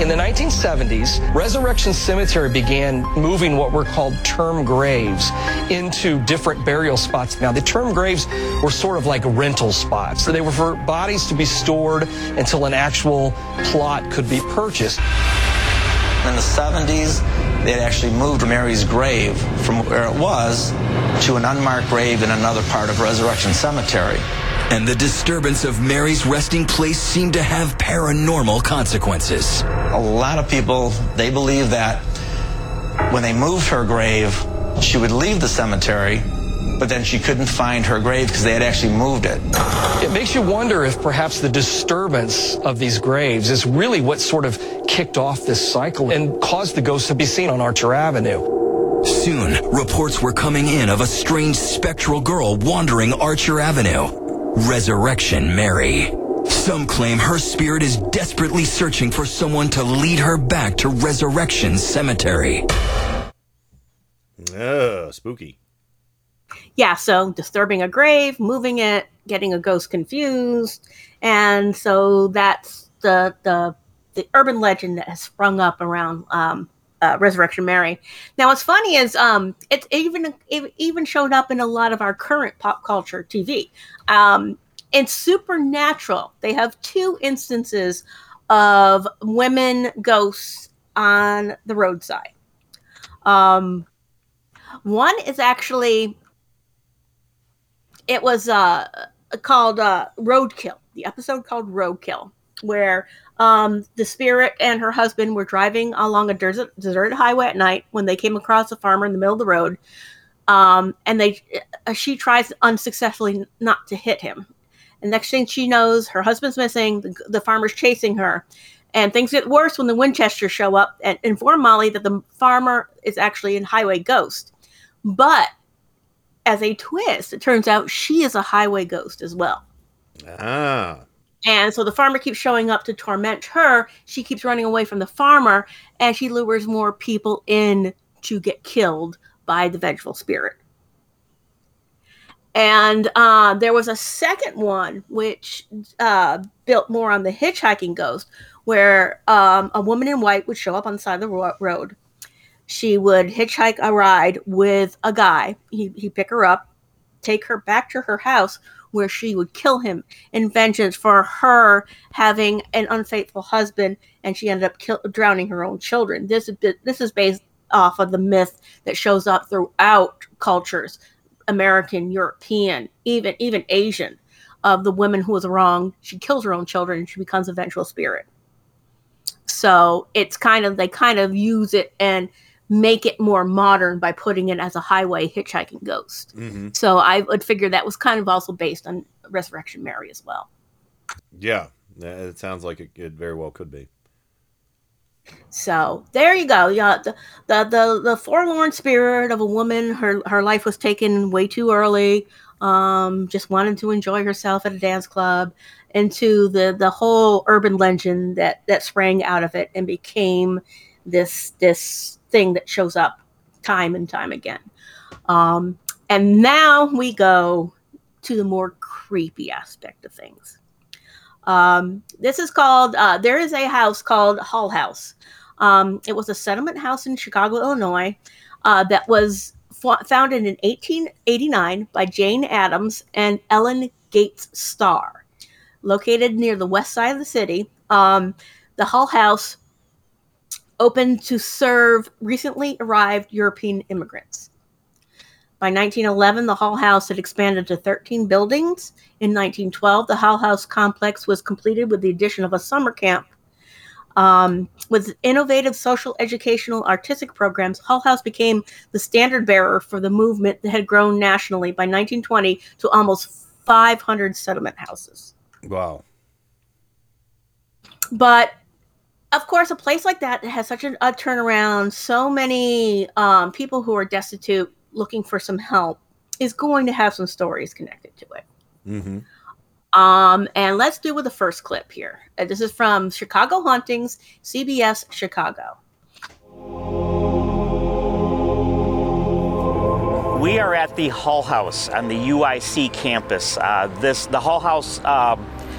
In the 1970s, Resurrection Cemetery began moving what were called term graves into different burial spots. Now, the term graves were sort of like rental spots. So they were for bodies to be stored until an actual plot could be purchased. In the 70s, they had actually moved Mary's grave from where it was to an unmarked grave in another part of Resurrection Cemetery. And the disturbance of Mary's resting place seemed to have paranormal consequences. A lot of people, they believe that when they moved her grave, she would leave the cemetery, but then she couldn't find her grave because they had actually moved it. It makes you wonder if perhaps the disturbance of these graves is really what sort of kicked off this cycle and caused the ghosts to be seen on Archer Avenue. Soon, reports were coming in of a strange spectral girl wandering Archer Avenue. Resurrection Mary. Some claim her spirit is desperately searching for someone to lead her back to Resurrection Cemetery. Ugh, spooky. Yeah, so disturbing a grave, moving it, getting a ghost confused, and so that's the the the urban legend that has sprung up around um, uh, Resurrection Mary. Now, what's funny is um, it even it even showed up in a lot of our current pop culture TV. Um, in Supernatural, they have two instances of women ghosts on the roadside. Um, one is actually it was uh called uh roadkill the episode called roadkill where um the spirit and her husband were driving along a desert, deserted highway at night when they came across a farmer in the middle of the road um and they uh, she tries unsuccessfully not to hit him. And next thing she knows her husband's missing the, the farmer's chasing her and things get worse when the winchesters show up and inform molly that the farmer is actually a highway ghost. But as a twist, it turns out she is a highway ghost as well. Ah. And so the farmer keeps showing up to torment her. She keeps running away from the farmer, and she lures more people in to get killed by the vengeful spirit. And uh, there was a second one which uh, built more on the hitchhiking ghost, where um, a woman in white would show up on the side of the ro- road. She would hitchhike a ride with a guy. He, he'd pick her up, take her back to her house, where she would kill him in vengeance for her having an unfaithful husband, and she ended up kill- drowning her own children. This is this is based off of the myth that shows up throughout cultures, American, European, even even Asian, of the woman who was wronged. She kills her own children, and she becomes a vengeful spirit. So it's kind of they kind of use it and make it more modern by putting it as a highway hitchhiking ghost. Mhm. So I would figure that was kind of also based on Resurrection Mary as well. Yeah, it sounds like it, it very well could be. So there you go. Yeah, the, the the the forlorn spirit of a woman. Her her life was taken way too early. um, just wanted to enjoy herself at a dance club, into the the whole urban legend that that sprang out of it and became this this thing that shows up time and time again. Um, and now we go to the more creepy aspect of things. Um, this is called, uh, there is a house called Hull House. Um, it was a settlement house in Chicago, Illinois, uh, that was fo- founded in 1889 by Jane Addams and Ellen Gates Starr. Located near the west side of the city, um, the Hull House opened to serve recently arrived European immigrants. By 1911, the Hull House had expanded to 13 buildings. In 1912, the Hull House complex was completed with the addition of a summer camp. Um, with innovative social, educational, artistic programs, Hull House became the standard bearer for the movement that had grown nationally by 1920 to almost 500 settlement houses. Wow. But of course, a place like that that has such a, a turnaround, so many um, people who are destitute looking for some help is going to have some stories connected to it. Mm-hmm. Um, and let's do with the first clip here. Uh, this is from Chicago Hauntings, CBS Chicago. We are at the Hull House on the UIC campus. Uh, this the Hull House uh,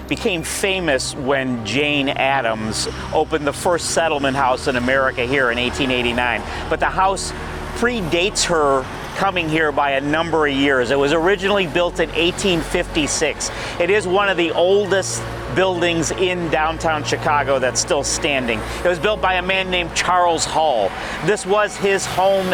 became famous when Jane Addams opened the first settlement house in America here in 1889. But the house predates her coming here by a number of years. It was originally built in 1856. It is one of the oldest buildings in downtown Chicago that's still standing. It was built by a man named Charles Hall. This was his home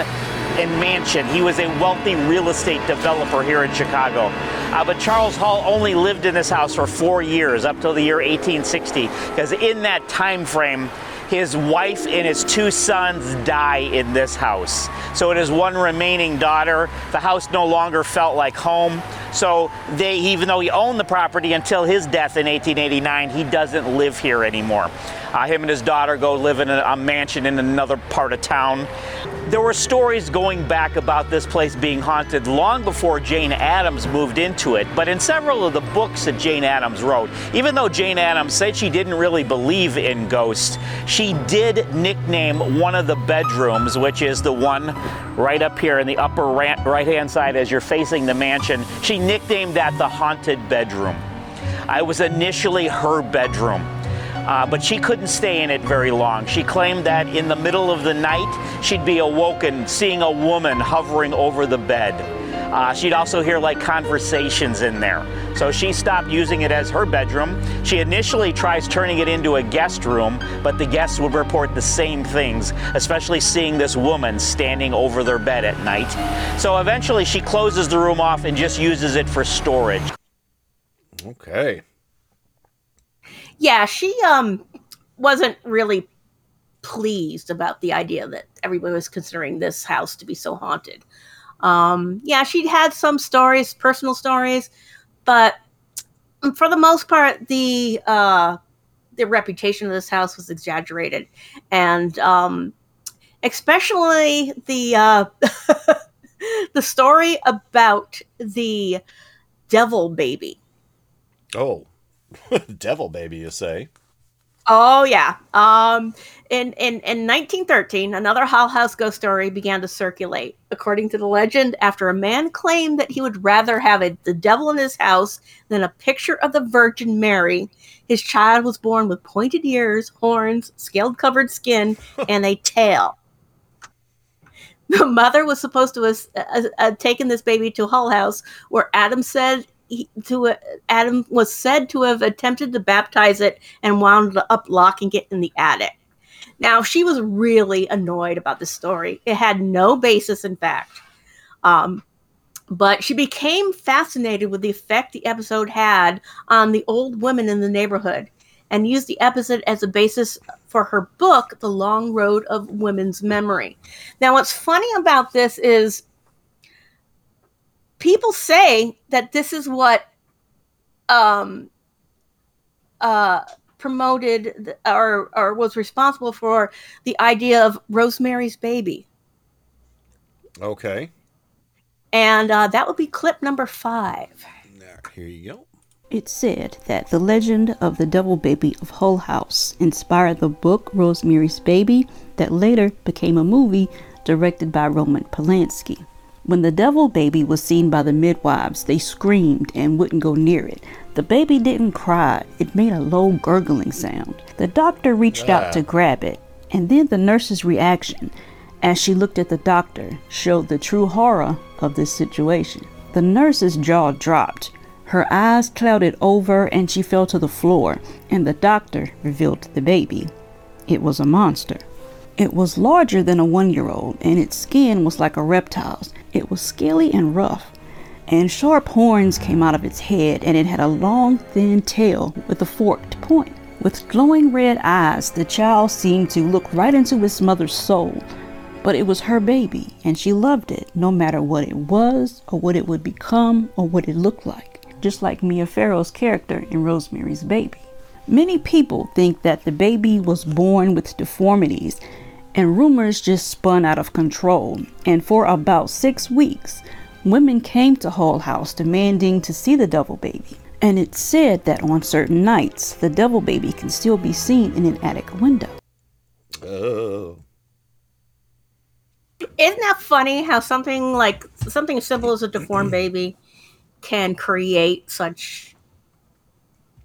and mansion. He was a wealthy real estate developer here in Chicago. Uh, but Charles Hall only lived in this house for four years, up till the year 1860, because in that time frame, his wife and his two sons die in this house. So it is one remaining daughter. The house no longer felt like home. So they, even though he owned the property until his death in 1889, he doesn't live here anymore. Uh, him and his daughter go live in a, a mansion in another part of town. There were stories going back about this place being haunted long before Jane Addams moved into it, but in several of the books that Jane Addams wrote, even though Jane Addams said she didn't really believe in ghosts, she did nickname one of the bedrooms, which is the one right up here in the upper right hand side as you're facing the mansion, she nicknamed that the haunted bedroom. I was initially her bedroom. Uh, but she couldn't stay in it very long. She claimed that in the middle of the night, she'd be awoken seeing a woman hovering over the bed. Uh, she'd also hear like conversations in there. So she stopped using it as her bedroom. She initially tries turning it into a guest room, but the guests would report the same things, especially seeing this woman standing over their bed at night. So eventually she closes the room off and just uses it for storage. Okay. Yeah, she um wasn't really pleased about the idea that everybody was considering this house to be so haunted. Um, yeah, she'd had some stories, personal stories, but for the most part, the uh, the reputation of this house was exaggerated, and um, especially the uh, (laughs) the story about the devil baby. Oh, (laughs) devil baby, you say? Oh yeah. Um, in, in in 1913, another Hull House ghost story began to circulate. According to the legend, after a man claimed that he would rather have a, the devil in his house than a picture of the Virgin Mary, his child was born with pointed ears, horns, scaled-covered skin, (laughs) and a tail. The mother was supposed to have uh, uh, taken this baby to Hull House, where Adam said he, to uh, Adam was said to have attempted to baptize it and wound up locking it in the attic. Now she was really annoyed about the story. It had no basis in fact. Um, but she became fascinated with the effect the episode had on the old women in the neighborhood and used the episode as a basis for her book, The Long Road of Women's Memory. Now, what's funny about this is people say that this is what um uh promoted or or was responsible for the idea of Rosemary's baby. Okay. And uh, that would be clip number five. Here you go. It's said that the legend of the devil Baby of Hull House inspired the book Rosemary's Baby that later became a movie directed by Roman Polanski. When the devil baby was seen by the midwives, they screamed and wouldn't go near it. The baby didn't cry, it made a low gurgling sound. The doctor reached out to grab it, and then the nurse's reaction as she looked at the doctor showed the true horror of this situation. The nurse's jaw dropped, her eyes clouded over, and she fell to the floor, and the doctor revealed the baby. It was a monster. It was larger than a one year old, and its skin was like a reptile's. It was scaly and rough, and sharp horns came out of its head, and it had a long, thin tail with a forked point. With glowing red eyes, the child seemed to look right into its mother's soul. But it was her baby, and she loved it no matter what it was, or what it would become, or what it looked like, just like Mia Farrow's character in Rosemary's Baby. Many people think that the baby was born with deformities and rumors just spun out of control. And for about six weeks, women came to Hull House demanding to see the devil baby. And it's said that on certain nights, the devil baby can still be seen in an attic window. Oh. Isn't that funny how something like something as simple as a deformed baby can create such,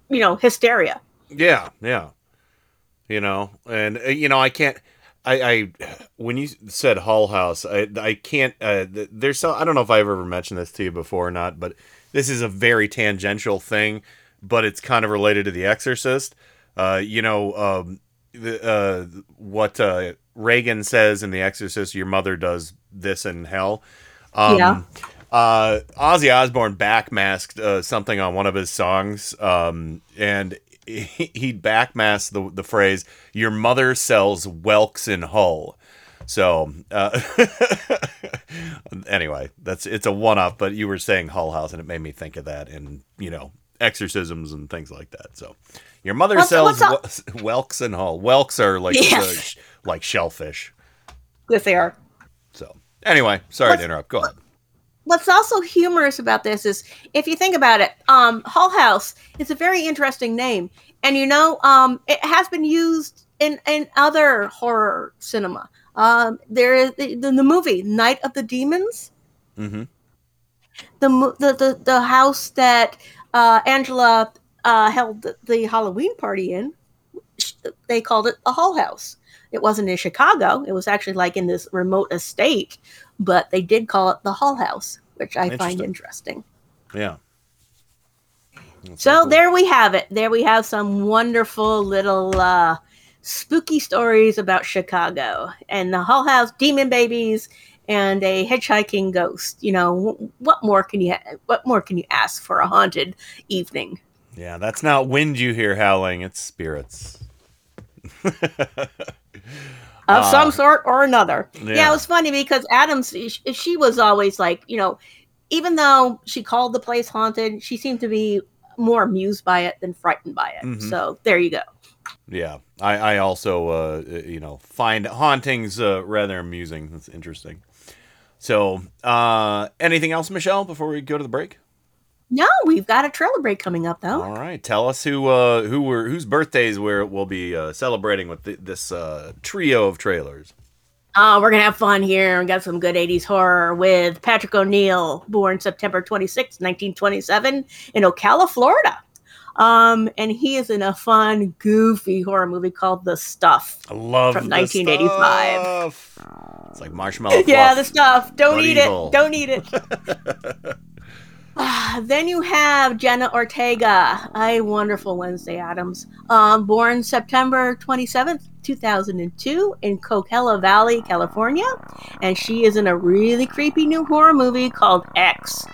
you know, hysteria? Yeah, yeah. You know, and uh, you know, I can't. I, I when you said Hull House, I I can't. Uh, there's so I don't know if I've ever mentioned this to you before or not, but this is a very tangential thing, but it's kind of related to The Exorcist. Uh, you know, um, the uh, what uh, Regan says in The Exorcist, your mother does this in hell. Um, Yeah. Uh, Ozzy Osbourne backmasked uh, something on one of his songs, um, and (laughs) he, he backmasked the the phrase "Your mother sells whelks in Hull." So uh, (laughs) anyway, that's it's a one off. But you were saying Hull House, and it made me think of that, and you know exorcisms and things like that. So your mother What's- sells what's wh- whelks in Hull. Whelks are like (laughs) uh, sh- like shellfish. Yes, they are. So anyway, sorry to interrupt. Go ahead. What's also humorous about this is if you think about it, um, Hull House is a very interesting name, and you know, um, it has been used in in other horror cinema. Um, there is the, the, the movie Night of the Demons, Mm-hmm. the the the, the house that uh, Angela uh, held the, the Halloween party in. They called it the Hull House. It wasn't in Chicago. It was actually like in this remote estate, but they did call it the Hull House, which I find Interesting. interesting. Yeah. So there we have it. There we have some wonderful little uh, spooky stories about Chicago and the Hull House, demon babies, and a hitchhiking ghost. You know, what more can you ha- what more can you ask for a haunted evening? Yeah, that's not wind you hear howling, it's spirits. (laughs) of Uh, some sort or another. Yeah. yeah. it was funny because Addams, she, she was always like, you know, even though she called the place haunted, she seemed to be more amused by it than frightened by it. Mhm. So there you go. Yeah, I, I also, uh, you know, find hauntings uh, rather amusing. That's interesting. So, uh, anything else, Michelle, before we go to the break? No, we've got a trailer break coming up though. All right, tell us who uh, who were whose birthdays where we'll be uh, celebrating with th- this uh, trio of trailers. Uh, we're gonna have fun here and got some good 80s horror with Patrick O'Neal, born September 26, 1927, in Ocala, Florida. Um, and he is in a fun, goofy horror movie called The Stuff I love from the 1985. stuff. It's like marshmallow. (laughs) yeah, the stuff. Don't eat evil. it. Don't eat it. (laughs) Ah, then you have Jenna Ortega, a wonderful Wednesday Addams, um, born September 27th, 2002, in Coachella Valley, California. And she is in a really creepy new horror movie called X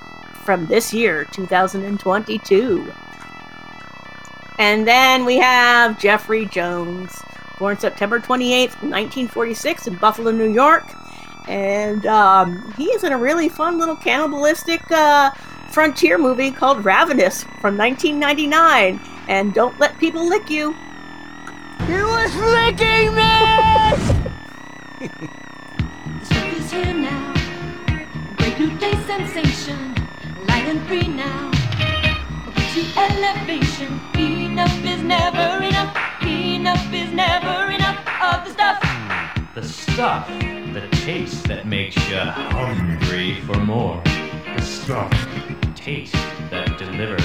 from this year, 2022. And then we have Jeffrey Jones, born September 28th, 1946, in Buffalo, New York. And um, he is in a really fun little cannibalistic uh, frontier movie called Ravenous from 1999. And don't let people lick you. He was licking me! Circus here now. Great new day sensation, light and free now. Get you elevation. Enough is never enough. Enough is never enough of the stuff. Hmm, the stuff, the taste that makes you hungry for more. The stuff, taste that delivers.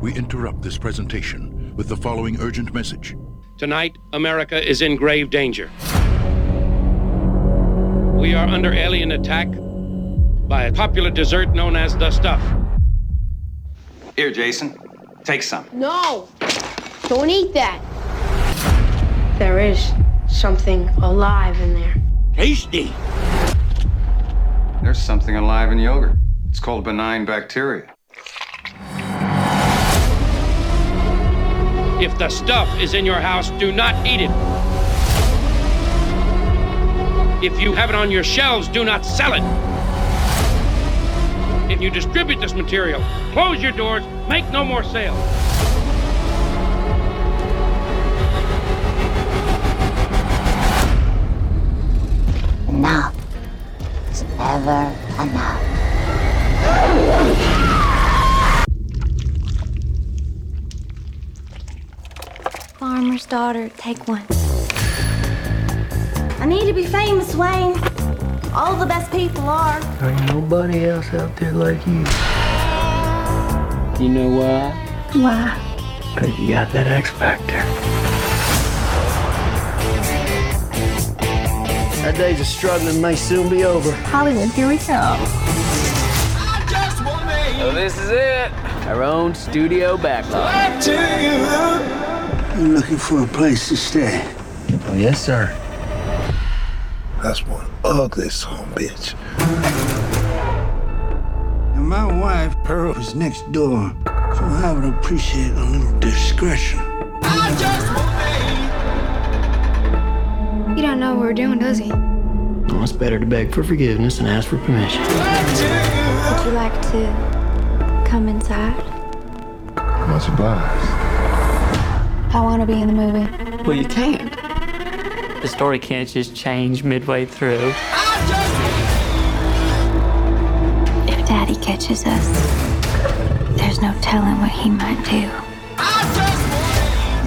We interrupt this presentation with the following urgent message. Tonight, America is in grave danger. We are under alien attack by a popular dessert known as the stuff. Here, Jason. Take some. No! Don't eat that! There is something alive in there. Tasty. There's something alive in yogurt. It's called benign bacteria. If the stuff is in your house, do not eat it. If you have it on your shelves, do not sell it. If you distribute this material, close your doors, make no more sales. Enough is never enough. Farmer's daughter, take one. I need to be famous, Wayne. All the best people are. Ain't nobody else out there like you. You know why? Why? Cause you got that X Factor. Our days of struggling may soon be over. Hollywood, here we go. So this is it. Our own studio backlot. You looking for a place to stay? Oh, yes, sir. That's one ugly son bitch. And my wife, Pearl, is next door, so I would appreciate a little discretion. He don't know what we're doing, does he? Well, it's better to beg for forgiveness than ask for permission. Would you like to come inside? Much obliged. I want to be in the movie. Well, you can't. The story can't just change midway through. If Daddy catches us, there's no telling what he might do.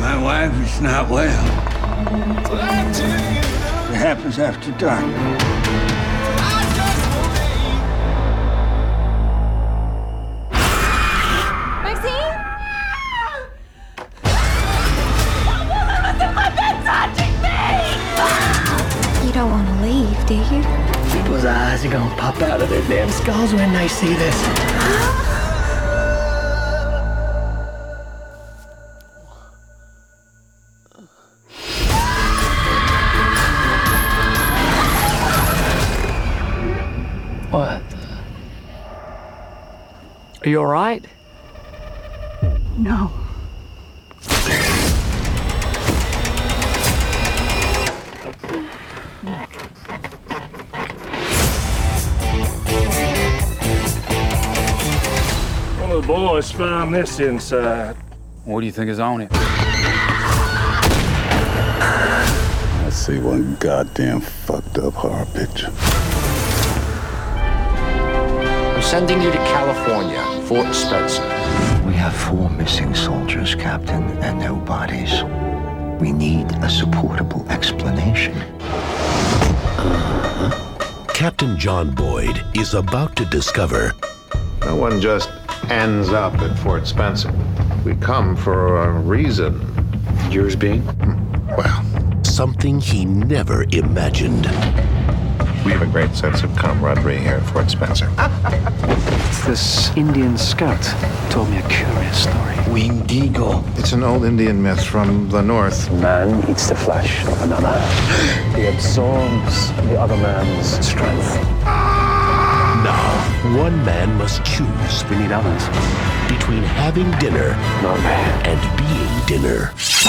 My wife is not well. It happens after dark. Maxine? (laughs) You don't want to leave, do you? People's eyes are gonna pop out of their damn skulls when they see this. Are you alright? No. One of the boys found this inside. What do you think is on it? I see one goddamn fucked up horror picture. I'm sending you to California, Fort Spencer. We have four missing soldiers, Captain, and no bodies. We need a supportable explanation. Uh-huh. Captain John Boyd is about to discover No one just ends up at Fort Spencer. We come for a reason. Yours being? well, something he never imagined. We have a great sense of camaraderie here at Fort Spencer. This Indian scout told me a curious story. Winged eagle. It's an old Indian myth from the north. Man eats the flesh of another. He absorbs the other man's strength. Now, one man must choose We need others. between having dinner Not and being dinner. That's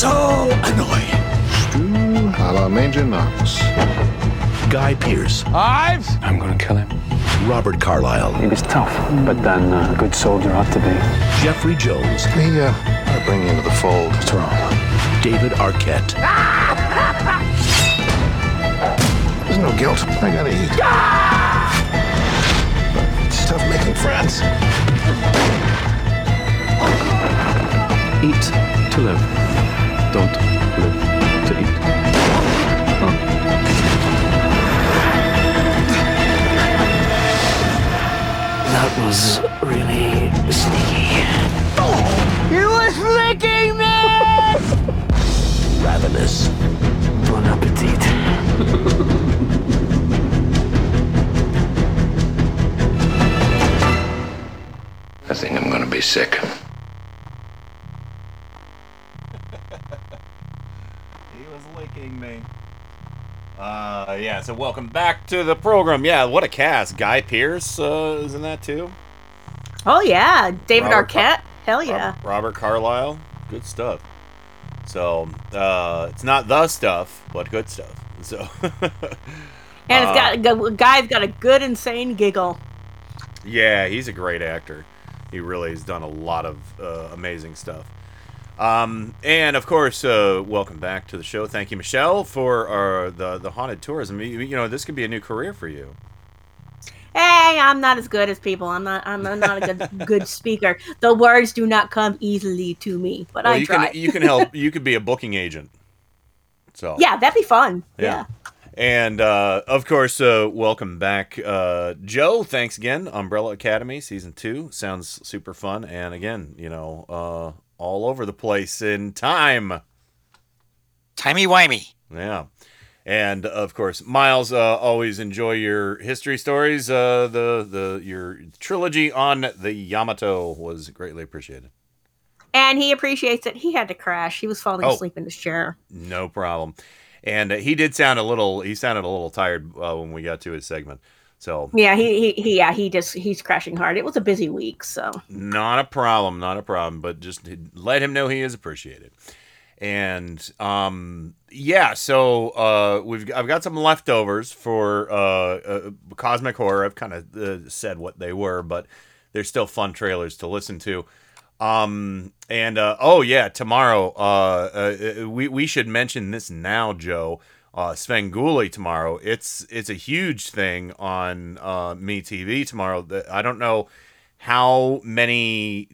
so annoying. Stew a la Major Knox. Guy Pearce, Ives! I'm gonna kill him. Robert Carlyle, He was tough, but then uh, a good soldier ought to be. Jeffrey Jones, The uh, I bring you into the fold. What's wrong? David Arquette. (laughs) There's no guilt. I gotta eat. It's tough making friends. Eat to live. Don't live to eat. That was really sneaky. You was licking me! (laughs) Ravenous. Bon appetit. (laughs) I think I'm gonna be sick. He was licking me. Uh, yeah. So welcome back to the program. Yeah, what a cast. Guy Pearce uh, is in that too. Oh yeah, David Robert Arquette. Hell yeah. Robert, Robert Carlyle. Good stuff. So uh, it's not the stuff, but good stuff. So (laughs) And it's got a guy's got a good insane giggle. Yeah, he's a great actor. He really has done a lot of uh, amazing stuff. Um, and of course, uh, welcome back to the show. Thank you, Michelle, for uh, the the haunted tourism. You, you know, this could be a new career for you. Hey, I'm not as good as people. I'm not. I'm not a good (laughs) good speaker. The words do not come easily to me, but Well, I you try. can you can help. You could be a booking agent. So (laughs) yeah, that'd be fun. Yeah. And uh, of course, uh, welcome back, uh, Joe. Thanks again. Umbrella Academy season two sounds super fun, and again, you know, uh, all over the place in time. Timey wimey. Yeah. And of course, Miles, uh, always enjoy your history stories. Uh, the the your trilogy on the Yamato was greatly appreciated. And he appreciates it. He had to crash. He was falling Oh. asleep in his chair. No problem. And uh, he did sound a little. He sounded a little tired uh, when we got to his segment. So Yeah, he, he he yeah he just he's crashing hard. It was a busy week, so Not a problem, not a problem, but just let him know he is appreciated. And um yeah, so uh we've I've got some leftovers for uh, uh Cosmic Horror. I've kind of uh, said what they were, but they're still fun trailers to listen to. Um and uh oh yeah, tomorrow uh, uh we we should mention this now, Joe. Uh Svengoolie tomorrow. It's it's a huge thing on uh Me TV tomorrow. I don't know how many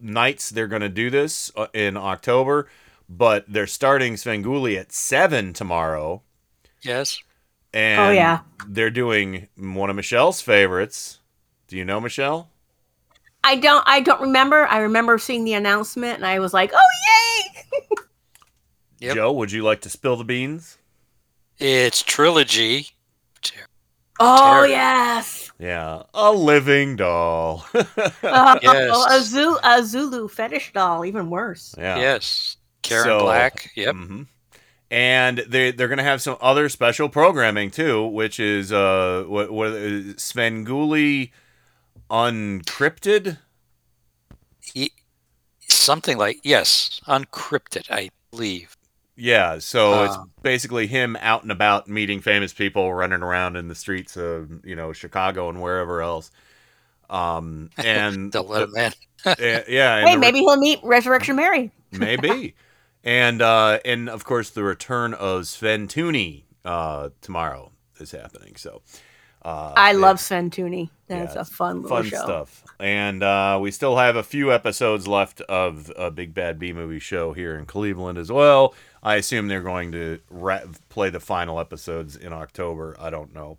nights they're going to do this uh, in October, but they're starting Svengoolie at 7 tomorrow. Yes. And Oh, yeah. they're doing one of Michelle's favorites. Do you know Michelle? I don't I don't remember. I remember seeing the announcement and I was like, oh yay! (laughs) Joe, would you like to spill the beans? It's trilogy. Oh Terror. yes. Yeah, a living doll. Uh, (laughs) Yes. A Zulu, a Zulu fetish doll, even worse. Yeah. Yes. Karen So- Black. Yep. mhm. And they they're gonna have some other special programming too, which is uh what what uh, Svengoolie Uncrypted. He, something like yes, uncrypted, I believe. Yeah, so it's Um, basically him out and about meeting famous people, running around in the streets of you know Chicago and wherever else. Um, (laughs) and They'll let him in. yeah, yeah, Hey, the- maybe he'll meet Resurrection Mary. (laughs) maybe, and uh, and of course the return of Sven Tooney uh, tomorrow is happening. So uh, I love Sven Tooney. That's yeah, a fun little fun show. stuff. And uh, we still have a few episodes left of a Big Bad B movie show here in Cleveland as well. I assume they're going to ra- play the final episodes in October. I don't know.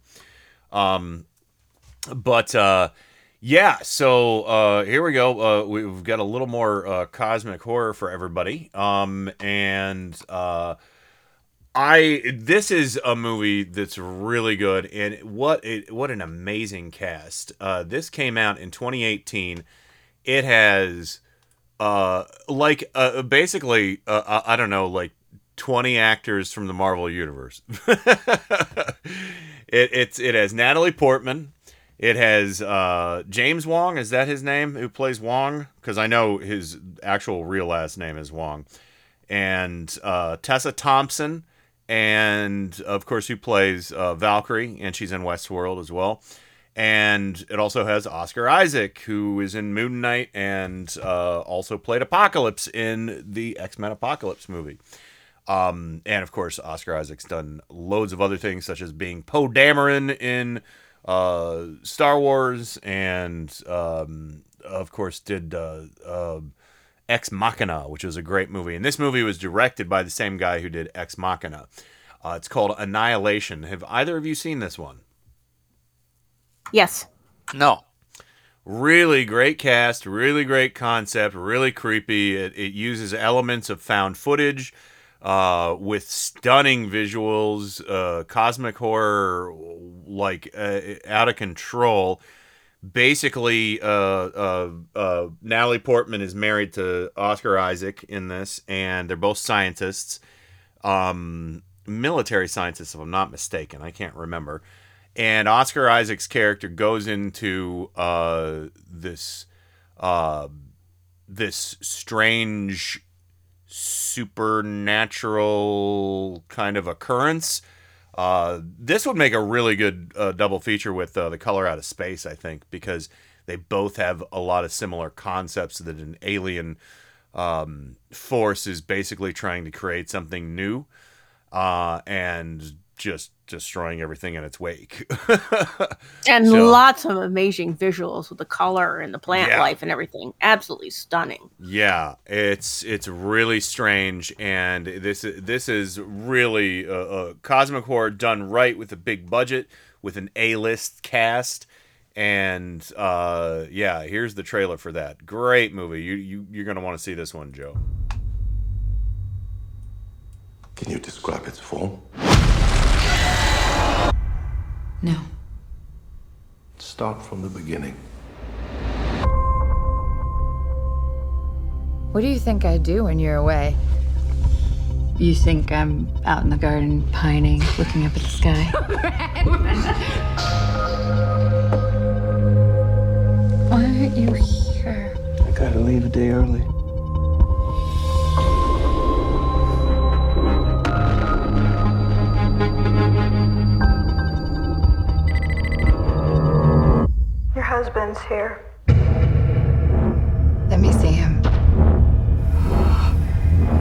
Um, but uh, yeah, so uh, here we go. Uh, we've got a little more uh, cosmic horror for everybody. Um, and uh, I this is a movie that's really good, and what it, what an amazing cast. Uh, this came out in 2018. It has uh like uh, basically uh, I don't know like 20 actors from the Marvel universe. (laughs) it it's it has Natalie Portman. It has uh, James Wong. Is that his name? Who plays Wong? Because I know his actual real last name is Wong. And uh, Tessa Thompson, and of course, who plays uh, Valkyrie, and she's in Westworld as well. and it also has Oscar Isaac, who is in Moon Knight and uh, also played Apocalypse in the X Men Apocalypse movie. Um, and of course, Oscar Isaac's done loads of other things, such as being Poe Dameron in uh, Star Wars, and um, of course, did uh, uh, Ex Machina, which was a great movie. And this movie was directed by the same guy who did Ex Machina. Uh, it's called Annihilation. Have either of you seen this one? Yes. No. Really great cast, really great concept, really creepy. It, it uses elements of found footage uh, with stunning visuals, uh, cosmic horror, like uh, out of control. Basically, uh, uh, uh, Natalie Portman is married to Oscar Isaac in this, and they're both scientists, um, military scientists, if I'm not mistaken. I can't remember. And Oscar Isaac's character goes into uh, this uh, this strange supernatural kind of occurrence. Uh, this would make a really good uh, double feature with uh, the color out of space, I think, because they both have a lot of similar concepts that an alien um, force is basically trying to create something new uh, and just destroying everything in its wake. (laughs) and So- lots of amazing visuals with the color and the plant Yeah. life and everything. Absolutely stunning. Yeah, it's it's really strange, and this this is really a, a cosmic horror done right with a big budget, with an A list cast, and uh, yeah, here's the trailer for that. Great movie. You you you're gonna want to see this one, Joe. Can you describe its form? No. Start from the beginning. What do you think I do when you're away? You think I'm out in the garden pining, looking up at the sky? (laughs) Why aren't you here? I gotta leave a day early. Husband's here. Let me see him.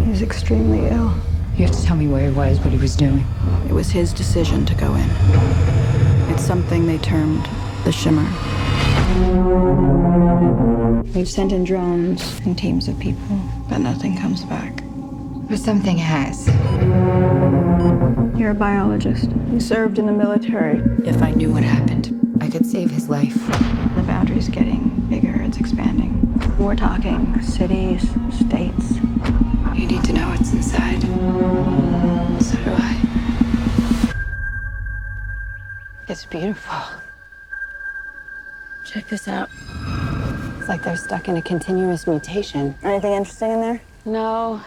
He's extremely ill. You have to tell me where he was, what he was doing. It was his decision to go in. It's something they termed the Shimmer. We've sent in drones and teams of people, but nothing comes back. But something has. You're a biologist. You served in the military. If I knew what happened, I could save his life. The boundary's getting bigger, it's expanding. We're talking cities, states. You need to know what's inside. So do I. It's beautiful. Check this out. It's like they're stuck in a continuous mutation. Anything interesting in there? No.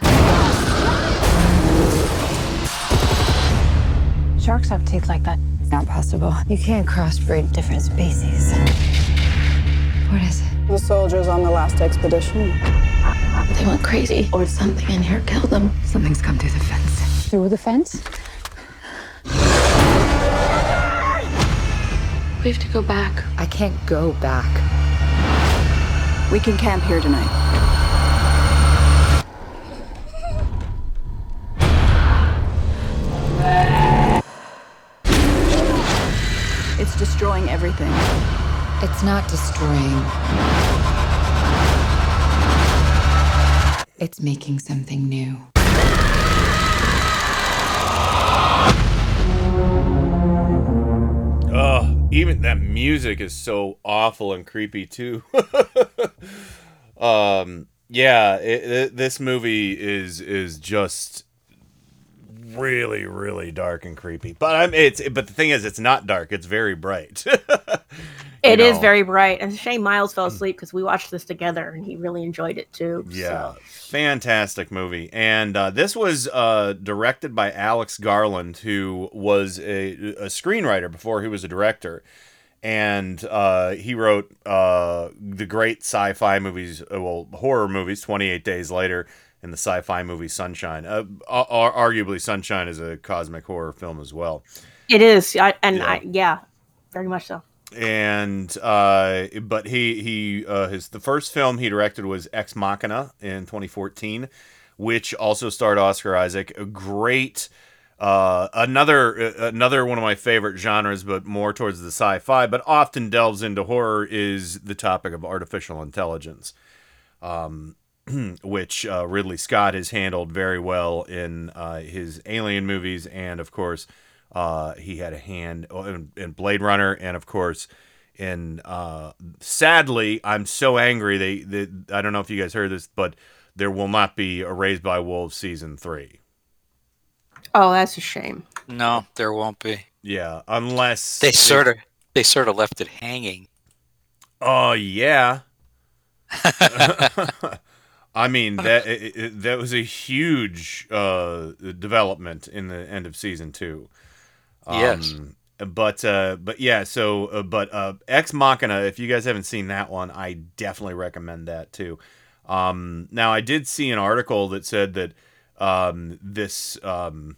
Sharks have teeth like that. It's not possible. You can't crossbreed different species. What is it? The soldiers on the last expedition. They went crazy, or something in here killed them. Something's come through the fence. Through the fence? We have to go back. I can't go back. We can camp here tonight. It's destroying everything. It's not destroying. It's making something new. Oh, even that music is so awful and creepy too. (laughs) um, yeah, it, it- this movie is is just really really dark and creepy. But I'm it's but the thing is, it's not dark. It's very bright. (laughs) It is know. Mm. very bright. And shame Miles fell asleep because we watched this together and he really enjoyed it too. Yeah, So. fantastic movie. And uh, this was uh, directed by Alex Garland, who was a, a screenwriter before he was a director. And uh, he wrote uh, the great sci fi movies, uh, well, horror movies, 28 Days Later, and the sci fi movie Sunshine. Uh, ar- arguably, Sunshine is a cosmic horror film as well. It is. I, and Yeah. I, yeah, very much so. and uh, but he he uh, his the first film he directed was Ex Machina in 2014, which also starred Oscar Isaac. A great. Uh, another uh, another one of my favorite genres, but more towards the sci-fi, but often delves into horror, is the topic of artificial intelligence, um, (clears throat) which uh, Ridley Scott has handled very well in uh, his Alien movies, and of course, uh, he had a hand in, in Blade Runner, and of course, in uh, sadly, I'm so angry. They, they, I don't know if you guys heard this, but there will not be a Raised by Wolves season three. Oh, that's a shame. No, there won't be. Yeah, unless They sort of they sort of left it hanging. Oh yeah. (laughs) (laughs) I mean that it, it- that was a huge uh, development in the end of season two. Yes. But uh, but yeah, so uh, but uh, Ex Machina. If you guys haven't seen that one, I definitely recommend that too. Um, now I did see an article that said that um, this um,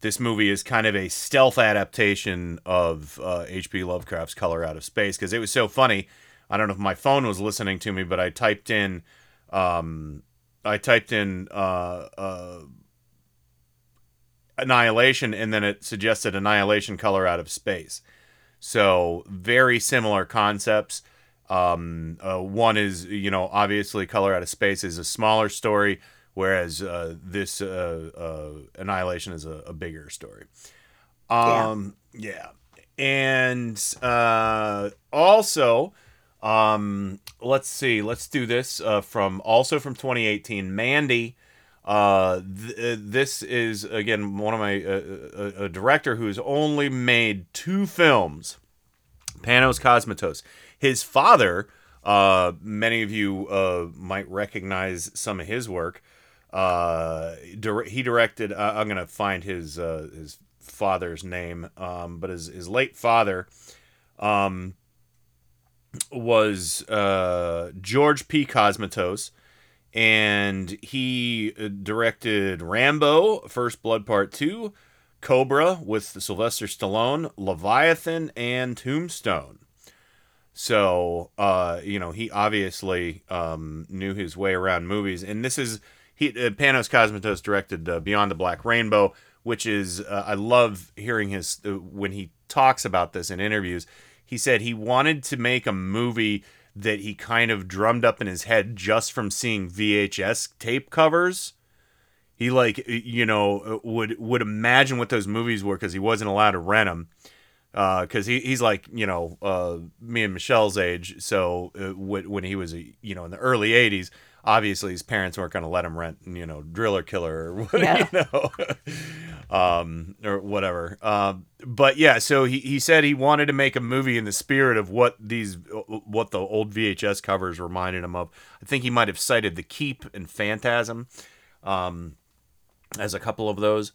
this movie is kind of a stealth adaptation of uh, H.P. Lovecraft's Color Out of Space because it was so funny. I don't know if my phone was listening to me, but I typed in, um, I typed in uh, uh, Annihilation, and then it suggested Annihilation Color Out of Space. So very similar concepts. Um, uh, one is, you know, obviously Color Out of Space is a smaller story, whereas uh, this uh, uh, Annihilation is a, a bigger story. Um, yeah. And uh, also, um, let's see, let's do this uh, from also from 2018, Mandy. Uh, th- uh, this is again one of my uh, a, a director who's only made two films. Panos Cosmatos. His father, uh, many of you uh, might recognize some of his work. Uh, he directed. Uh, I'm gonna find his uh, his father's name, um, but his his late father, um, was uh, George P. Cosmatos, and he uh, directed Rambo: First Blood Part Two, Cobra with Sylvester Stallone, Leviathan, and Tombstone. So, uh, you know, he obviously um, knew his way around movies, and this is he uh, Panos Cosmatos directed uh, Beyond the Black Rainbow, which is uh, I love hearing his uh, when he talks about this in interviews. He said he wanted to make a movie that he kind of drummed up in his head just from seeing VHS tape covers. He like you know would would imagine what those movies were because he wasn't allowed to rent them because he, he's like you know uh, me and Michelle's age. So uh, when, when he was you know in the early '80s, obviously his parents weren't going to let him rent you know Driller Killer or (laughs) what Yeah. you know, (laughs) um, or whatever. Um, but yeah, so he, he said he wanted to make a movie in the spirit of what these what the old VHS covers reminded him of. I think he might have cited The Keep and Phantasm. Um, as a couple of those.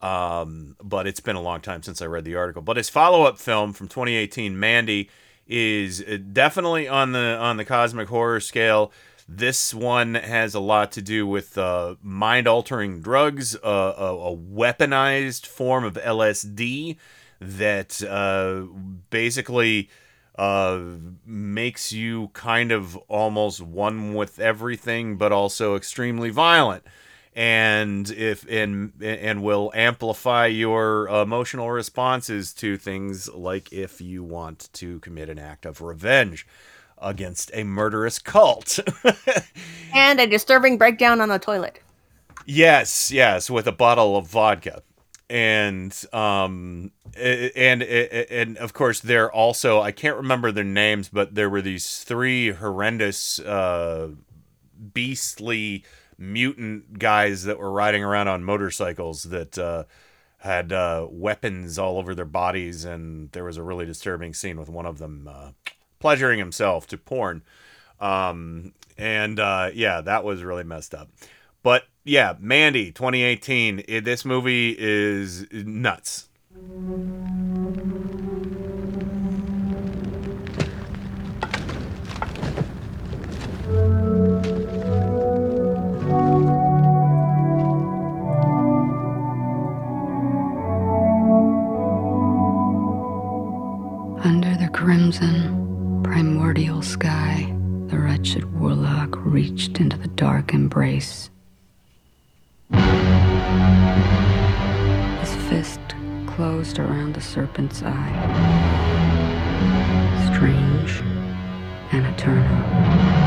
Um, but it's been a long time since I read the article. But his follow-up film from 2018, Mandy, is uh, definitely on the on the cosmic horror scale. This one has a lot to do with uh, mind-altering drugs, uh, a, a weaponized form of LSD that uh, basically uh, makes you kind of almost one with everything, but also extremely violent. And if and and will amplify your emotional responses to things like if you want to commit an act of revenge against a murderous cult. (laughs) And a disturbing breakdown on the toilet. yes, yes, with a bottle of vodka. And um and and and of course there also I can't remember their names but there were these three horrendous uh beastly mutant guys that were riding around on motorcycles that uh, had uh, weapons all over their bodies, and there was a really disturbing scene with one of them uh, pleasuring himself to porn. Um, and uh, yeah, that was really messed up. But yeah, Mandy 2018, it, this movie is nuts. Under the primordial sky, the wretched warlock reached into the dark embrace. His fist closed around the serpent's eye. Strange and eternal.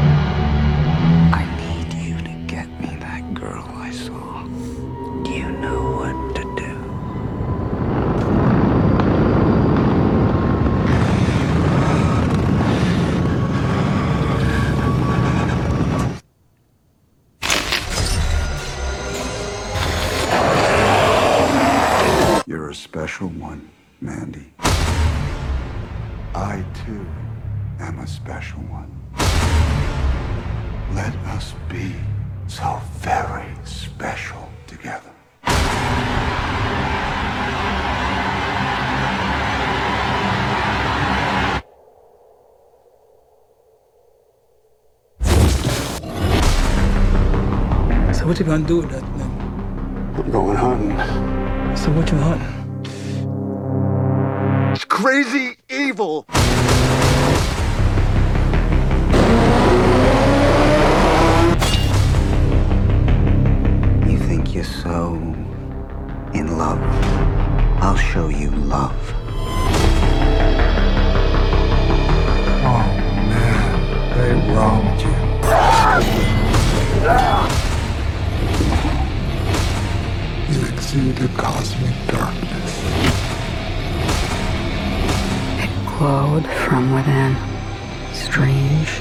Special one, Mandy. I, too, am a special one. Let us be so very special together. So what you gonna do with that thing? I'm going hunting. So what you hunting? It's crazy evil. You think you're so in love? I'll show you love. Oh man, they wronged you. You exude a cosmic darkness. Glowed from within, strange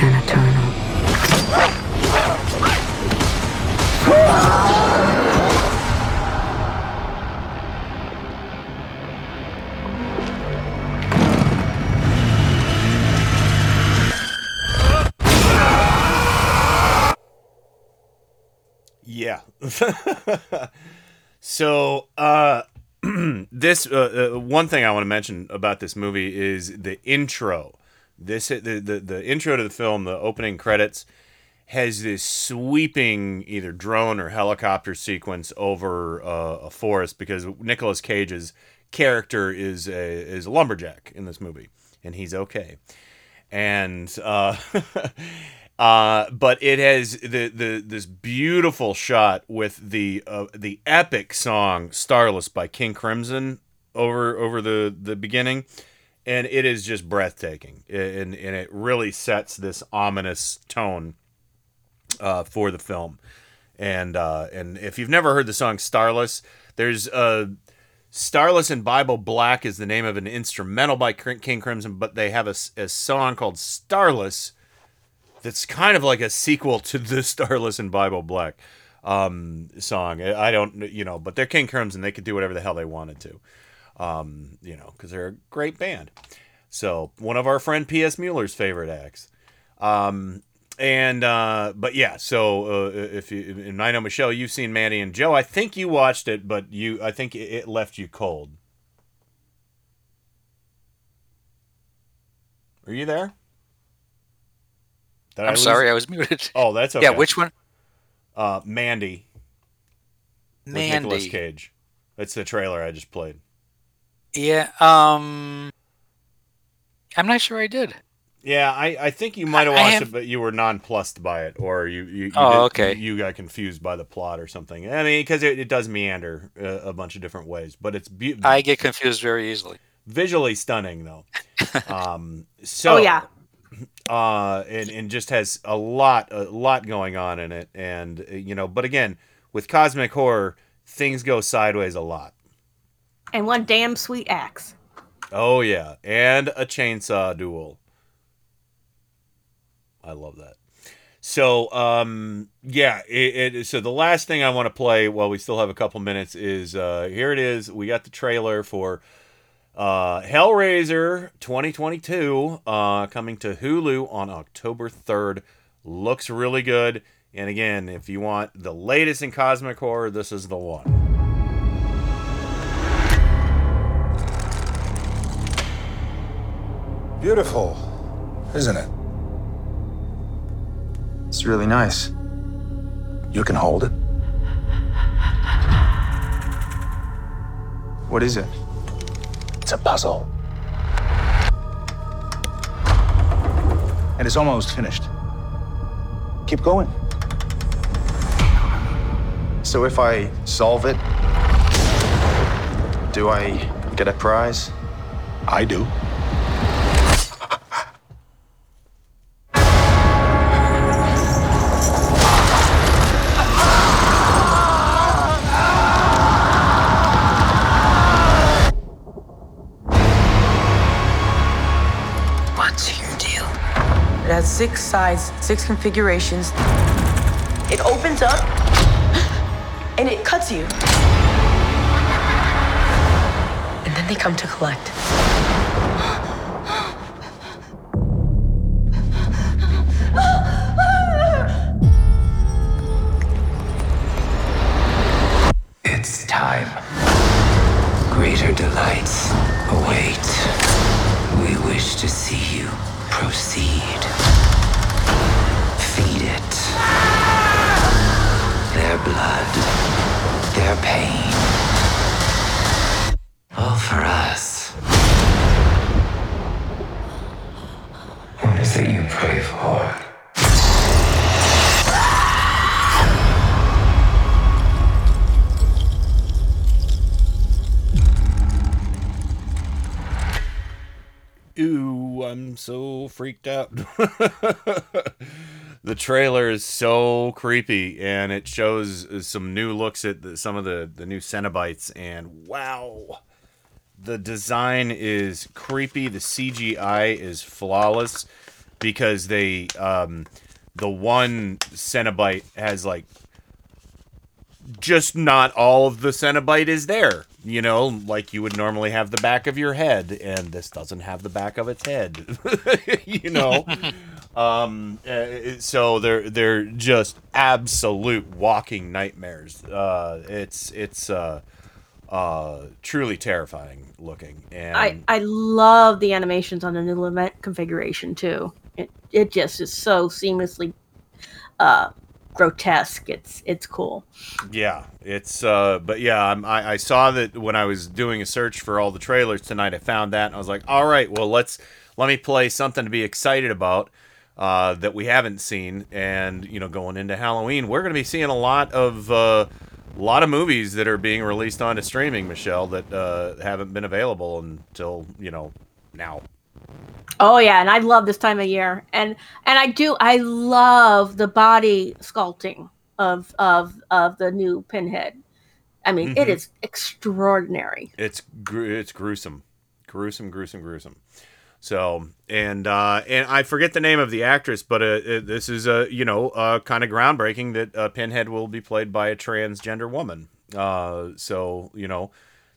and eternal. Yeah. (laughs) so, uh, (clears throat) this uh, uh, one thing I want to mention about this movie is the intro. This the, the the intro to the film, the opening credits, has this sweeping either drone or helicopter sequence over uh, a forest because Nicolas Cage's character is a is a lumberjack in this movie, and he's okay. And (laughs) uh, Uh, but it has the, the this beautiful shot with the uh, the epic song "Starless" by King Crimson over over the the beginning, and it is just breathtaking, and and it really sets this ominous tone uh, for the film. And uh, and if you've never heard the song "Starless," there's a Starless and Bible Black is the name of an instrumental by King Crimson, but they have a, a song called "Starless." That's kind of like a sequel to the Starless and Bible Black um, song. I don't, you know, but they're King Crimson. They could do whatever the hell they wanted to, um, you know, because they're a great band. So one of our friend P.S. Mueller's favorite acts. Um, and uh, but yeah, so uh, if you and I know Michelle, you've seen Mandy and Joe. I think you watched it, but you, I think it left you cold. Are you there? Did I'm I sorry, I was muted. Oh, that's okay. Yeah, which one? Uh, Mandy. Mandy. With Nicolas Cage. That's the trailer I just played. Yeah. Um. I'm not sure I did. Yeah, I, I think you might have watched have... it, but you were nonplussed by it, or you you, you oh did, okay you got confused by the plot or something. I mean, because it, it does meander uh, a bunch of different ways, but it's beautiful. I get confused very easily. Visually stunning, though. (laughs) um. So oh yeah uh, and and just has a lot a lot going on in it, and you know, but again, with cosmic horror, things go sideways a lot. And one damn sweet axe. Oh yeah, and a chainsaw duel. I love that. So, um, yeah, it, it, so the last thing I want to play while we still have a couple minutes is uh, here it is. We got the trailer for uh, Hellraiser 2022 uh, coming to Hulu on October 3rd. Looks really good. And again, if you want the latest in cosmic horror, this is the one. Beautiful, isn't it? It's really nice. You can hold it. What is it? It's a puzzle. And it's almost finished. Keep going. So if I solve it, do I get a prize? I do. Six sides, six configurations. It opens up and it cuts you. And then they come to collect. It's time. Greater delights freaked out. (laughs) the trailer is so creepy and it shows some new looks at the, some of the, the new Cenobites and wow. The design is creepy. The CGI is flawless because they um the one Cenobite has like just not all of the Cenobite is there. You know, like you would normally have the back of your head, and this doesn't have the back of its head. (laughs) you know, (laughs) um, uh, so they're they're just absolute walking nightmares. Uh, it's it's uh, uh, truly terrifying looking, and I, I love the animations on the new Lament configuration too. It it just is so seamlessly uh, grotesque. It's it's cool. Yeah, it's uh, but yeah, I I saw that when I was doing a search for all the trailers tonight. I found that and I was like, all right, well let's let me play something to be excited about uh, that we haven't seen. And you know, going into Halloween, we're going to be seeing a lot of uh, a lot of movies that are being released onto streaming, Michelle, that uh, haven't been available until you know now. Oh yeah, and I love this time of year, and and I do I love the body sculpting of of of the new Pinhead. I mean, it Mhm. is extraordinary. It's gru- it's gruesome, gruesome, gruesome, gruesome. So and uh, and I forget the name of the actress, but uh, uh, this is a uh, you know uh, kind of groundbreaking that uh, Pinhead will be played by a transgender woman. Uh, so you know,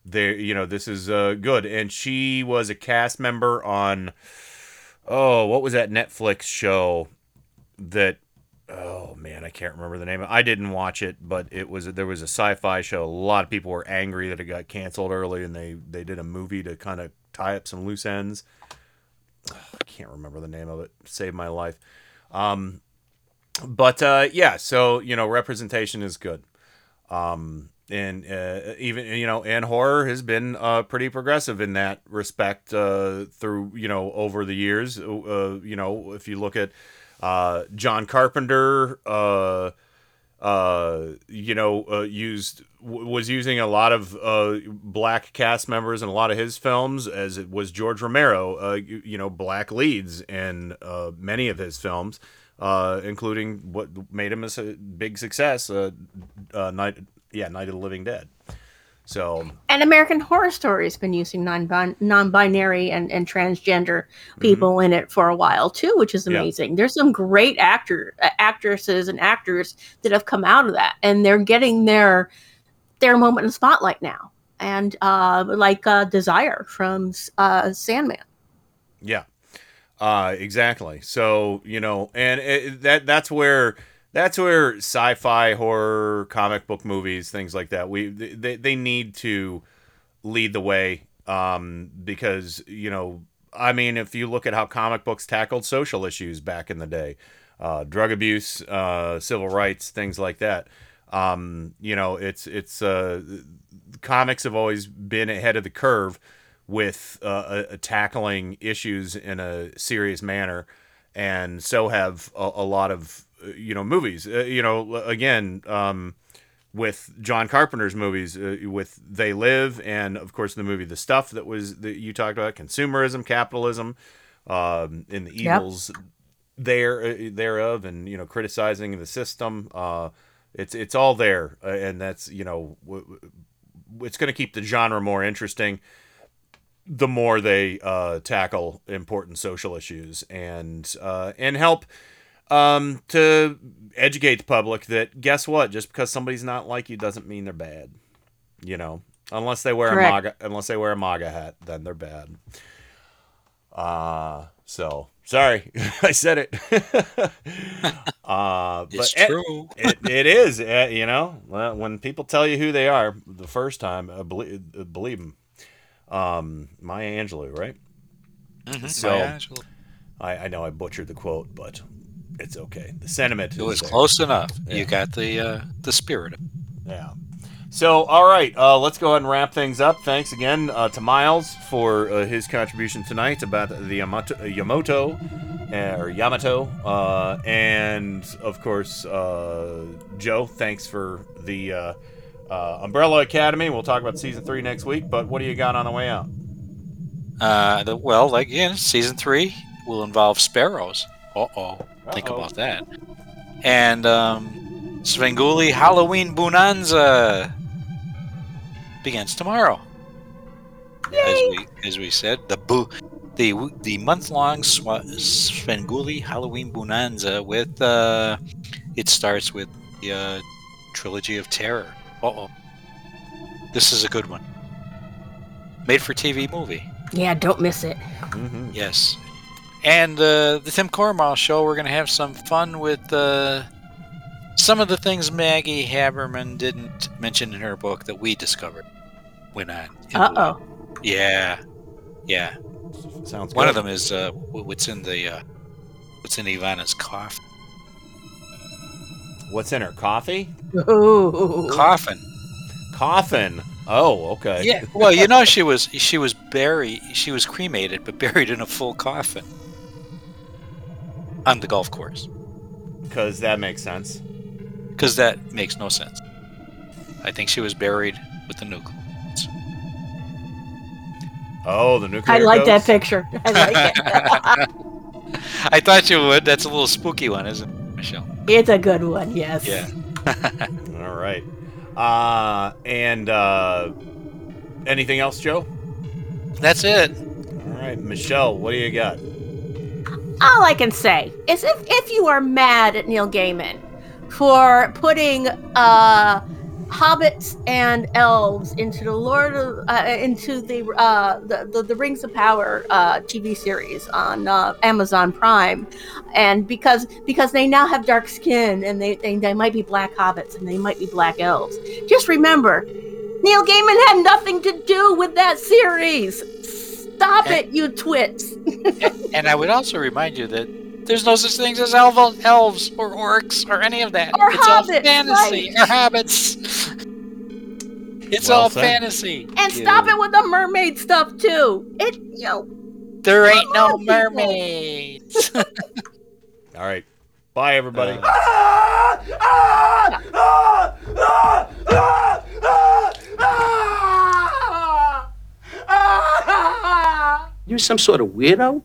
there you know this is uh, good, and she was a cast member on oh what was that Netflix show that oh man, I can't remember the name. I didn't watch it, but it was there was a sci-fi show. A lot of people were angry that it got canceled early, and they they did a movie to kind of tie up some loose ends. I can't remember the name of it. Saved my life. Um, but uh, yeah, so you know, representation is good. Um, and uh, even you know, and horror has been uh, pretty progressive in that respect uh, through you know over the years. Uh, you know, if you look at uh, John Carpenter, uh, uh, you know, uh, used w- was using a lot of uh, black cast members in a lot of his films, as it was George Romero. Uh, you, you know, black leads in uh, many of his films, uh, including what made him a big success, uh, uh, Night, yeah, Night of the Living Dead. So And American Horror Story has been using non non-binary and, and transgender people in it for a while too, which is Mm-hmm. Yeah. amazing. There's some great actor uh, actresses and actors that have come out of that, and they're getting their their moment in the spotlight now. And uh, like uh, Desire from uh, Sandman. Yeah, uh, exactly. So you know, and it, that that's where that's where sci-fi, horror, comic book movies, things like that. We they they need to lead the way um, because you know, I mean, if you look at how comic books tackled social issues back in the day, uh, drug abuse, uh, civil rights, things like that. Um, you know, it's it's uh, comics have always been ahead of the curve with uh, uh, tackling issues in a serious manner and so have a, a lot of you know movies. Uh, you know, again, um, with John Carpenter's movies, uh, with They Live, and of course the movie The Stuff that was that you talked about, consumerism, capitalism, um, and the Yep. evils there uh, thereof, and you know criticizing the system. Uh, it's it's all there, uh, and that's you know w- w- it's going to keep the genre more interesting the more they uh, tackle important social issues and uh, and help um, to educate the public that guess what, just because somebody's not like you doesn't mean they're bad. You know, unless they wear Correct. a MAGA, unless they wear a MAGA hat, then they're bad. Uh so sorry, (laughs) I said it. (laughs) uh, It's but it- true. It, it is, uh, you know, when people tell you who they are the first time, uh, believe, uh, believe them. Um, Maya Angelou, right? Mhm, So Maya Angelou. I, I know I butchered the quote, but it's okay. The sentiment It is was there. close enough. Yeah. You got the uh, the spirit. Yeah. So, all right, uh, let's go ahead and wrap things up. Thanks again uh, to Miles for uh, his contribution tonight about the Yamato, Yamato uh, or Yamato, uh, and of course, uh, Joe. Thanks for the uh, uh, Umbrella Academy. We'll talk about season three next week. But what do you got on the way out? Uh, the, well, like again, season three will involve sparrows. Uh oh, think Uh-oh. about that. And um, Svengoolie Halloween Bonanza begins tomorrow. As we as we said, the boo, the the month long Swa- Svengoolie Halloween Bonanza with uh, it starts with the uh, trilogy of terror. Uh oh, this is a good one. Made for TV movie. Yeah, don't miss it. Mm-hmm. Yes. And uh, the Tim Cornwall show, we're going to have some fun with uh, some of the things Maggie Haberman didn't mention in her book that we discovered when on. Uh oh. Yeah. Yeah. Sounds One of them is uh, what's in the uh, what's in Ivana's coffin. What's in her coffee? Ooh. Coffin. Coffin. Oh, okay. Yeah. Well, you know she was she was buried she was cremated but buried in a full coffin on the golf course. Because that makes sense. Because that makes no sense. I think she was buried with the nucleus. Oh, the nuclear. I like that picture. I like it. (laughs) I thought you would. That's a little spooky one, isn't it, Michelle? it's a good one, yes. Yeah. (laughs) All right. Uh, and uh, anything else, Joe? That's it. All right, Michelle, what do you got? All I can say is if, if you are mad at Neil Gaiman for putting uh, hobbits and elves into the Lord of, uh, into the, uh, the, the the Rings of Power uh, TV series on uh, Amazon Prime, and because because they now have dark skin and they, they they might be black hobbits and they might be black elves, just remember, Neil Gaiman had nothing to do with that series. Stop it, you twits. (laughs) And I would also remind you that there's no such things as elf- elves or orcs or any of that. Or it's all fantasy. right. Or hobbits. It's Well all said. fantasy. And stop it with the mermaid stuff too. It you know There ain't no mermaids. (laughs) All right. Bye, everybody. Uh. Ah! Ah! Ah! (laughs) You some sort of weirdo?